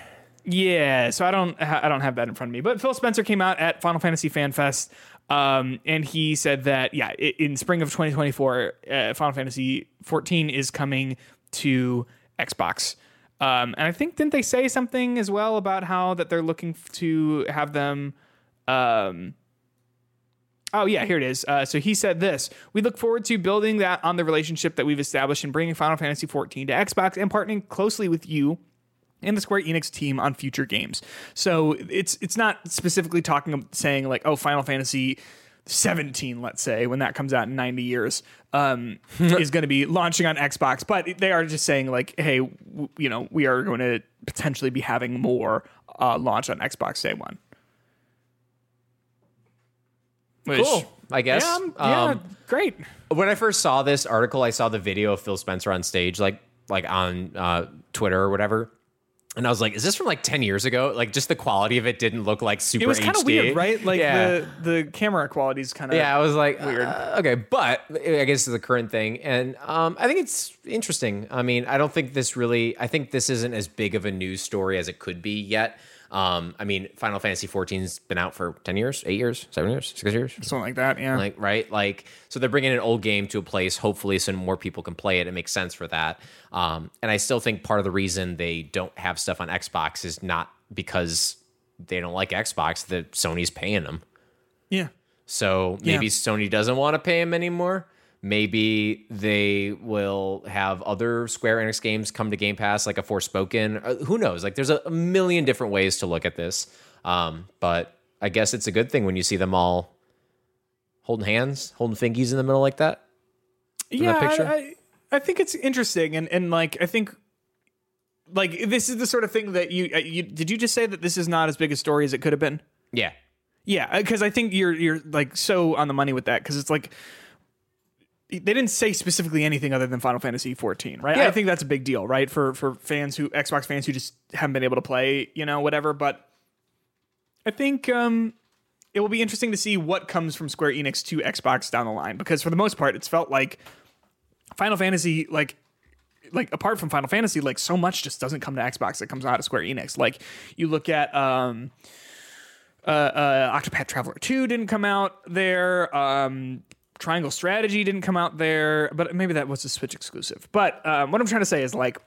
Yeah, so I don't I don't have that in front of me. But Phil Spencer came out at Final Fantasy Fan Fest, um, and he said that yeah, in spring of 2024, uh, Final Fantasy 14 is coming to Xbox. Um, and I think didn't they say something as well about how that they're looking to have them. Um, Oh yeah, here it is. Uh, so he said this: We look forward to building that on the relationship that we've established and bringing Final Fantasy 14 to Xbox and partnering closely with you and the Square Enix team on future games. So it's it's not specifically talking saying like oh Final Fantasy 17 let's say when that comes out in 90 years um, is going to be launching on Xbox but they are just saying like hey w- you know we are going to potentially be having more uh, launch on Xbox day one. Which, Cool, I guess. Yeah, I'm- yeah, Um, great. when I first saw this article, I saw the video of Phil Spencer on stage, like like on uh, Twitter or whatever. And I was like, "Is this from like ten years ago?" Like, just the quality of it didn't look like super. It was kind of weird, right? Like yeah. the the camera quality is kind of Yeah, I was like, Weird. uh, okay, but I guess it's the current thing, and um, I think it's interesting. I mean, I don't think this really. I think this isn't as big of a news story as it could be yet. Um, I mean, Final Fantasy 14's been out for ten years, eight years, seven years, six years, something like that. Yeah, like right, like so they're bringing an old game to a place, hopefully, so more people can play it. It makes sense for that. Um, and I still think part of the reason they don't have stuff on Xbox is not because they don't like Xbox. That Sony's paying them. yeah. So maybe Yeah. Sony doesn't want to pay him anymore. Maybe they will have other Square Enix games come to Game Pass, like a Forspoken. Uh, Who knows? Like, there's a, million different ways to look at this. Um, but I guess it's a good thing when you see them all holding hands, holding fingies in the middle like that. yeah, that picture? I, I, I think it's interesting, and and like I think, like this is the sort of thing that you, uh, you did you just say that this is not as big a story as it could have been? Yeah. Yeah, because I think you're you're like so on the money with that because it's like they didn't say specifically anything other than Final Fantasy 14, right? Yeah. I think that's a big deal, right? For for fans who Xbox fans who just haven't been able to play, you know, whatever. But I think um, it will be interesting to see what comes from Square Enix to Xbox down the line because for the most part, it's felt like Final Fantasy, like like apart from Final Fantasy, like so much just doesn't come to Xbox it comes out of Square Enix. Like you look at um uh, uh Octopath Traveler 2 didn't come out there. Um Triangle Strategy didn't come out there, but maybe that was a Switch exclusive. But um, what I'm trying to say is like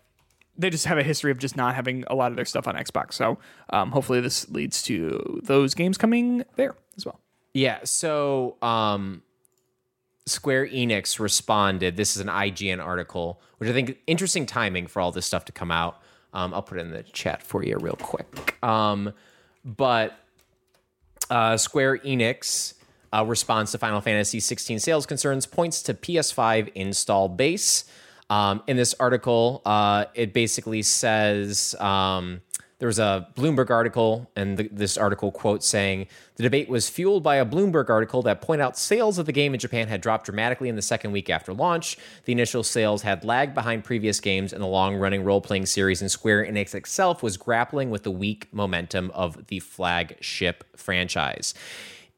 they just have a history of just not having a lot of their stuff on Xbox. So um, hopefully this leads to those games coming there as well. Yeah. So, um, Square Enix responded. This is an IGN article, which I think interesting timing for all this stuff to come out. Um, I'll put it in the chat for you real quick. Um, but uh, Square Enix uh, response to Final Fantasy 16 sales concerns points to PS5 install base. Um, in this article, uh, it basically says um, there was a Bloomberg article, and the, this article quote saying the debate was fueled by a Bloomberg article that point out sales of the game in Japan had dropped dramatically in the second week after launch. The initial sales had lagged behind previous games in the long-running role-playing series, and Square Enix itself was grappling with the weak momentum of the flagship franchise.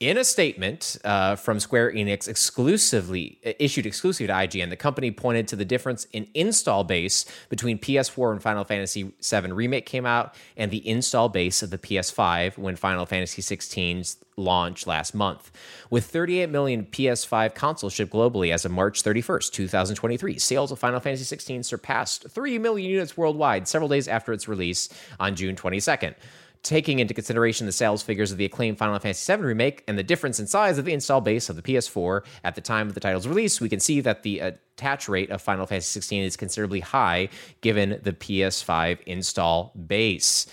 In a statement uh, from Square Enix, exclusively issued exclusively to IGN, the company pointed to the difference in install base between PS4 when Final Fantasy VII Remake came out, and the install base of the PS5 when Final Fantasy XVI's launch last month. With 38 million PS5 consoles shipped globally as of March 31st, 2023, sales of Final Fantasy XVI surpassed 3 million units worldwide several days after its release on June 22nd taking into consideration the sales figures of the acclaimed Final Fantasy VII remake and the difference in size of the install base of the PS4 at the time of the title's release, we can see that the attach rate of Final Fantasy XVI is considerably high given the PS5 install base.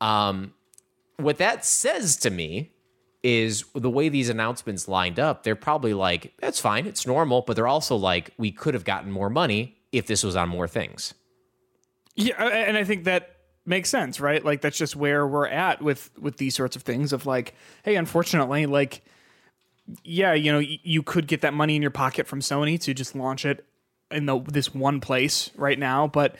Um, what that says to me is the way these announcements lined up, they're probably like, that's fine, it's normal, but they're also like, we could have gotten more money if this was on more things. Yeah, and I think that makes sense, right? Like that's just where we're at with with these sorts of things of like, hey, unfortunately, like yeah, you know, y- you could get that money in your pocket from Sony to just launch it in the this one place right now, but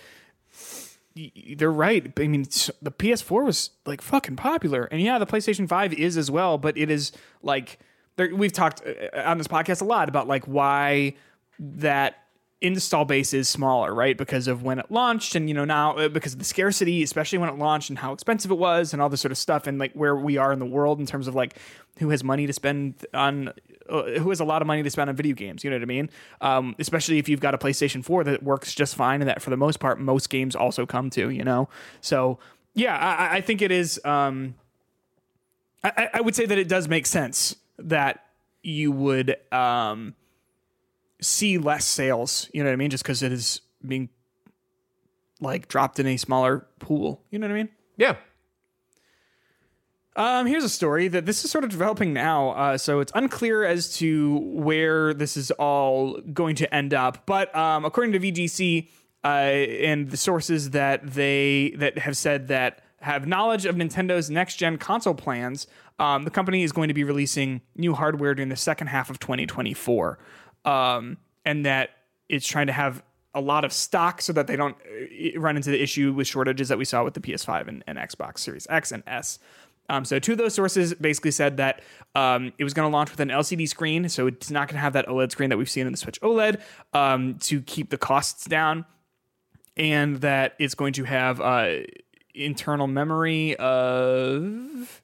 y- they're right. I mean, the PS4 was like fucking popular, and yeah, the PlayStation 5 is as well, but it is like we've talked uh, on this podcast a lot about like why that install base is smaller, right? Because of when it launched, and you know now uh, because of the scarcity, especially when it launched, and how expensive it was, and all this sort of stuff, and like where we are in the world in terms of like who has money to spend on, uh, who has a lot of money to spend on video games. You know what I mean? Um, especially if you've got a PlayStation Four that works just fine, and that for the most part most games also come to. You know, so yeah, I, I think it is. Um, I, I would say that it does make sense that you would um, see less sales. You know what I mean? Just because it is being like dropped in a smaller pool. You know what I mean? Yeah. Um, here's a story that this is sort of developing now, uh, so it's unclear as to where this is all going to end up. But um, according to VGC uh, and the sources that they that have said that have knowledge of Nintendo's next gen console plans, um, the company is going to be releasing new hardware during the second half of 2024, um, and that it's trying to have a lot of stock so that they don't uh, run into the issue with shortages that we saw with the PS5 and, and Xbox Series X and S. Um, so two of those sources basically said that um, it was going to launch with an LCD screen, so it's not going to have that OLED screen that we've seen in the Switch OLED um, to keep the costs down, and that it's going to have uh, internal memory of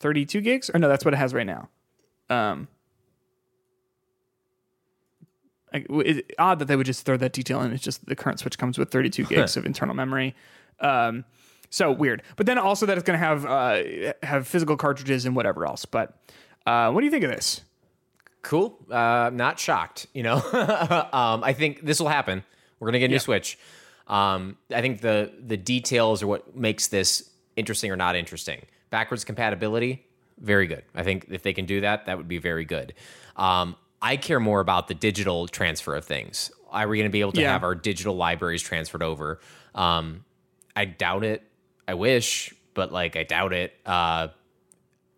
32 gigs, or no, that's what it has right now. Um, I- it's odd that they would just throw that detail in. It's just the current Switch comes with 32 gigs of internal memory. Um, so weird. But then also that it's going to have uh, have physical cartridges and whatever else. But uh, what do you think of this? Cool. Uh, not shocked. You know, um, I think this will happen. We're gonna get a new Yeah. Switch. Um, I think the the details are what makes this interesting or not interesting. Backwards compatibility, very good. I think if they can do that, that would be very good. Um, I care more about the digital transfer of things. Are we going to be able to Yeah. have our digital libraries transferred over? Um, I doubt it. I wish, but like I doubt it. Uh,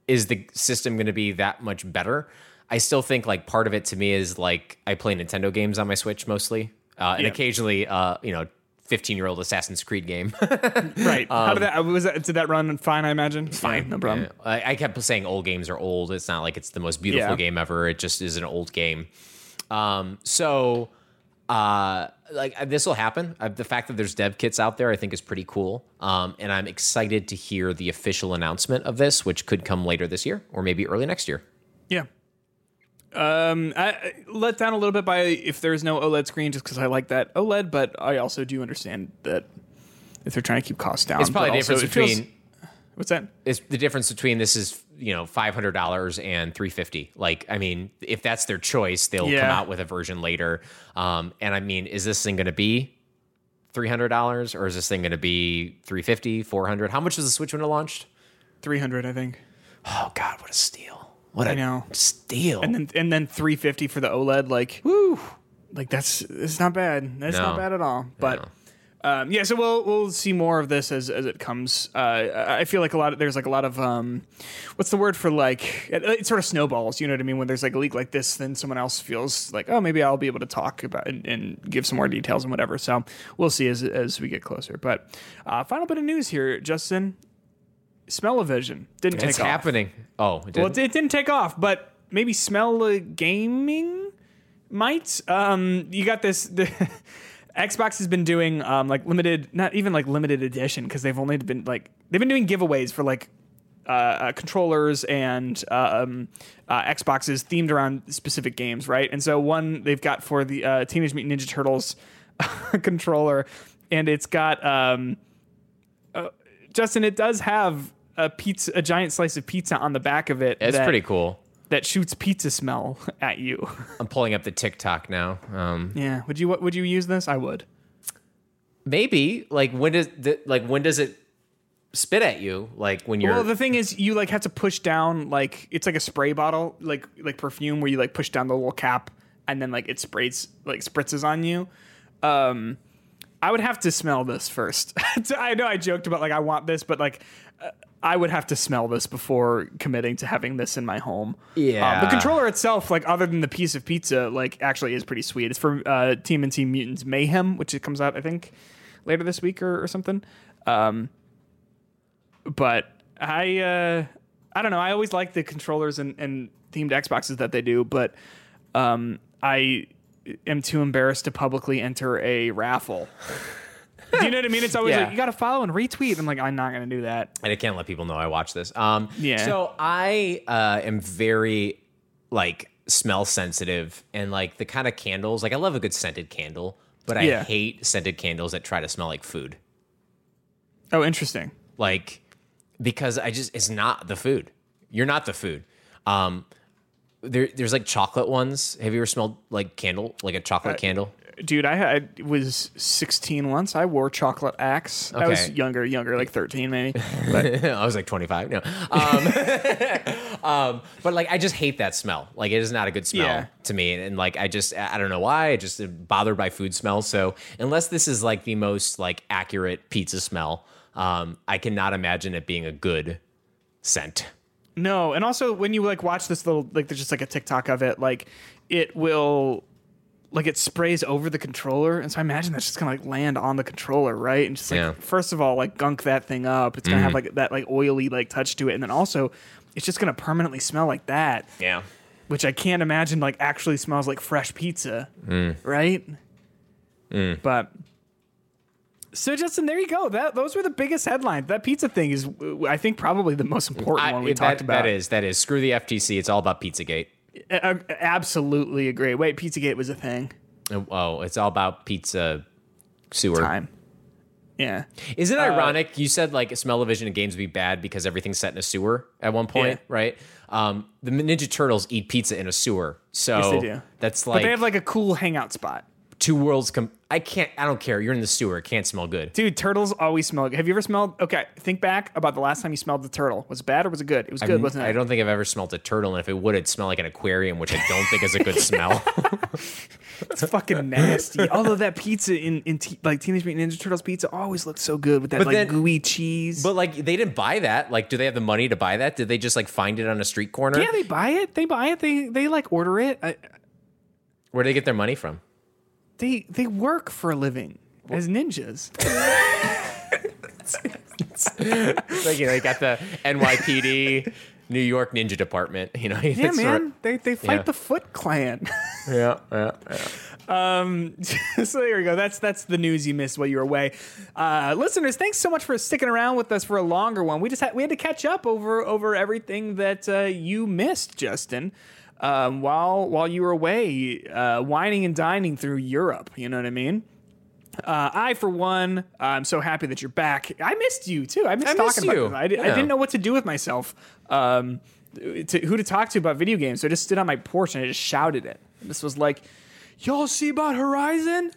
is the system going to be that much better? I still think like part of it to me is like I play Nintendo games on my Switch mostly, uh, and Yeah. occasionally, uh, you know, fifteen year old Assassin's Creed game. Right. How did that was that did that run fine? I imagine. Fine, no problem. I, I kept saying old games are old. It's not like it's the most beautiful Yeah. game ever. It just is an old game. Um, so, uh, like this will happen. Uh, the fact that there's dev kits out there, I think, is pretty cool. Um, and I'm excited to hear the official announcement of this, which could come later this year or maybe early next year. Yeah. Um, I, I let down a little bit by if there's no OLED screen, just because I like that OLED, but I also do understand that if they're trying to keep costs down, It's probably the difference it feels- between what's that? it's the difference between this is you know five hundred dollars and three fifty. Like I mean, if that's their choice, they'll come out with a version later. Um, and I mean, is this thing going to be three hundred dollars or is this thing going to be 350 400 How much was the Switch when it launched? Three hundred, I think. Oh God, what a steal! What a I know. steal! and then and then 350 for the OLED like woo like that's it's not bad that's No. not bad at all but Um, yeah, so we'll we'll see more of this as, as it comes. Uh, I I feel like a lot of there's like a lot of um, what's the word for like it, it sort of snowballs. You know what I mean? When there's like a leak like this, then someone else feels like oh maybe I'll be able to talk about and, and give some more details and whatever. So we'll see as as we get closer. But uh, final bit of news here, Justin. Smell-O-Vision didn't It's take off. happening. Oh, it Well, it, it didn't take off, but maybe smell gaming might. Um, you got this. The Xbox has been doing um, like limited, not even like limited edition, because they've only been like they've been doing giveaways for like uh, uh, controllers and uh, um, uh, Xboxes themed around specific games, right? And so one they've got for the uh, Teenage Mutant Ninja Turtles controller, and it's got um, uh, Justin. It does have a pizza, a giant slice of pizza on the back of it. it's that- pretty cool. That shoots pizza smell at you. I'm pulling up the TikTok now. Um, yeah. Would you? Would you use this? I would. maybe like when does the, like when does it spit at you? Like when you're Well, the thing is, you like have to push down like it's like a spray bottle, like like perfume, where you like push down the little cap and then like it sprays like spritzes on you. Um, I would have to smell this first. I know I joked about like I want this, but like uh, I would have to smell this before committing to having this in my home. Yeah. Um, the controller itself, like other than the piece of pizza, like actually is pretty sweet. It's for uh, Team and Team Mutants Mayhem, which it comes out I think later this week or, or something. Um, but I uh, I don't know. I always like the controllers and, and themed Xboxes that they do, but um, I am too embarrassed to publicly enter a raffle. do you know what I mean? It's always Yeah. like you got to follow and retweet. I'm like, I'm not going to do that. and I can't let people know I watch this. Um, Yeah. So I uh, am very like smell sensitive and like the kind of candles. Like I love a good scented candle, but I Yeah. hate scented candles that try to smell like food. Oh, interesting. Like because I just it's not the food. You're not the food. Um, there, there's like chocolate ones. Have you ever smelled like candle, like a chocolate Uh, candle? Dude, I had, was 16 once. I wore chocolate axe. I was younger, younger, like 13 maybe. I was like 25. No. Um, um, but like, I just hate that smell. Like, it is not a good smell Yeah. to me. And, like, I just, I don't know why. I just bothered by food smell. So, unless this is like the most like accurate pizza smell, um, I cannot imagine it being a good scent. No, and also when you like watch this little like there's just like a TikTok of it, like it will like it sprays over the controller, and so I imagine that's just gonna like land on the controller, right? And just like Yeah. first of all, like gunk that thing up. It's gonna have mm-hmm. like that like oily like touch to it, and then also it's just gonna permanently smell like that, Yeah. which I can't imagine like actually smells like fresh pizza, mm. right? Mm. But so Justin, there you go. That those were the biggest headlines. That pizza thing is, I think, probably the most important I- one we that- talked about. That is, that is. Screw the FTC. It's all about Pizzagate. Uh, absolutely agree. Wait, Pizzagate was a thing. Oh, it's all about pizza sewer. Time. Yeah. Isn't Uh, it ironic? You said like smell-o-vision in games would be bad because everything's set in a sewer at one point, Yeah. right? Um, the Ninja Turtles eat pizza in a sewer, so Yes, they do. that's But like, they have like a cool hangout spot. Two worlds. come. I can't. I don't care. You're in the sewer. It can't smell good. Dude, turtles always smell good. Have you ever smelled? Okay, think back about the last time you smelled the turtle. Was it bad or was it good? It was good, wasn't it? I don't think I've ever smelled a turtle, and if it would, it'd smell like an aquarium, which I don't think is a good smell. It's fucking nasty. Although that pizza in, in te- like Teenage Mutant Ninja Turtles pizza always looked so good with that like then- gooey cheese. but like, they didn't buy that. Like, do they have the money to buy that? Did they just like find it on a street corner? yeah, they buy it. They buy it. They they like order it. I, Where do they get their money from? They they work for a living as ninjas. Like, you know, they got the NYPD, New York Ninja Department. You know, Yeah, man. They they fight Yeah. the Foot Clan. Yeah, yeah, yeah. Um, so there we go. That's that's the news you missed while you were away. Uh, listeners, thanks so much for sticking around with us for a longer one. We just had we had to catch up over over everything that uh, you missed, Justin. Um, while while you were away, uh, wining and dining through Europe. You know what I mean. Uh, I, for one, I'm so happy that you're back. I missed you too. I missed I talking missed about this. I, di- I didn't know what to do with myself. Um, to, who to talk to about video games. So I just stood on my porch and I just shouted it. This was like, "Y'all see about Horizon?"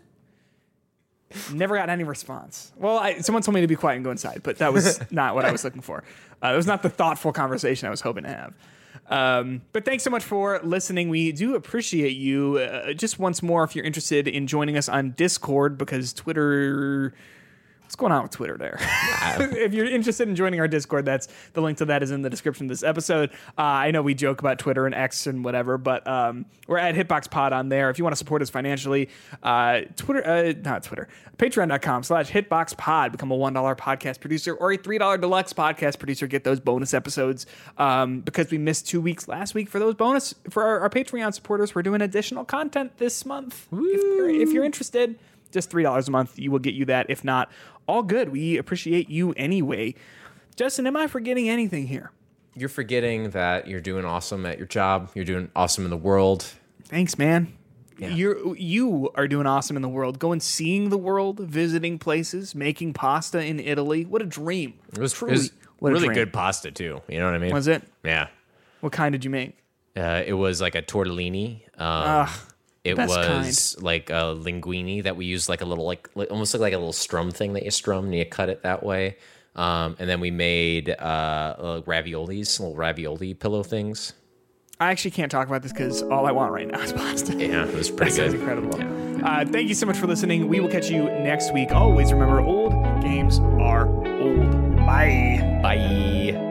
Never got any response. Well, I, someone told me to be quiet and go inside, but that was not what I was looking for. Uh, it was not the thoughtful conversation I was hoping to have. Um, but thanks so much for listening. We do appreciate you. Uh, just once more, if you're interested in joining us on Discord, because Twitter. What's going on with Twitter there? if you're interested in joining our Discord, that's the link to that is in the description of this episode. Uh, I know we joke about Twitter and X and whatever, but um, we're at Hitbox Pod on there. If you want to support us financially, uh, Twitter, uh, not Twitter, patreon.com slash Hitbox Pod. Become a $1 podcast producer or a $3 deluxe podcast producer. Get those bonus episodes um, because we missed two weeks last week for those bonus. For our, our Patreon supporters, we're doing additional content this month. If you're, if you're interested, just $3 a month, you will get you that. If not, all good. We appreciate you anyway. Justin, am I forgetting anything here? You're forgetting that you're doing awesome at your job. You're doing awesome in the world. Thanks, man. You're you are doing awesome in the world. Going seeing the world, visiting places, making pasta in Italy. What a dream! It was, Truly, it was really dream. good pasta too. You know what I mean? Was it? Yeah. What kind did you make? Uh, it was like a tortellini. Um, it best was like a linguine that we used like a little like, like almost like, like a little strum thing that you strum and you cut it that way. Um, and then we made uh, uh, raviolis, little ravioli pillow things. I actually can't talk about this because all I want right now is pasta. Yeah, it was pretty good. incredible. Uh, thank you so much for listening. We will catch you next week. Always remember, old games are old. Bye. Bye.